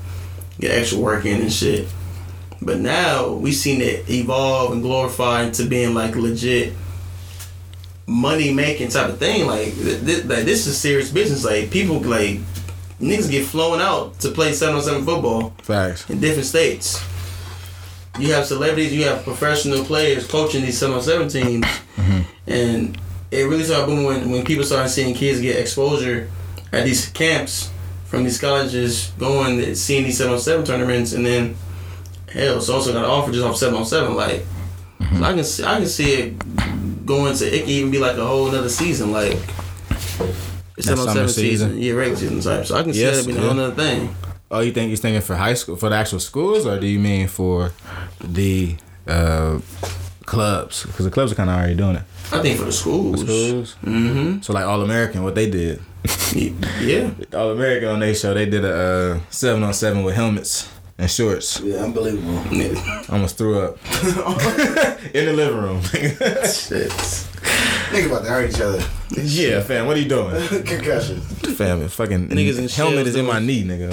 get extra work in and shit. But now we've seen it evolve and glorify into being like legit money making type of thing. Like, th- th- like this is serious business. Like people like niggas get flown out to play seven on seven football Facts. in different states. You have celebrities, you have professional players coaching these seven on seven teams, mm-hmm. and it really started booming when, when people started seeing kids get exposure at these camps from these colleges, going seeing these seven on seven tournaments, and then hell, so also got an offer just off seven on seven. Like, so I can see, I can see it going to it can even be like a whole another season, like. It's seven on seven season, season. yeah, regular season type. So I can see Yes, that being a yeah. whole other thing. Oh, you think you're thinking for high school, for the actual schools, or do you mean for the uh, clubs? Because the clubs are kind of already doing it. I think for the schools. schools. Mm-hmm. So like All American, what they did. yeah. All American on their show, they did a uh, seven on seven with helmets and shorts. Yeah, unbelievable. I almost threw up in the living room. Shit. Think about that. Hurt each other. Yeah, fam. What are you doing? Concussion. Fam, fucking Niggas in helmet shells is in my knee, nigga.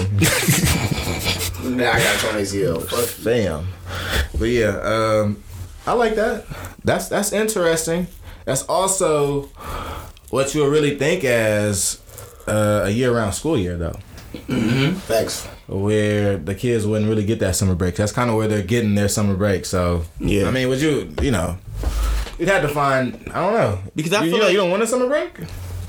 Nah, I got torn ACL. Fuck. Fam. But yeah, um, I like that. That's that's interesting. That's also what you would really think as uh, a year-round school year, though. Mm-hmm. Thanks. Where the kids wouldn't really get that summer break. That's kind of where they're getting their summer break. So Yeah. I mean, would you, you know, you'd have to find. I don't know Because I you, feel you, know, like- you don't want a summer break.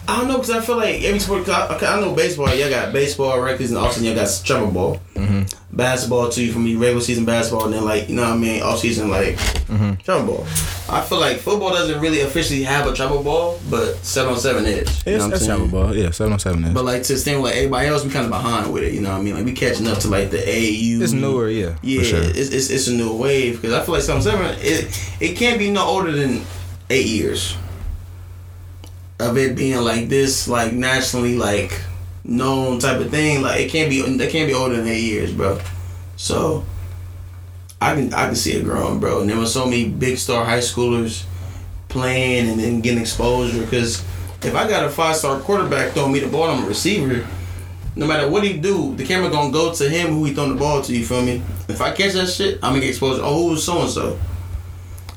I don't know because I feel like every sport. I, okay, I know baseball. Y'all got baseball records, and also y'all got travel ball. Mm-hmm. Basketball too for me, regular season basketball, and then like you know what I mean, off season like Mm-hmm. travel ball. I feel like football doesn't really officially have a travel ball, but seven on seven is. You know It's, what I'm it's saying? travel ball. Yeah, seven on seven is. But like to the thing like everybody else, we kind of behind with it. You know what I mean? Like we catching up to like the AU. It's newer, yeah, Yeah, sure. it's, it's it's a new wave because I feel like seven seven it it can't be no older than eight years of it being like this, like nationally like known type of thing. Like it can't be it can't be older than eight years, bro. So I can I can see it growing, bro. And there were so many big star high schoolers playing and then getting exposure because if I got a five star quarterback throwing me the ball, I'm a receiver. No matter what he do, the camera gonna go to him who he throwing the ball to. You feel me? If I catch that shit, I'm gonna get exposed. Oh, who was so and so?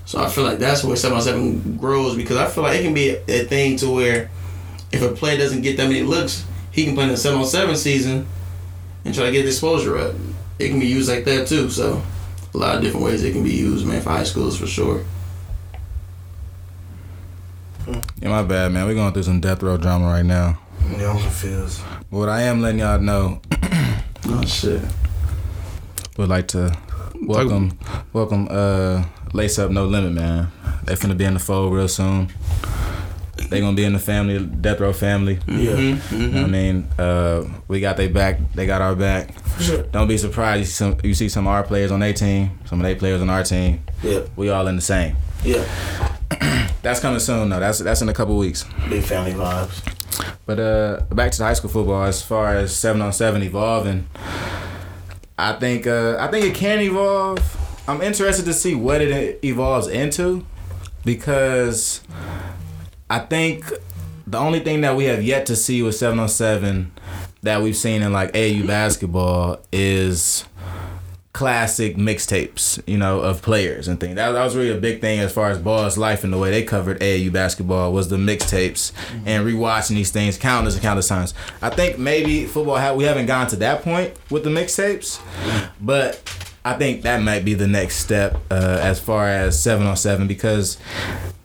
So I feel like that's where seven on seven grows because I feel like it can be a, a thing to where if a player doesn't get that many looks, he can play in the seven on seven season and try to get the exposure up. It can be used like that too. So a lot of different ways it can be used, man, for high schools for sure. Yeah, my bad, man. We're going through some death row drama right now. Yeah, I'm confused. But what I am letting y'all know, oh shit, would like to welcome, welcome, uh, Lace Up No Limit, man. They finna be in the fold real soon. They gonna be in the family, death row family. Yeah. Mhm, You know what I mean? Uh, we got their back. They got our back. sure. Don't be surprised. You see some, you see some of our players on their team, some of their players on our team. Yeah. We all in the same. Yeah. That's coming soon though. That's that's in a couple weeks. Big family vibes. But uh, back to the high school football. As far as seven on seven evolving, I think uh, I think it can evolve. I'm interested to see what it evolves into, because I think the only thing that we have yet to see with seven on seven that we've seen in like AAU basketball is classic mixtapes, you know, of players and things. That, that was really a big thing as far as Ballislife and the way they covered AAU basketball was the mixtapes mm-hmm. and rewatching these things countless and countless times. I think maybe football ha- we haven't gone to that point with the mixtapes, but I think that might be the next step uh, as far as seven on seven because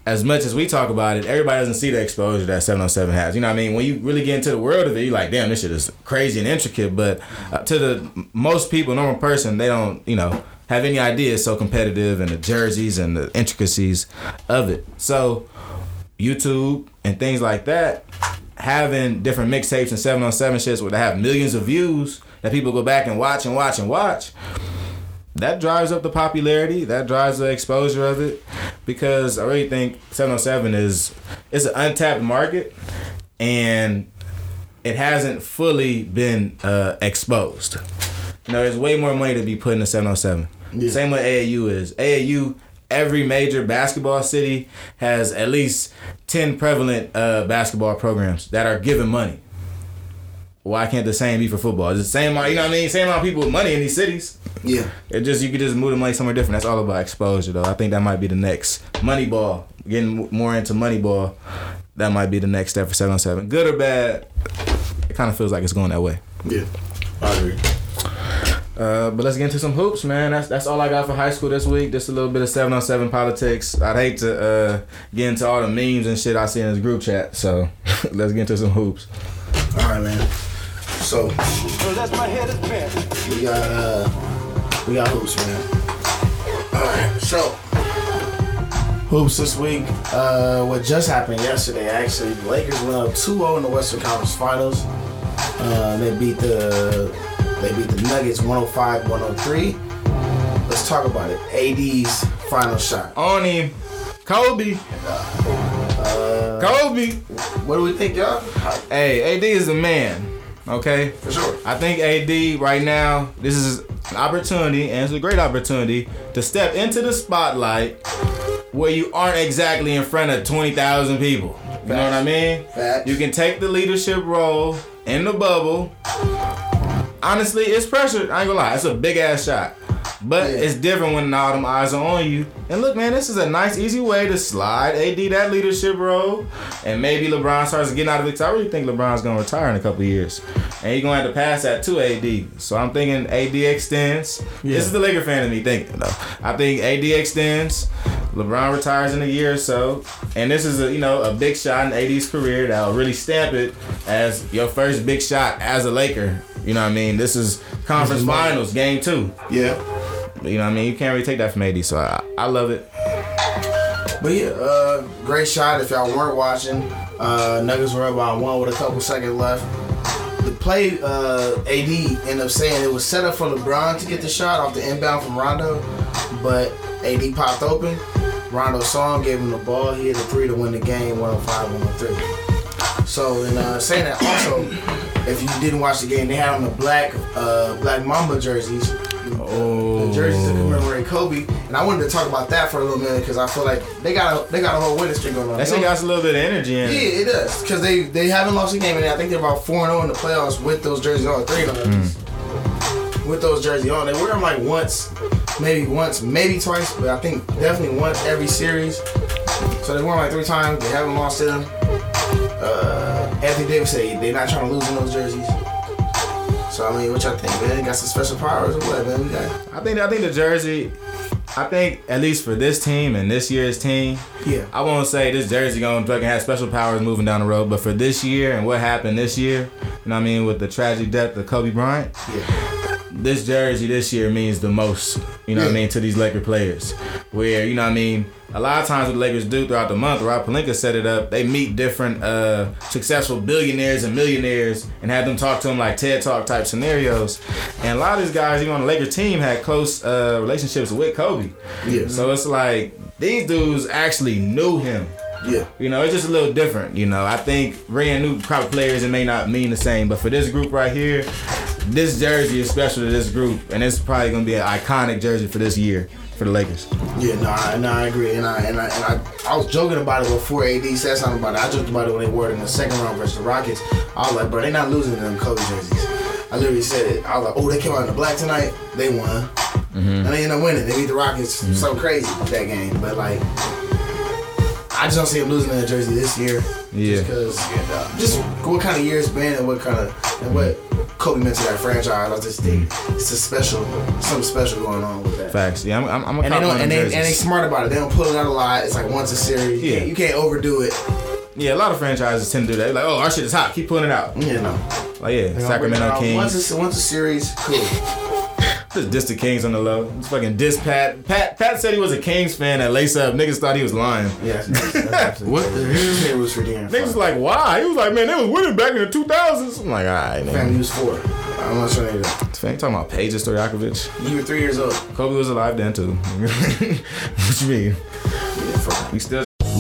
as much as we talk about it, everybody doesn't see the exposure that 707 has. You know what I mean? When you really get into the world of it, you're like, damn, this shit is crazy and intricate. But uh, to the most people, normal person, they don't, you know, have any idea it's so competitive and the jerseys and the intricacies of it. So YouTube and things like that, having different mixtapes and 707 shits where they have millions of views that people go back and watch and watch and watch that drives up the popularity that drives the exposure of it because i really think 707 is it's an untapped market and it hasn't fully been uh, exposed you know there's way more money to be put into 707 same way aau is aau every major basketball city has at least 10 prevalent uh, basketball programs that are giving money why can't the same be for football? It's the same amount, you know what I mean? Same amount of people with money in these cities. Yeah. It just you could just move the money somewhere different. That's all about exposure, though. I think that might be the next money ball. Getting more into money ball, that might be the next step for seven on seven. Good or bad, it kind of feels like it's going that way. Yeah, I agree. Uh, but let's get into some hoops, man. That's that's all I got for high school this week. Just a little bit of seven on seven politics. I'd hate to uh, get into all the memes and shit I see in this group chat. So let's get into some hoops. All right, man. So that's my head is bent. we got uh we got hoops, man. All right, so hoops this week. Uh, what just happened yesterday? Actually, the Lakers went up 2-0 in the Western Conference Finals. Uh, they beat the they beat the Nuggets 105-103. Let's talk about it. AD's final shot. On him, Kobe. Uh, Kobe. What do we think, y'all? Hey, AD is a man. Okay, for sure. I think AD right now, this is an opportunity, and it's a great opportunity to step into the spotlight where you aren't exactly in front of 20,000 people. You know what I mean? You can take the leadership role in the bubble. Honestly, it's pressure. I ain't gonna lie, it's a big ass shot. But it's different when all them eyes are on you. And look, man, this is a nice, easy way to slide AD that leadership role. And maybe LeBron starts getting out of it. 'cause I really think LeBron's gonna retire in a couple of years. And he's gonna have to pass that to AD. So I'm thinking AD extends. This is the Laker fan of me thinking though. I think AD extends. LeBron retires in a year or so, and this is a you know a big shot in AD's career that'll really stamp it as your first big shot as a Laker. You know what I mean? This is conference This is finals, game two. Yeah. You know what I mean? You can't really take that from AD, so I, I love it. But yeah, uh, great shot. If y'all weren't watching, uh, Nuggets were up by one with a couple seconds left. The play, uh, AD ended up saying it was set up for LeBron to get the shot off the inbound from Rondo, but AD popped open. Rondo saw him, gave him the ball. He hit a three to win the game, 105 103. So, in uh, saying that, also, if you didn't watch the game, they had on the black uh, Black Mamba jerseys. Oh. The jerseys to commemorate Kobe, and I wanted to talk about that for a little minute because I feel like they got a they got a whole winning streak going on. That shit got a little bit of energy in Yeah, it. does because they they haven't lost a game, and I think they're about four and zero in the playoffs with those jerseys on. Three of them with those jerseys on. They wear them like once, maybe once, maybe twice, but I think definitely once every series. So they won like three times. They haven't lost to them. Uh, Anthony Davis said they're not trying to lose in those jerseys. So I mean, what y'all think, man? Got some special powers or what, man? We got. I think I think the jersey. I think at least for this team and this year's team, Yeah. I won't say this jersey gonna fucking have special powers moving down the road, but for this year and what happened this year, you know what I mean, with the tragic death of Kobe Bryant, yeah. this jersey this year means the most, you know what I mean, to these Laker players. Where, you know what I mean, a lot of times what the Lakers do throughout the month, Rob Pelinka set it up, they meet different uh, successful billionaires and millionaires and have them talk to them like TED Talk type scenarios. And a lot of these guys, even on the Lakers team, had close uh, relationships with Kobe. Yeah. So it's like these dudes actually knew him. Yeah. You know, it's just a little different. You know, I think brand new crop players, it may not mean the same, but for this group right here, this jersey is special to this group, and it's probably gonna be an iconic jersey for this year for the Lakers. Yeah, no, I, no, I agree, and I and I and I, I was joking about it before AD said something about it. I joked about it when they wore it in the second round versus the Rockets. I was like, bro, they not losing them Kobe jerseys. I literally said it. I was like, oh, they came out in the black tonight. They won, mm-hmm. and they end up winning. They beat the Rockets mm-hmm. so crazy that game. But like, I just don't see them losing in the jersey this year. Yeah. Just because, just what kind of year it's been and what kind of and what Kobe meant to that franchise. I just think it's a special, something special going on with that. Facts. Yeah, I'm, I'm, I'm a And they don't, and they, and they smart about it. They don't pull it out a lot. It's like once a series. You, Yeah. can't, you can't overdo it. Yeah, a lot of franchises tend to do that. They're like, oh, our shit is hot. Keep pulling it out. Yeah, know. Like, yeah, They gonna bring it Sacramento Kings. Once a, once a series, cool. Just diss the Kings on the low. Just fucking diss Pat. Pat Pat said he was a Kings fan at Lace Up. Niggas thought he was lying. Yes. what the hell It was for damn? Niggas was like, why? He was like, man, they was winning back in the 2000s. I'm like, all right, man. Family was four. I'm not sure they did. Fan, you talking about Peja Stojakovic? You were three years old. Kobe was alive then too. what you mean? We still.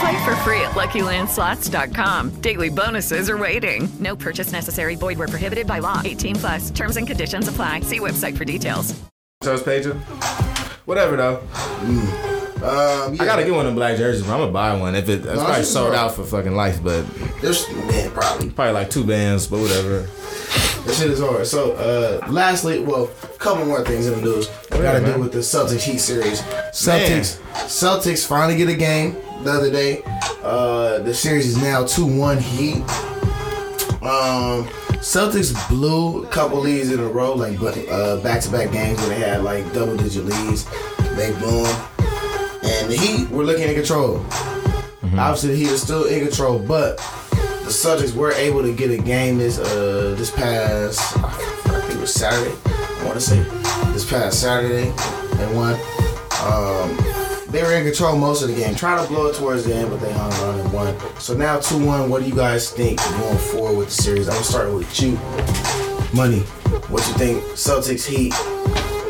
Play for free at LuckyLandSlots.com. Daily bonuses are waiting. No purchase necessary. Void where prohibited by law. 18 plus. Terms and conditions apply. See website for details. So it's Peja. Whatever though. Um, I gotta get one of them black jerseys. I'm gonna buy one. If it, it's No, probably sold right. out for fucking life, but There's man, probably. probably like two bands, but whatever. This shit is hard. So, uh, lastly, well, a couple more things in the news. We got to man. do with the Celtics Heat series. Celtics, Celtics finally get a game the other day. Uh, the series is now two one Heat. Um, Celtics blew a couple leads in a row, like uh, back-to-back games where they had like double-digit leads. They blew them, and the Heat were looking in control. Mm-hmm. Obviously, the Heat are still in control, but the Celtics were able to get a game this uh this past I think it was Saturday. I want to say this past Saturday and won. Um, they were in control most of the game. Trying to blow it towards the end, but they hung on and won. So now 2 1. What do you guys think going forward with the series? I'm starting with you. Money. What you think? Celtics, Heat.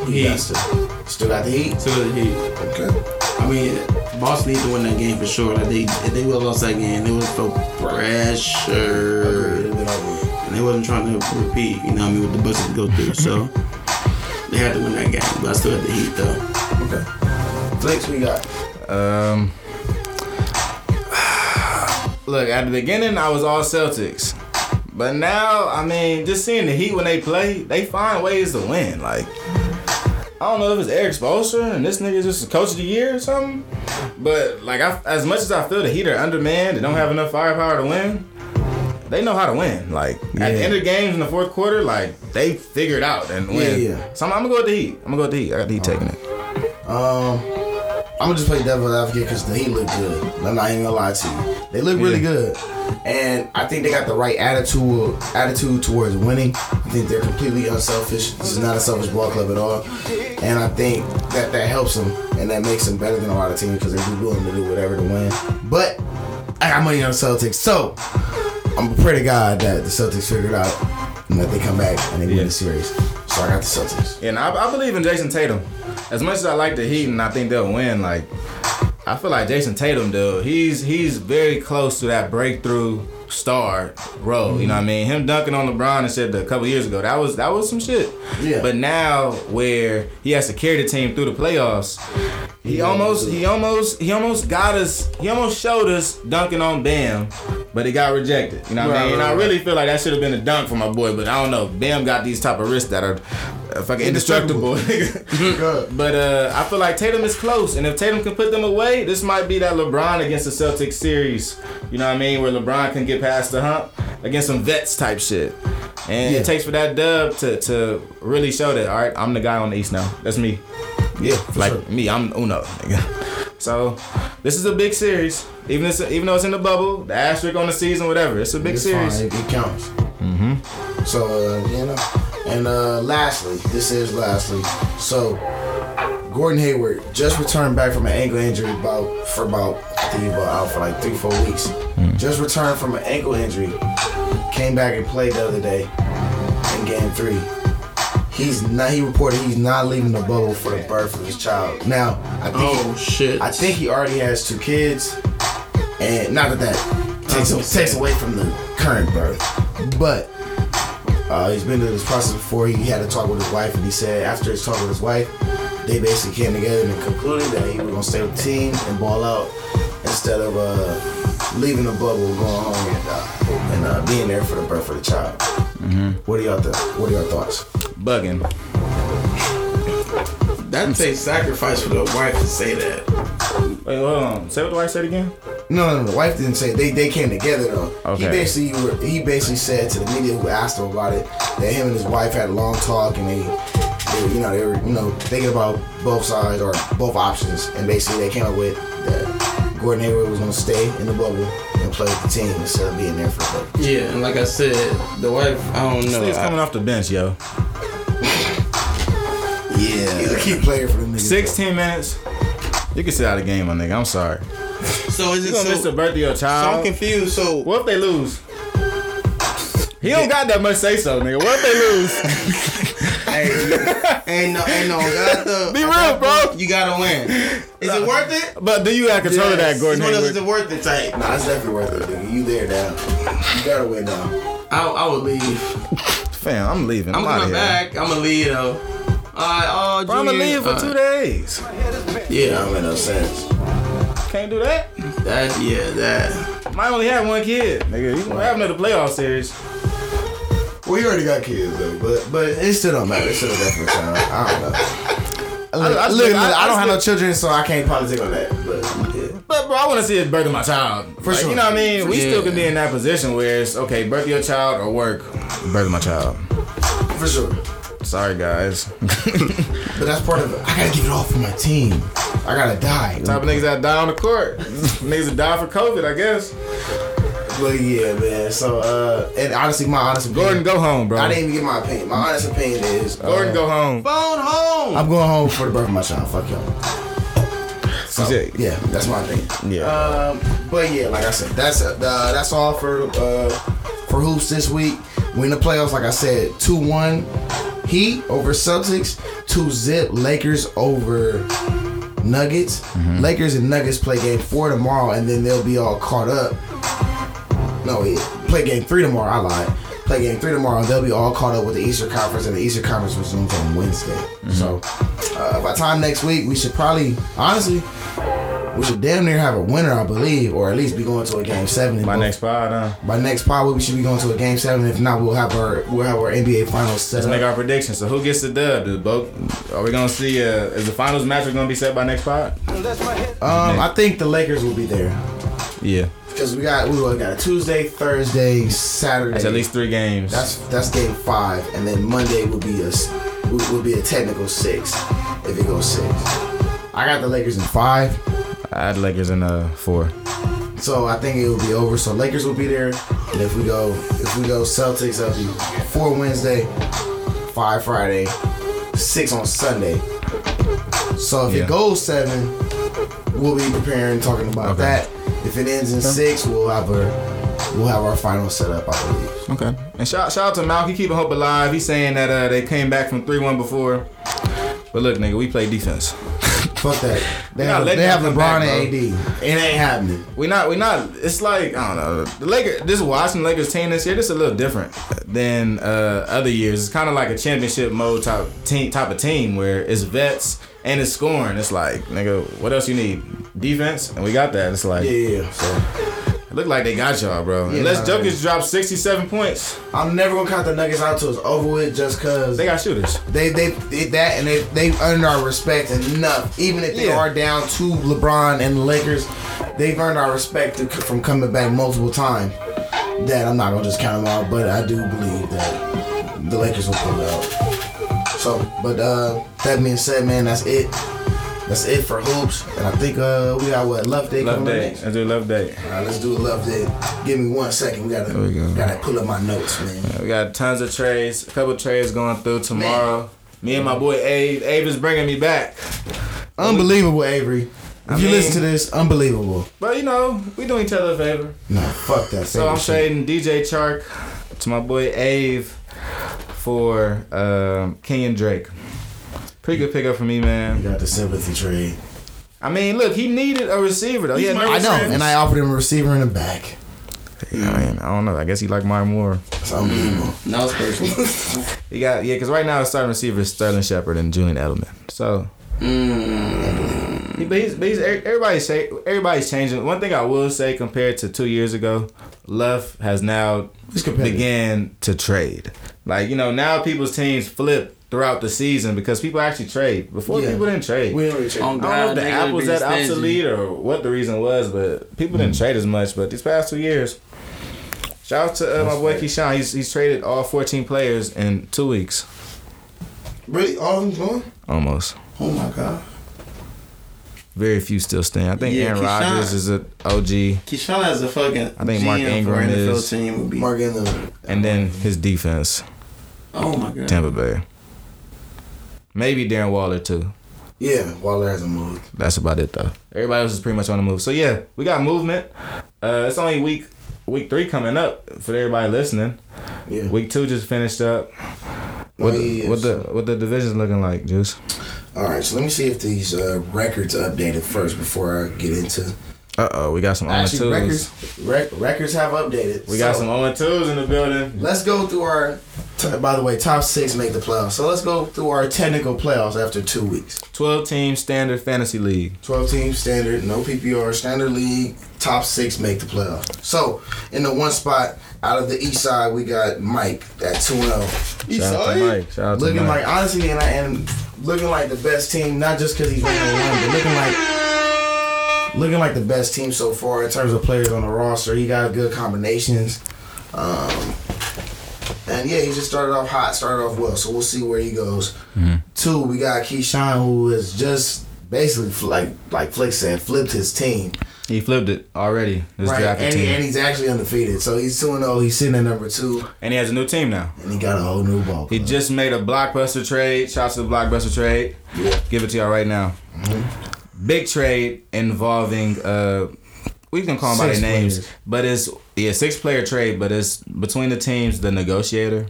Heat. got still? Still got the Heat? Still got the Heat. Okay. I mean, Boston need to win that game for sure. Like they, if they would have lost that game, they would have felt pressure, and they wasn't trying to repeat. You know what I mean? With the Bucks to go through, so they had to win that game. But I still had the Heat though. Okay. Flex, we got. Um, look, at the beginning, I was all Celtics. But now, I mean, just seeing the Heat when they play, they find ways to win. Like, I don't know if it's Erik Spoelstra and this nigga just a coach of the year or something. But, like, I, as much as I feel the Heat are undermanned and don't have enough firepower to win, they know how to win. Like, at the end of the games in the fourth quarter, like, they figure it out and win. Yeah, yeah. So I'm, I'm going to go with the Heat. I'm going to go with the Heat. I got the Heat taking it. Um, I'm gonna just play devil's advocate because the Heat look good. I'm not even gonna lie to you. They look really good, and I think they got the right attitude attitude towards winning. I think they're completely unselfish. This is not a selfish ball club at all, and I think that that helps them and that makes them better than a lot of teams because they're willing to do whatever to win. But I got money on the Celtics, so I'm gonna pray to God that the Celtics figure it out and that they come back and they win the series. So I got the Celtics. And I, I believe in Jayson Tatum. As much as I like the Heat and I think they'll win, like I feel like Jayson Tatum, dude, he's he's very close to that breakthrough star role. You know what I mean? Him dunking on LeBron and shit a couple years ago, that was that was some shit. Yeah. But now where he has to carry the team through the playoffs, he almost he almost he almost got us he almost showed us dunking on Bam, but it got rejected. You know what I Right, mean? And right, I right. really feel like that should have been a dunk for my boy, but I don't know. Bam got these type of wrists that are fucking indestructible. but uh, I feel like Tatum is close, and if Tatum can put them away, this might be that LeBron against the Celtics series. You know what I mean? Where LeBron can get past the hump against some vets type shit. And Yeah. it takes for that dub to, to really show that, all right, I'm the guy on the East now. That's me. Yeah, like me, I'm Uno. nigga. So this is a big series. Even it's, even though it's in the bubble, the asterisk on the season, whatever. It's a big It's series. fine. It, it counts. Mm-hmm. So uh, you know, and uh, lastly, this is lastly. So Gordon Hayward just returned back from an ankle injury about for about I think he was out for like three four weeks. Hmm. Just returned from an ankle injury. Came back and played the other day in game three. He's not. He reported he's not leaving the bubble for the birth of his child. Now, I think. Oh, shit. I think he already has two kids, and not that that takes takes away from the current birth, but uh, he's been through this process before. He had a talk with his wife, and he said after his talk with his wife, they basically came together and concluded that he was gonna stay with the team and ball out instead of uh, leaving the bubble, going home and, uh, and uh, being there for the birth of the child. Mm-hmm. What are y'all th- What are your thoughts? Bugging. That takes sacrifice for the wife to say that. Wait, hold on. Say what the wife said again. No, no, no. The wife didn't say they. They came together though. Okay. He basically were- he basically said to the media who asked him about it that him and his wife had a long talk and they, they you know, they were you know thinking about both sides or both options and basically they came up with that Gordon Hayward was gonna stay in the bubble and play with the team instead of being there for the bubble. Yeah, and like I said, the wife, I don't This know. nigga's I- coming off the bench, yo. Yeah, he's a key player for them niggas. 16 minutes. You can sit out of the game, my nigga. I'm sorry. So is You it gonna so, miss the birthday of your so child? I'm confused. So What if they lose? He don't got that much say so, nigga. What if they lose? hey, ain't no, ain't no, got the Be real, bro. You gotta win. Is it worth it? But do you have control of that, Gordon It's one of those Hayward? is it worth it type. Nah, it's definitely worth it, nigga. You there now? You gotta win now. I, I would leave. Fam, I'm leaving. I'm I'm, out of coming here. back. I'm gonna leave though. Alright, oh, Bro, I'm gonna leave for two uh, days. Yeah, i don't make no sense. Can't do that. that yeah, that. Might only have one kid, nigga. You gonna have another playoff series. Well, he already got kids though, but but it still don't matter. It still a definite time. I don't know. Look, I- I- look, I- I, don't have no children, so I can't politic on that. But yeah. But bro, I want to see it birth of my child. For Like, sure. You know what I mean? We sure. still can be in that position where it's okay, birth your child or work, birth of my child. For sure. Sorry, guys. But that's part of it. I gotta give it all for my team. I gotta die. Type of niggas that die on the court. niggas that die for COVID, I guess. But yeah, man. So, uh, and honestly, my honest opinion. Gordon, go home, bro. I didn't even get my opinion. My honest opinion is Gordon, uh, go home. Phone home. I'm going home for the birth of my child. Fuck y'all. So, Yeah. yeah, that's my opinion. Yeah. Um, but yeah, like I said, that's uh, that's all for uh, for hoops this week. We in the playoffs, like I said, two one Heat over Celtics, two zip Lakers over Nuggets. Mm-hmm. Lakers and Nuggets play game four tomorrow, and then they'll be all caught up. No, wait, play game three tomorrow. I lied. Play game three tomorrow, and they'll be all caught up with the Eastern Conference, and the Eastern Conference resumes on Wednesday. Mm-hmm. So uh, by time next week, we should probably, honestly, we should damn near have a winner, I believe, or at least be going to a game seven. in My both- next pod, huh? by next pod, we should be going to a game seven. If not, we'll have our we'll have our NBA finals set Let's up. make our predictions. So who gets the dub? Do both? Are we gonna see? Uh, is the finals match gonna be set by next pod? Um, I think the Lakers will be there Yeah. Because we got we got a Tuesday, Thursday, Saturday. That's at least three games. That's that's game five, and then Monday will be a would be a technical six if it goes six. I got the Lakers in five, I had Lakers in uh four. so I think it will be over. So Lakers will be there, and if we go if we go Celtics, that'll be four Wednesday, five Friday, six on Sunday. So if Yeah. it goes seven, we'll be preparing talking about Okay. that. If it ends in six, we'll have our we'll have our final set up. I believe. Okay. And shout, shout out to Malky keeping hope alive. He's saying that uh, they came back from three one before. But look, nigga, we play defense. Fuck that. They have, they have LeBron back, and AD. It ain't happening. We not we not. It's like I don't know. The Lakers. This Washington Lakers team this year. This is a little different than uh, other years. It's kind of like a championship mode type team type of team where it's vets and it's scoring. It's like nigga, what else you need? Defense, and we got that. It's like Yeah, yeah. So it look like they got y'all, bro. Yeah, Unless nah, Jokic dropped sixty seven points, I'm never gonna count the Nuggets out till it's over with, just cause they got shooters. they they did that and they they earned our respect enough. Even if they Yeah. are down to LeBron and the Lakers, they've earned our respect to, from coming back multiple times. That I'm not gonna just count them out, but I do believe that the Lakers will pull it out. So, but uh, that being said, man, that's it. That's it for hoops, and I think uh, we got what love day Love day. next. Let's do love day. All right, let's do a love day. Give me one second. We gotta we go. gotta pull up my notes, man. We got tons of trades. A couple trades going through tomorrow. Me and my boy Abe. Abe is bringing me back. Unbelievable, Avery. If I you mean- listen to this, unbelievable. But you know, we doing each other a favor. No, fuck that. So I'm trading DJ Chark to my boy Ave for um, Kenyan Drake. Pretty good pickup for me, man. You got the sympathy trade. I mean, look, he needed a receiver though. He had no I know, and I offered him a receiver in the back. Yeah, I mean, I don't know. I guess he like Martin more. It's unbelievable. Now it's personal. He got yeah, because right now his starting receiver is Sterling Shepard and Julian Edelman. So. He, but he's, but he's, everybody's everybody's changing. One thing I will say compared to two years ago, Love has now began to trade. Like you know now people's teams flip throughout the season because people actually trade. Before Yeah. people didn't trade. We don't trade. I don't know if the niggas app was being that obsolete or what the reason was, but people didn't trade as much. But these past two years, shout out to uh, my boy Keyshawn. He's he's traded all 14 players in two weeks, Really? All of them going? almost. Oh my god. Very few still stand. I think Yeah, Aaron Rodgers is an OG, Keyshawn has a fucking. I think Mark GM Ingram for NFL is- team would be. Mark Ingram. and then his defense, Oh my god. Tampa Bay. Maybe Darren Waller too. Yeah, Waller hasn't moved. That's about it though. Everybody else is pretty much on the move. So yeah, we got movement. Uh, it's only week week three coming up for everybody listening. Yeah. Week two just finished up. What, Oh, the, yeah, what the what the division's looking like, Juice? All right, so let me see if these uh, records updated first before I get into. Uh oh, we got some 0 Actually, 2s. records rec- records have updated. We got So, some 0 2s in the building. Let's go through our. T- by the way, top six make the playoffs. So let's go through our technical playoffs after two weeks. 12 team standard fantasy league. 12 team standard, no PPR, standard league, top six make the playoffs. So, in the one spot out of the east side, we got Mike at 2 0. Shout out to Mike. Shout out to Looking Mike. like, honestly, and, I am looking like the best team, not just because he's winning one, but looking like looking like the best team so far in terms of players on the roster. He got good combinations. Um, and yeah, he just started off hot, started off well. So we'll see where he goes. Two, we got Keyshawn, who is just basically like like Flick said, flipped his team. He flipped it already. Right, and, he, and he's actually undefeated. So he's 2 0. He's sitting at number two. And he has a new team now. And he got a whole new ball. He just made a blockbuster trade. Shouts to the blockbuster trade. Give it to y'all right now. Mm-hmm. Big trade involving uh we can call them by Six their names, players. but it's yeah six player trade, but it's between the teams the negotiator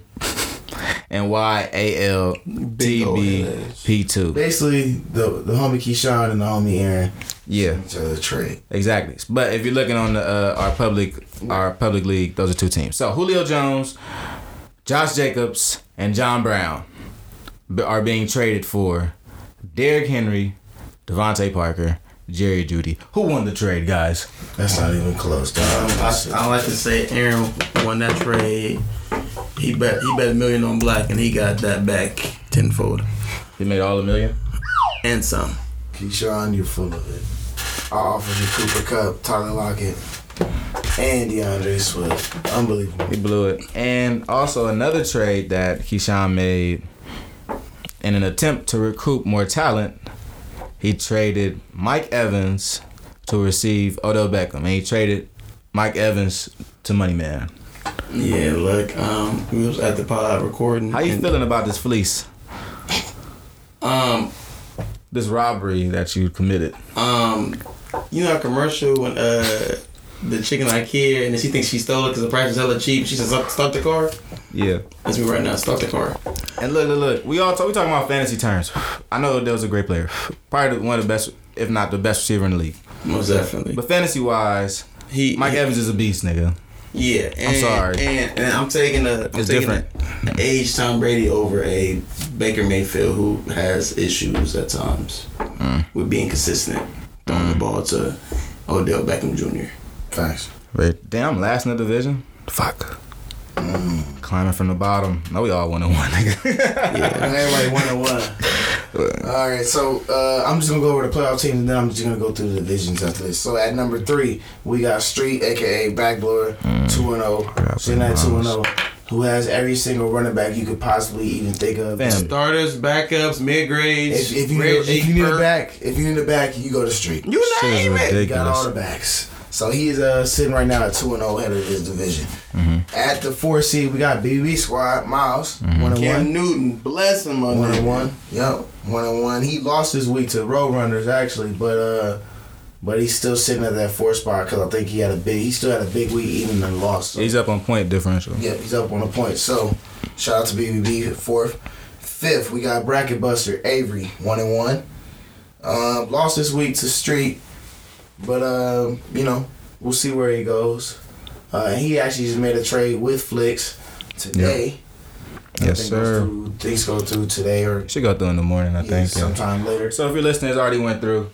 and Y A L T B P two. Basically, the the homie Keyshawn and the homie Aaron. Yeah, each other trade. Exactly. But if you're looking on the uh, our public our public league, those are two teams. So Julio Jones, Josh Jacobs, and John Brown are being traded for Derrick Henry, DeVante Parker, Jerry Jeudy. Who won the trade, guys? That's not even close. Um, I, I like to say Aaron won that trade. He bet he bet a million on black and he got that back tenfold. He made all a million and some. Keyshawn, you're full of it. I offered you Cooper Kupp, Tyler Lockett, and D'Andre Swift. Unbelievable. He blew it. And also another trade that Keyshawn made in an attempt to recoup more talent, he traded Mike Evans to receive Odell Beckham. And he traded Mike Evans to Money Man. Yeah, look, um, we was at the pod recording. How you and- feeling about this fleece? Um, this robbery that you committed. Um, you know, a commercial when uh the chicken IKEA and then she thinks she stole it because the price is hella cheap. She says, "Stop stop the car." Yeah. That's me right now. Stop the car. And look, look, look. We all talk, we talking about fantasy terms. I know Odell's was a great player, probably one of the best, if not the best receiver in the league. Most definitely. But fantasy wise, he Mike he- Evans is a beast, nigga. Yeah, and, I'm sorry. And, and I'm taking a I'm It's taking different. a- an age Tom Brady over a Baker Mayfield who has issues at times Mm. with being consistent, throwing the ball to Odell Beckham Jr. Thanks. Wait, damn, last in the division. Fuck. Climbing from the bottom. No, we all one on one, nigga. Yeah, everybody one and one. All right, so uh, I'm just gonna go over the playoff teams, and then I'm just gonna go through the divisions after this. So at number three, we got Street, aka Backblower, two and zero, sitting at two and zero, who has every single running back you could possibly even think of. Starters, backups, mid grades. If, if you need, if you need a back, if you need a back, you go to Street. You name it. He got all the backs. So he's uh, sitting right now at two and zero, head of his division. At the four seed, we got BB Squad, Miles, one and Cam one. Newton, bless him, my One nigga. and one. Yep. One and one. He lost his week to Roadrunners actually, but uh but he's still sitting at that four spot because I think he had a big he still had a big week even and lost. So. He's up on point differential. Yep, he's up on a point. So shout out to BBB fourth. Fifth, we got Bracket Buster Avery, one and one. Uh, lost this week to Street, but uh, you know we'll see where he goes. Uh, he actually just made a trade with Flicks today. I Yes, think sir. through- Things go through today or Should go through in the morning, I think. yeah. sometime later. So if your listeners already went through,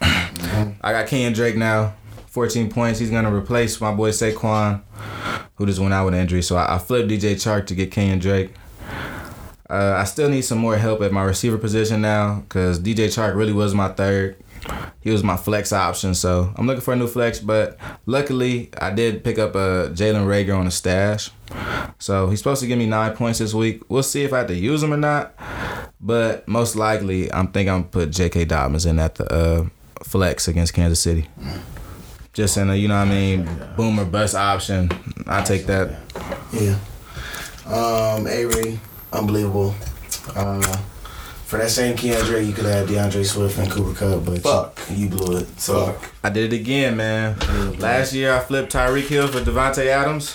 I got Kenyan Drake now, 14 points. He's gonna replace my boy Saquon, who just went out with an injury. So I, I flipped DJ Chark to get Kenyan Drake. Uh, I still need some more help at my receiver position now because DJ Chark really was my third. He was my flex option, so I'm looking for a new flex. But luckily, I did pick up a Jalen Reagor on a stash, so he's supposed to give me nine points this week. We'll see if I have to use him or not. But most likely, I'm thinking I'm put J.K. Dobbins in at the uh, flex against Kansas City. Just in a, you know what I mean, boom or bust option. I take that. Yeah. Um, Avery, unbelievable. Uh, for that same Keandre, you could have D'Andre Swift and Cooper Kupp, but Fuck. You, you blew it. So I did it again, man. Last year I flipped Tyreek Hill for Davante Adams.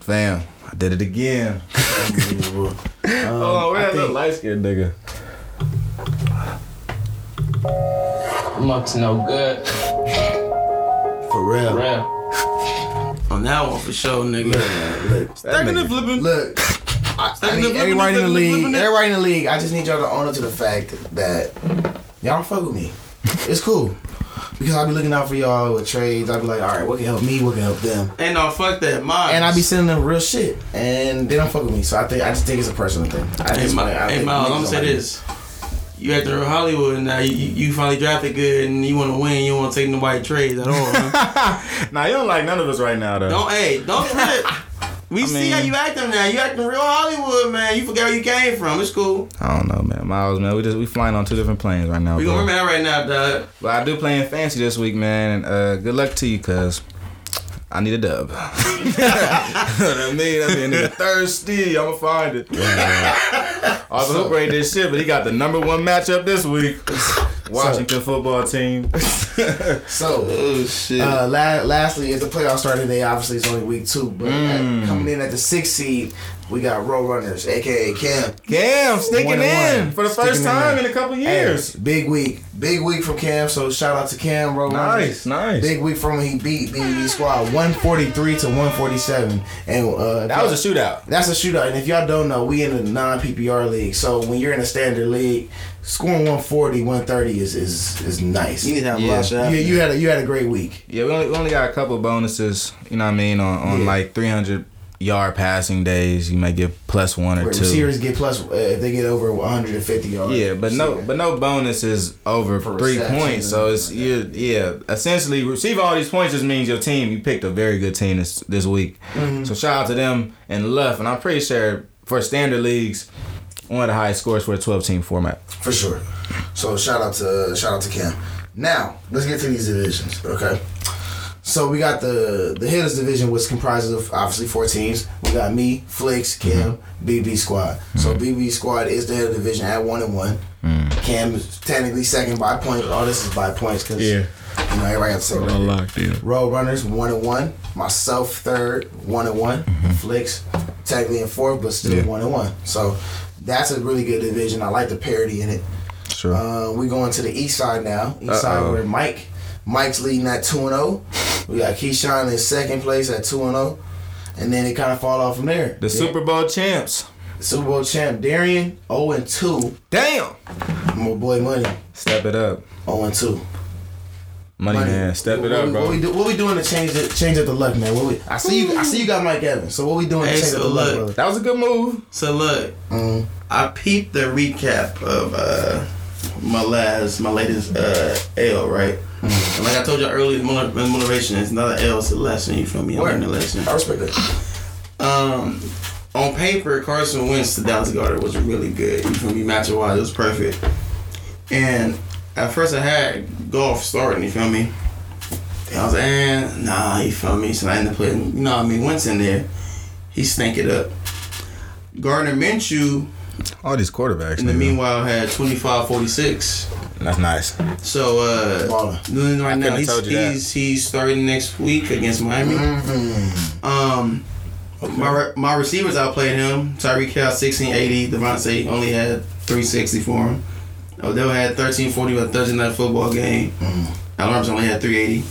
Fam, I did it again. unbelievable. Um, oh, where I that little think- light skinned nigga? Luck's no good. For real. For real. On that one for sure, nigga. Look, Stacking and flipping. Look, I, I Stacking need everybody in the league. Everybody in the league. I just need y'all to own up to the fact that y'all don't fuck with me. It's cool because I'll be looking out for y'all with trades. I'll be like, all right, what can help me? What can help them? Ain't no fuck that, mine. And I be sending them real shit, and they don't fuck with me. So I think I just think it's a personal thing. I Hey, just, Mi- I hey think Miles, I'm gonna say like this. You acting real Hollywood and now. You, you you finally drafted good and you want to win. You don't want to take nobody trades at all. Huh? Nah, you don't like none of us right now though. don't hey, don't trip. We I see mean- how you acting now. You acting real Hollywood, man. You forget where you came from. It's cool. I don't know, man. Miles, man, we just we flying on two different planes right now. We gonna remember that right now, dog. But I do playing fancy this week, man. And uh, good luck to you, cuz I need a dub. I mean, I mean, nigga thirsty. I'ma find it. Arthur Hooper ain't this shit, but he got the number one matchup this week. Washington football team. So, Oh, Uh, la- lastly, as the playoffs start today, obviously it's only week two, but Mm. at- coming in at the sixth seed, we got Road Runners, aka Cam. Cam sneaking One in one. for the first Sticking time there. in a couple Hey, years. big week, big week from Cam. So shout out to Cam Road Nice, Runners. nice. Big week from him. He beat BB Squad 143 to 147, and uh, That was a shootout. That's a shootout. And if y'all don't know, we in a non PPR league. So when you're in a standard league, scoring 140, 130 is is is nice. You need to have a Yeah. lot of shots. You, you had a you had a great week. Yeah, we only, we only got a couple bonuses, you know what I mean, on, on Yeah. like 300 yard passing days. You may get plus one or two. receivers get plus uh, if they get over 150 yards. Yeah, but no, but no bonuses over For three points. So it's you, yeah. Essentially, receive all these points just means your team. You picked a very good team this this week. Mhm. So shout out to them and Luff. And I'm pretty sure for standard leagues, one of the highest scores for a 12 team format. for sure. So shout out to shout out to Cam. Now let's get to these divisions. Okay. So we got the the hitters division, which comprises of obviously four teams. We got me, Flicks, mm-hmm. Cam, BB Squad. So mm-hmm. BB Squad is the head hitter division at one and one. Mm. Cam is technically second by points. All this is by points because Yeah. you know everybody got the same. record. locked in. Road Runners one and one. Myself third, one and one. Mm-hmm. Flicks technically in fourth, but still Yeah. one and one. So that's a really good division. I like the parity in it. Sure. Uh, we going to the east side now. East side Uh-oh. where Mike, Mike's leading at two and zero. We got Keyshawn in second place at two and zero, and then it kind of fall off from there. The Super Bowl champs. Super Bowl champ Darian zero and two. Damn. My boy Money Step it up. zero and two. Money, man. Step what, it up, what, bro. What we, do, what we doing to change it? Change up the luck, man. What we, I see you. I see you got Mike Evans. So what we doing Hey, to change so up the luck, look. brother? That was a good move. So look, Mm. I peeped the recap of uh, my last, my latest uh, L, right? Mm. And like I told you earlier, motiv- motivation is not an L, it's a lesson. You feel me? I Word. learned a lesson. I respect that. Um, on paper, Carson Wentz to Dallas Goedert was really good. You feel me? Matchup wise, it was perfect. And at first, I had Goff starting. You feel me? And I was like, eh, nah, you feel me? So I ended up putting, you know what I mean, Wentz in there. He stank it up. Gardner Minshew, All these quarterbacks. in the meanwhile, had 25 46. That's nice. So, uh, Ballin'. right now, he's, have told you that. he's, he's starting next week against Miami. Mm-hmm. Um, my my receivers outplayed him. Tyreek Hill 1680. Davante only had 360 for him. Odell had 1340 with a Thursday night football game. Al Robinson only had 380.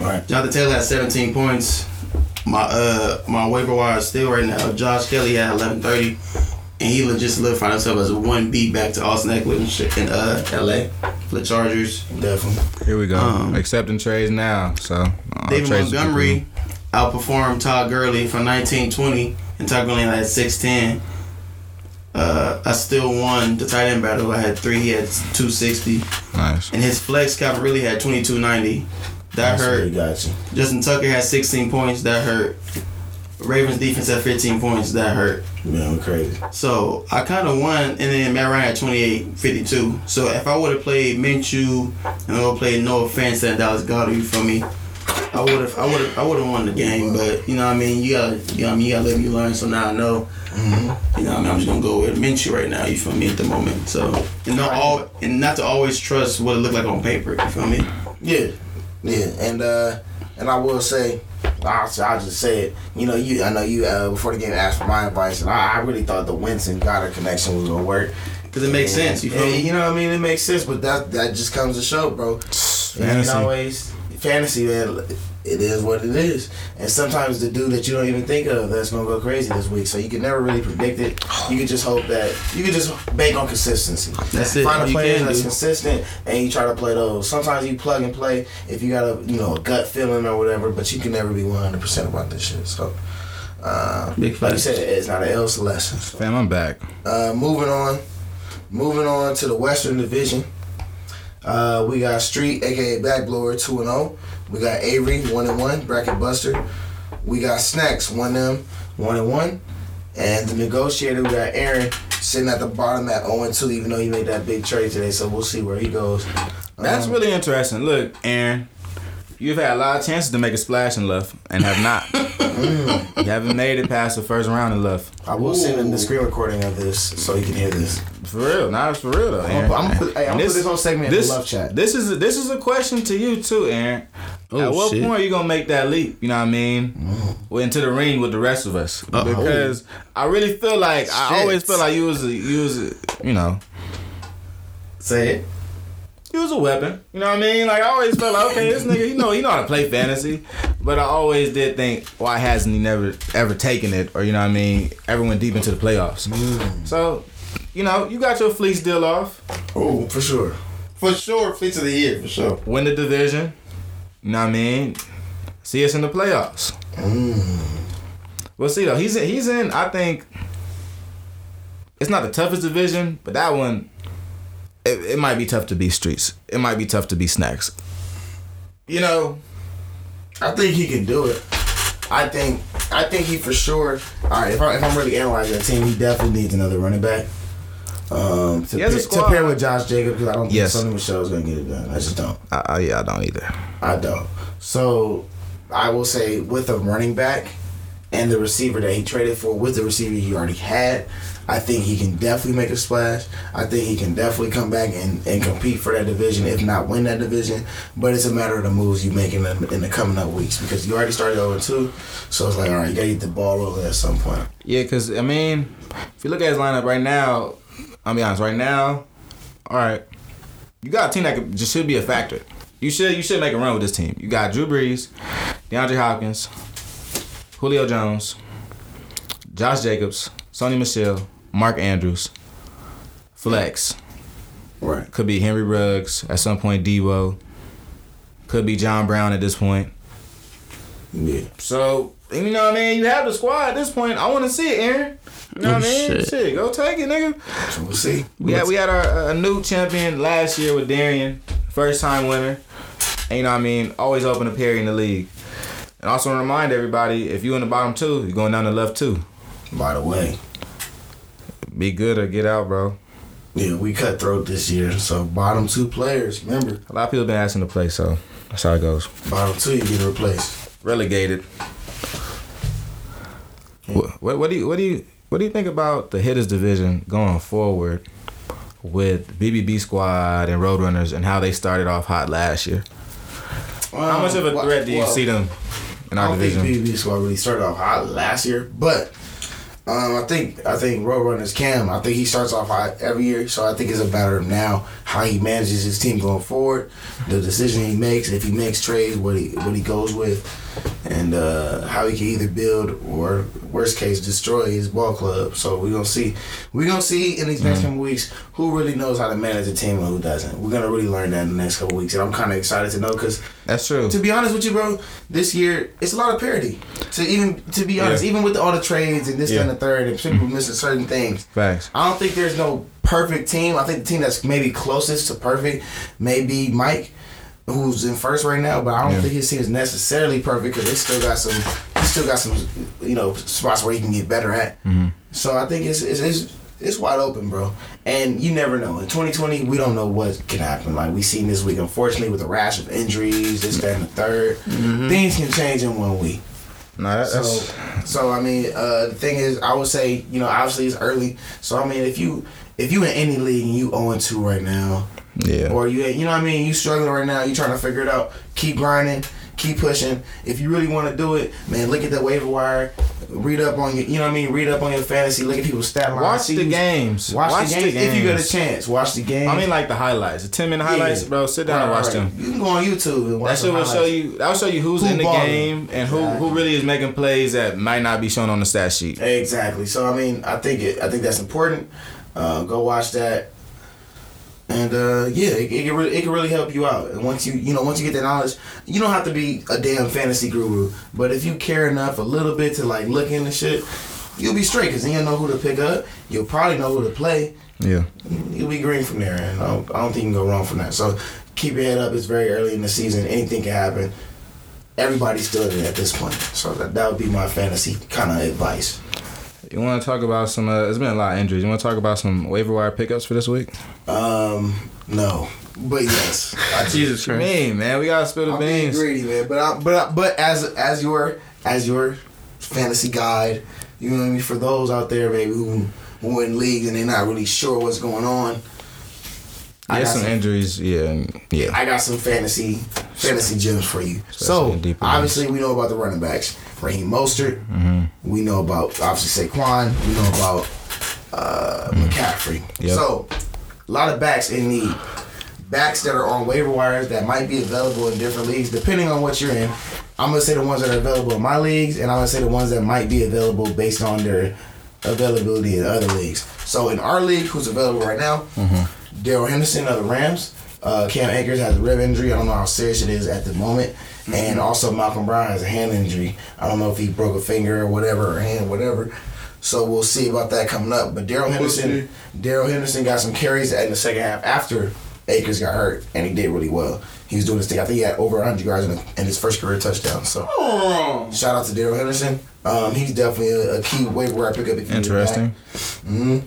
Right. Jonathan Taylor had 17 points. My uh my waiver wire is still right now. Josh Kelley had 1130. And he legit solidified himself as a one B back to Austin Ekeler in uh LA for the Chargers. Definitely. Here we go. Um, Accepting trades now. So uh, David trades will be Montgomery outperformed Todd Gurley for 1920, and Todd Gurley had 610. Uh, I still won the tight end battle. I had three. He had 260. Nice. And his flex cap really had 2290. That That's hurt. he got you. Justin Tucker had 16 points. That hurt. Ravens defense had 15 points. That hurt. Man, we crazy. So I kind of won, and then Matt Ryan had 28 52. So if I would have played Minshew and I would have played no offense and Dallas Goedert, you feel me? I would have, I would have, I would have won the game. But you know, what I mean, you gotta, you know, what I mean, you gotta let me learn. So now I know. You know, what I mean, I'm just gonna go with Minshew right now. You feel me at the moment. So and not all, and not to always trust what it looked like on paper. You feel me? Yeah, yeah, and uh, and I will say, I'll, I'll just said. You know, you I know you uh, before the game asked for my advice, and I, I really thought the Winston Goedert connection was gonna work. Because it makes sense. You feel And, me? you know what I mean? It makes sense, but that that just comes to show, bro. Fantasy. always fantasy, man. It is what it is, and sometimes the dude that you don't even think of that's gonna go crazy this week. So you can never really predict it. You can just hope that you can just bank on consistency. That's it. Find a player that's do. consistent, and you try to play those. Sometimes you plug and play if you got a you know a gut feeling or whatever, but you can never be one hundred percent about this shit. So. Uh, Big like you said, it's not an else lesson. Fam, I'm back. Uh, moving on. moving on to the Western Division. Uh, we got Street, aka Backblower, two and zero. We got Avery, one and one, bracket buster. We got Snacks, one them, one and one. And the negotiator, we got Aaron sitting at the bottom at 0 and 2, even though he made that big trade today. So we'll see where he goes. That's Um, really interesting. Look, Aaron, you've had a lot of chances to make a splash in love and have not. you haven't made it past the first round in love. I will send him the screen recording of this so he can hear this. For real, not for real though. I'm gonna put- hey, I'm And put this on segment in the love chat. This is a, this is a question to you too, Aaron. Oh, At what shit. point are you gonna make that leap? You know what I mean? Mm. Well, into the ring with the rest of us Uh-oh. because I really feel like I always feel like you was a, you was a, you know Say it. you was a weapon. You know what I mean? Like I always felt like okay, this nigga, you know, you know how to play fantasy, but I always did think why hasn't he never ever taken it or you know what I mean? Ever went deep into the playoffs? Mm. So, you know, you got your fleece deal off. Oh, for sure. For sure, fleets of the year, for sure. win the division. You know what I mean? See us in the playoffs. Mm. We'll see though. He's in, he's in. I think it's not the toughest division, but that one it, it might be tough to beat streets. It might be tough to beat snacks. You know, I think he can do it. I think I think he for sure. All right, if, I, if I'm really analyzing the team, he definitely needs another running back. Um, to, He has a pair, to pair with Josh Jacobs because I don't think Yes. Sony Michel's gonna get it done. I just don't. I, I, yeah, I don't either. I don't. So I will say with a running back and the receiver that he traded for, with the receiver he already had, I think he can definitely make a splash. I think he can definitely come back and, and compete for that division, if not win that division. But it's a matter of the moves you make in the, in the coming up weeks because you already started 0 2. So it's like, all right, you got to get the ball rolling at some point. Yeah, because, I mean, if you look at his lineup right now, I'll be honest, right now, all right, you got a team that could, just should be a factor. You should you should make a run with this team. You got Drew Brees, DeAndre Hopkins, Julio Jones, Josh Jacobs, Sony Michel, Mark Andrews, Flex. Right. Could be Henry Ruggs at some point, Debo. Could be John Brown at this point. Yeah. So, you know what I mean? You have the squad at this point. I want to see it, Aaron. You know what I Oh, mean? shit. Shit, go take it, nigga. We'll see. We had we had our a new champion last year with Darian, first time winner. And you know what I mean? Always open to Perry in the league. And also remind everybody, if you in the bottom two, you're going down to left two. By the way, Be good or get out, bro. yeah, we cutthroat this year. So bottom two players, remember, A lot of people been asking to play, so that's how it goes. bottom two, you get replaced. Relegated. What, what, what do you what do you what do you think about the hitters division going forward with BBB squad and Roadrunners and how they started off hot last year? How much of a Um, threat do you well, see them in our I don't division? think BBB squad really started off hot last year, but um, I think I think Roadrunners Cam. I think he starts off hot every year, so I think it's a matter of now how he manages his team going forward, the decision he makes, if he makes trades, what he what he goes with, and uh, how he can either build or worst case destroy his ball club. So we're gonna see we're gonna see in these next couple weeks who really knows how to manage a team and who doesn't. We're gonna really learn that in the next couple weeks, and I'm kind of excited to know because That's true. to be honest with you, bro, this year it's a lot of parity. To even to be honest, Yeah. even with all the trades and this Yeah. and the third, and people missing certain things, Facts. I don't think there's no perfect team. I think the team that's maybe closest to perfect may be Mike, who's in first right now. But I don't Yeah. think his team is necessarily perfect because they still got some, he still got some, you know, spots where he can get better at. Mm-hmm. So I think it's it's. it's it's wide open, bro. And you never know. In 2020, we don't know what can happen. Like we seen this week, unfortunately, with a rash of injuries, this, that, and the 3rd Things can change in one week. No, that, So, so I mean, uh, the thing is, I would say, you know, obviously it's early. So I mean, if you if you in any league and you 0 2 right now, yeah. or you you know what I mean, you struggling right now, you trying to figure it out, keep grinding, keep pushing. If you really want to do it, man, look at the waiver wire, read up on your, you know what I mean, read up on your fantasy, look at people's stat lines, Watch the games. watch, Watch the, the games, if you get a chance. Watch the game. I mean, like the highlights, the ten minute highlights, Yeah. bro. Sit down and watch right. them. You can go on YouTube and watch That shit will show you. That'll show you who's Who in the balling. game and who who really is making plays that might not be shown on the stat sheet. Exactly. So I mean, I think it. I think that's important. Uh, go watch that. And uh, yeah, it, it, can really, it can really help you out. And once you you know once you get that knowledge, you don't have to be a damn fantasy guru. But if you care enough a little bit to like look into shit, you'll be straight. Cause then you'll know who to pick up. You'll probably know who to play. Yeah. You'll be green from there, and I don't, I don't think you can go wrong from that. So keep your head up. It's very early in the season. Anything can happen. Everybody's still in it at this point. So that, that would be my fantasy kind of advice. You want to talk about some? Uh, there's been a lot of injuries. You want to talk about some waiver wire pickups for this week? Um, no, but yes. I Jesus Christ, mean man, we gotta spill the I'm being beans. greedy, man. But I, but I, but as as your as your fantasy guide, you know what I mean. For those out there, maybe who who in leagues and they're not really sure what's going on. I got some some- injuries. Yeah, and- yeah. I got some fantasy fantasy gems for you. Especially So obviously we know about the running backs. Raheem Mostert. Mm-hmm. We know about obviously Saquon. We know about uh, McCaffrey. Yep. So a lot of backs in need. Backs that are on waiver wires that might be available in different leagues, depending on what you're in. I'm gonna say the ones that are available in my leagues, and I'm gonna say the ones that might be available based on their availability in other leagues. So in our league, who's available right now, Darrell Henderson of the Rams. Uh, Cam Akers has a rib injury. I don't know how serious it is at the moment. And also Malcolm Brown has a hand injury. I don't know if he broke a finger or whatever or hand, whatever. So we'll see about that coming up. But Darrell Henderson, Darrell Henderson got some carries in the second half after Akers got hurt, and he did really well. He was doing his thing. I think he had over 100 yards in, in his first career touchdown. So shout out to Darrell Henderson. Um, he's definitely a, a key waiver wire pickup. If you need a back. Interesting. hmm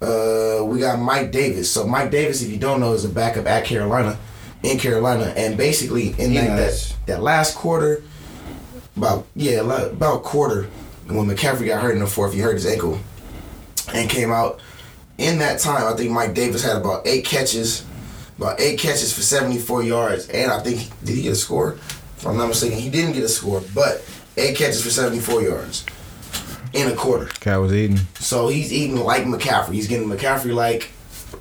Uh, we got Mike Davis. So Mike Davis, if you don't know, is a backup at Carolina, in Carolina, and basically in He like nice. that that last quarter, about yeah, about quarter when McCaffrey got hurt in the fourth, he hurt his ankle, and came out. In that time, I think Mike Davis had about eight catches, about eight catches for seventy four yards, and I think did he get a score? If I'm not mistaken, he didn't get a score, but eight catches for seventy four yards in a quarter. Cat was eating. So he's eating like McCaffrey. He's getting McCaffrey like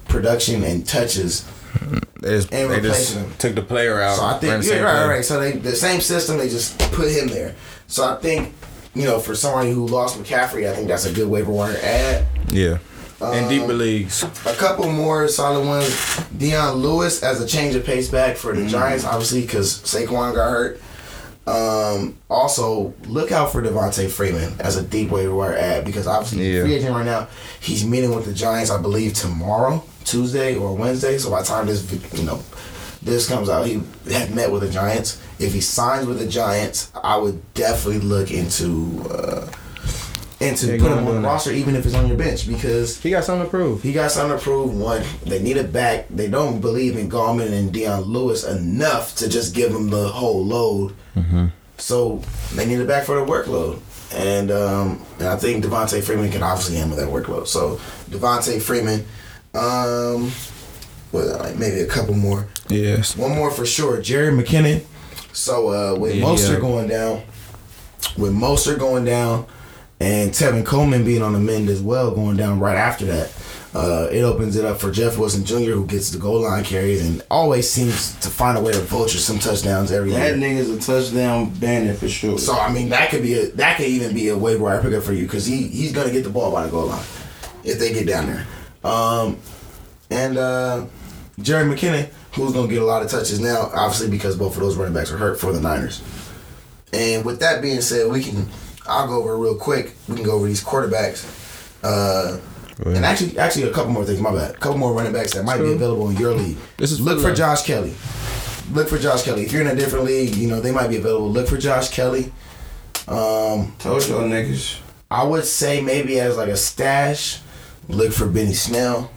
production and touches. They just, And they just replacing him. took the player out. So I think yeah, right, right, right. So they the same system. They just put him there. So I think you know for somebody who lost McCaffrey, I think that's a good waiver wire ad. Yeah. In Um, deeper leagues. A couple more solid ones. Dion Lewis as a change of pace back for the Giants, obviously because Saquon got hurt. Um, also, look out for Devonta Freeman as a deep waiver wire ad because obviously he's Yeah. free agent right now. He's meeting with the Giants, I believe, tomorrow, Tuesday or Wednesday. So by the time this, you know, this comes out, he had met with the Giants. If he signs with the Giants, I would definitely look into uh, into Yeah, put him on on the that. roster, even if it's on your bench, because he got something to prove. He got something to prove. One, they need it back. They don't believe in Gallman and Dion Lewis enough to just give them the whole load. Mm-hmm. So they need it back for the workload. And um, and I think Devonta Freeman can obviously handle that workload. So Devonta Freeman, um, well, like maybe a couple more. Yes. One more for sure. Jerick McKinnon. So uh, with Yeah, Mostert yeah. going down, with Mostert going down, and Tevin Coleman being on the mend as well, going down right after that, uh, it opens it up for Jeff Wilson Jr., who gets the goal line carries and always seems to find a way to vulture some touchdowns every That year. nigga's a touchdown bandit for sure. So I mean, that could be a that could even be a waiver wire pickup for you because he he's gonna get the ball by the goal line if they get down there. Um, and uh, Jerick McKinnon, who's gonna get a lot of touches now, obviously because both of those running backs are hurt for the Niners. And with that being said, we can I'll go over real quick. We can go over these quarterbacks. Uh, and actually, actually, a couple more things. My bad. A couple more running backs that might be available in your league. This is look for of- Josh Kelley. Look for Josh Kelley. If you're in a different league, you know they might be available. Look for Josh Kelley. Um, Told y'all niggas. I would say maybe as like a stash. Look for Benny Snell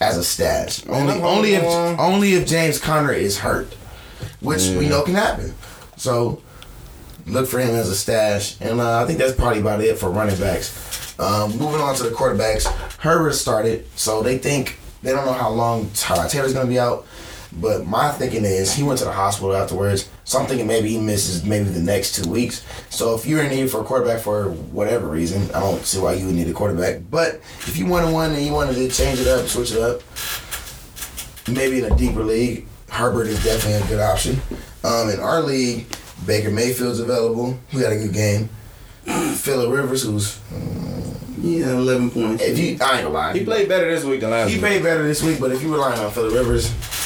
as a stash. Only, only if only if James Conner is hurt, which we know can happen. So look for him as a stash, and uh, I think that's probably about it for running backs. Um, moving on to the quarterbacks, Herbert started, so they think they don't know how long Taylor's gonna be out. But my thinking is he went to the hospital afterwards. So I'm thinking maybe he misses maybe the next two weeks. So if you're in need for a quarterback for whatever reason, I don't see why you would need a quarterback. But if you wanted one and you wanted to change it up, switch it up, maybe in a deeper league, Herbert is definitely a good option. Um, in our league, Baker Mayfield's available. We had a good game. Philip Rivers, who's yeah, eleven points. If you, I ain't gonna lie, He played better this week than last He week. played better this week, but if you were relying on Philip Rivers, it's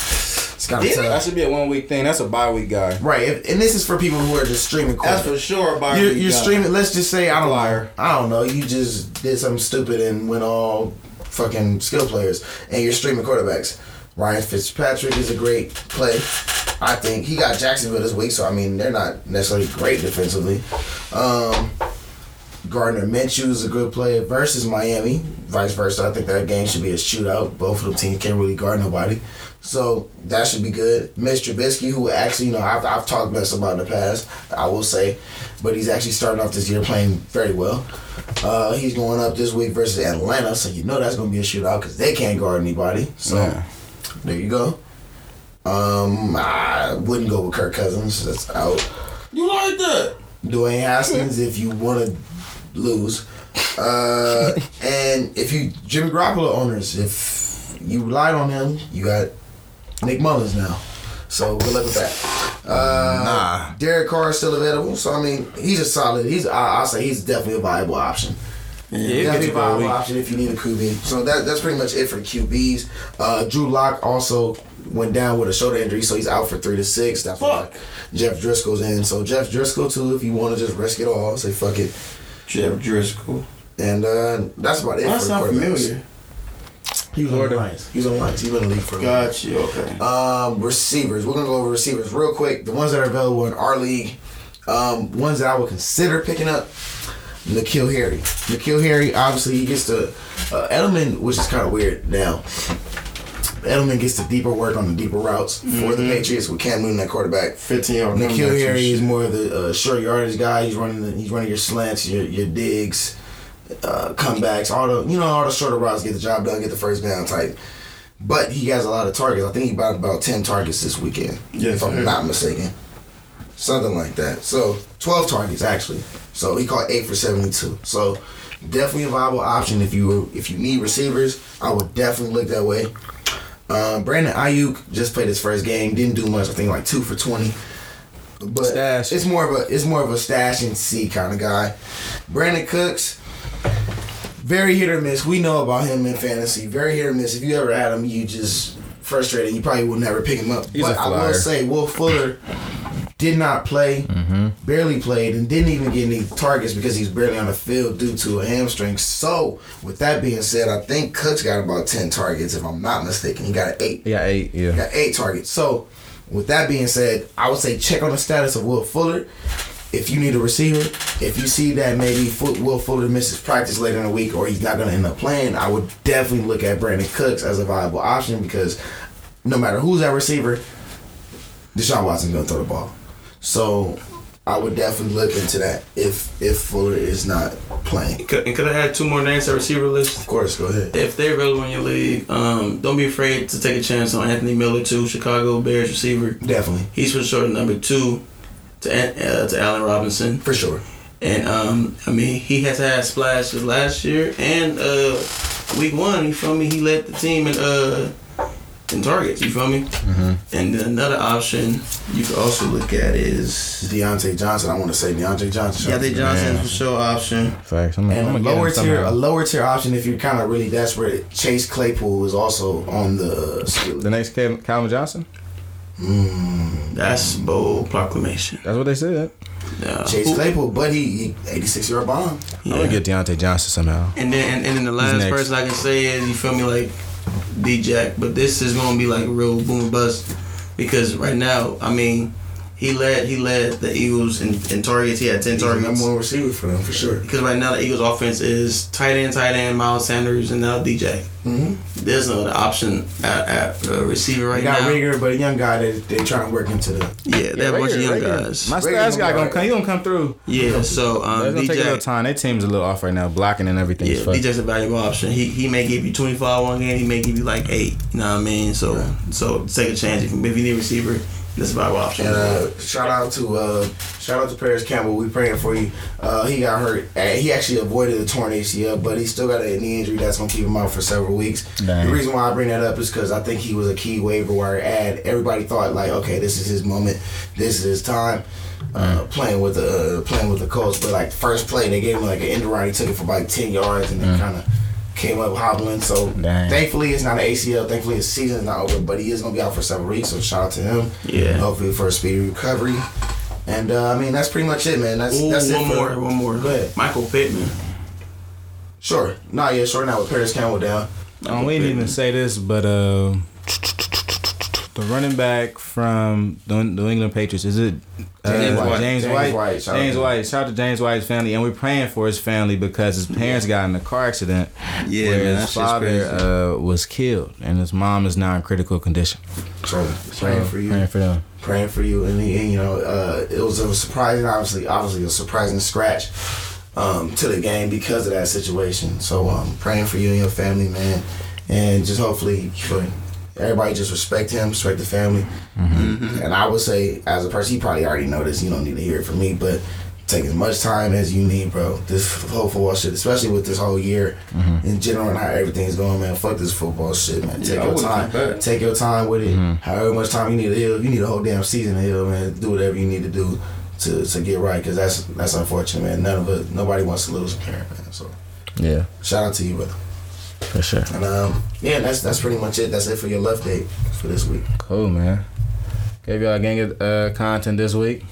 kind of That should be a one week thing. That's a bye week guy. Right, if, and this is for people who are just streaming. That's for sure. Bye You're, you're streaming. Let's just say I don't liar. I don't know. You just did something stupid and went all fucking skill players and you're streaming quarterbacks. Ryan Fitzpatrick is a great play. I think he got Jacksonville this week, so I mean they're not necessarily great defensively. Um, Gardner Minshew is a good player versus Miami. Vice versa, I think that game should be a shootout. Both of them teams can't really guard nobody, so that should be good. Mr. Trubisky, who actually, you know, I've, I've talked mess about in the past, I will say, but he's actually starting off this year playing very well. Uh, he's going up this week versus Atlanta, so you know that's going to be a shootout because they can't guard anybody. So Yeah. there you go. Um, I wouldn't go with Kirk Cousins. That's out. You like that? Dwayne Haskins, if you want to lose. Uh, and if you Jimmy Garoppolo owners, if you relied on him, you got Nick Mullens now. So good luck with that. Uh, Nah. Derek Carr is still available, so I mean he's a solid. He's I, I'll say he's definitely a viable option. Yeah, he'll definitely a you for a viable week. option if you need a QB. So that that's pretty much it for QBs. Uh, Drew Lock also went down with a shoulder injury, so he's out for three to six. That's why Jeff Driskel's in. So Jeff Driskel too, if you want to just risk it all, say fuck it. Jeff Driscoll. And uh, that's about it. That for sound quarterbacks. familiar. He was on the Lions. He was on the Lions. He been in the league for a minute. Got you. Okay. Um, receivers. We're gonna go over receivers real quick. The ones that are available in our league. Um, ones that I would consider picking up. N'Keal Harry. N'Keal Harry. Obviously, he gets the uh, Edelman, which is kind of weird now. Edelman gets the deeper work on the deeper routes for the Mhm. Patriots with Cam Newton at quarterback. 15 yard N'Keal Harry is more of the uh, short yardage guy. He's running the, he's running your slants, your your digs, uh, comebacks, all the you know all the shorter routes, get the job done, get the first down type. But he has a lot of targets. I think he got about ten targets this weekend, Yes, if I'm not mistaken. Something like that. So twelve targets actually. So he caught eight for seventy two. So definitely a viable option if you if you need receivers. I would definitely look that way. Um, Brandon Aiyuk just played his first game. Didn't do much. I think like two for twenty. But it's more of a it's more of a stash and see kind of guy. Brandin Cooks, very hit or miss. We know about him in fantasy. Very hit or miss. If you ever had him, you just frustrated. You probably will never pick him up. He's but I will say, Will Fuller did not play, Mm-hmm. barely played, and didn't even get any targets because he's barely on the field due to a hamstring. So, with that being said, I think Cooks got about ten targets, if I'm not mistaken. He got eight. He got eight. Yeah. Got eight targets. So, with that being said, I would say check on the status of Will Fuller. If you need a receiver, if you see that maybe Will Fuller misses practice later in the week or he's not going to end up playing, I would definitely look at Brandin Cooks as a viable option because no matter who's that receiver, Deshaun Watson's going to throw the ball. So I would definitely look into that if if Fuller is not playing. Could, and could I add two more names to receiver list? Of course, go ahead. If they're available in your league, um, don't be afraid to take a chance on Anthony Miller too, Chicago Bears receiver. Definitely. He's for sure number two to An- uh, to Allen Robinson. For sure. And um, I mean, he has had splashes last year and uh, week one. You feel me? He led the team in uh in targets. You feel me? Mm-hmm. And then another option you could also look at is Diontae Johnson. I want to say Diontae Johnson. Diontae Johnson Man. for sure option. Facts. I'm, And I'm a gonna get lower him tier, a lower tier option if you're kind of really desperate. Chase Claypool is also on the skill. The next Calvin Johnson. Mm, that's bold proclamation. That's what they said. Yeah. Chase Claypool, but he, he 86 yard bomb. I'm gonna get Diontae Johnson somehow. And then and, and then the last person I can say is you feel me like D Jack, but this is gonna be like a real boom bust because right now I mean he led he led the Eagles in, in targets. He had ten He's targets. number one receiver for them for sure. Because right now the Eagles offense is tight end, tight end, Miles Sanders, and now DJ. Mhm. There's no other option at, at uh, receiver right They got now. Reagor, but a young guy that they trying to work into the. Yeah, they have a bunch of young Reagor. guys. My Reagor's stats guy gonna gonna come. He gonna come through. Yeah, so um, But it's gonna take a little time. Their team's a little off right now, blocking and everything. yeah, is fucked. DJ's a valuable option. He he may give you 25 one game. He may give you like eight. You know what I mean? So so take a chance if, if you need a receiver. That's a valuable option. And uh, shout out to uh, shout out to Parris Campbell. We praying for you. Uh, he got hurt. Uh, he actually avoided a torn ACL, but he still got a knee injury that's gonna keep him out for several weeks. Dang. The reason why I bring that up is because I think he was a key waiver wire ad. Everybody thought like, okay, this is his moment. This is his time. Uh, playing with the uh, playing with the Colts, but like first play they gave him like an end around. He took it for like ten yards and then kind of came up hobbling. So Dang. thankfully it's not an ACL. Thankfully his season's not over, but he is gonna be out for several weeks. So shout out to him. Yeah. Hopefully for a speedy recovery. And uh, I mean that's pretty much it, man. That's Ooh, that's it. one for- more, one more. Go ahead. Michael Pittman. Sure. Nah, yeah, sure. Now with Parris Campbell down. Oh, we didn't even say this, but uh, the running back from the New England Patriots is it uh, James White. James James White? White, shout out James to- White. Shout out to James White's family, and we're praying for his family because his parents got in a car accident Yeah, where man, his father uh, was killed, and his mom is now in critical condition. So praying for you. Praying for them. praying for you, and, and you know, uh, it was a surprising, obviously, obviously a surprising scratch um, to the game because of that situation. So, um, praying for you and your family, man, and just hopefully for everybody, just respect him, respect the family, and I would say, as a person, you probably already know this. You don't need to hear it from me, but. Take as much time as you need, bro. This whole football shit, especially with this whole year in general and how everything's going, man. Fuck this football shit, man. Take Yeah, your time. Take your time with it. However much time you need to heal, you need a whole damn season to heal, man. Do whatever you need to do to, to get right, because that's that's unfortunate, man. None of it, nobody wants to lose a parent, man. So Yeah, shout out to you, brother. For sure. And um, yeah, that's that's pretty much it. That's it for your left date for this week. Cool, man. Gave y'all a gang of uh, content this week.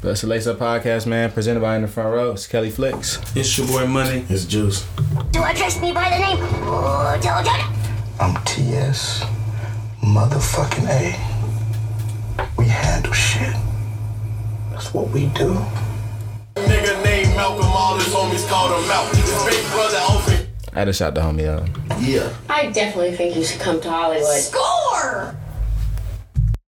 Best of Lace Up Podcast, man, presented by In the Front Row. It's Kelly Flicks. It's your boy Money. It's Juice. To address me by the name oh, Jojo. I'm TS motherfucking A. We handle shit. That's what we do. Nigga named Malcolm, all his homies called him out. His big brother open. I had to shout the homie out. Yeah. I definitely think you should come to Hollywood. Score!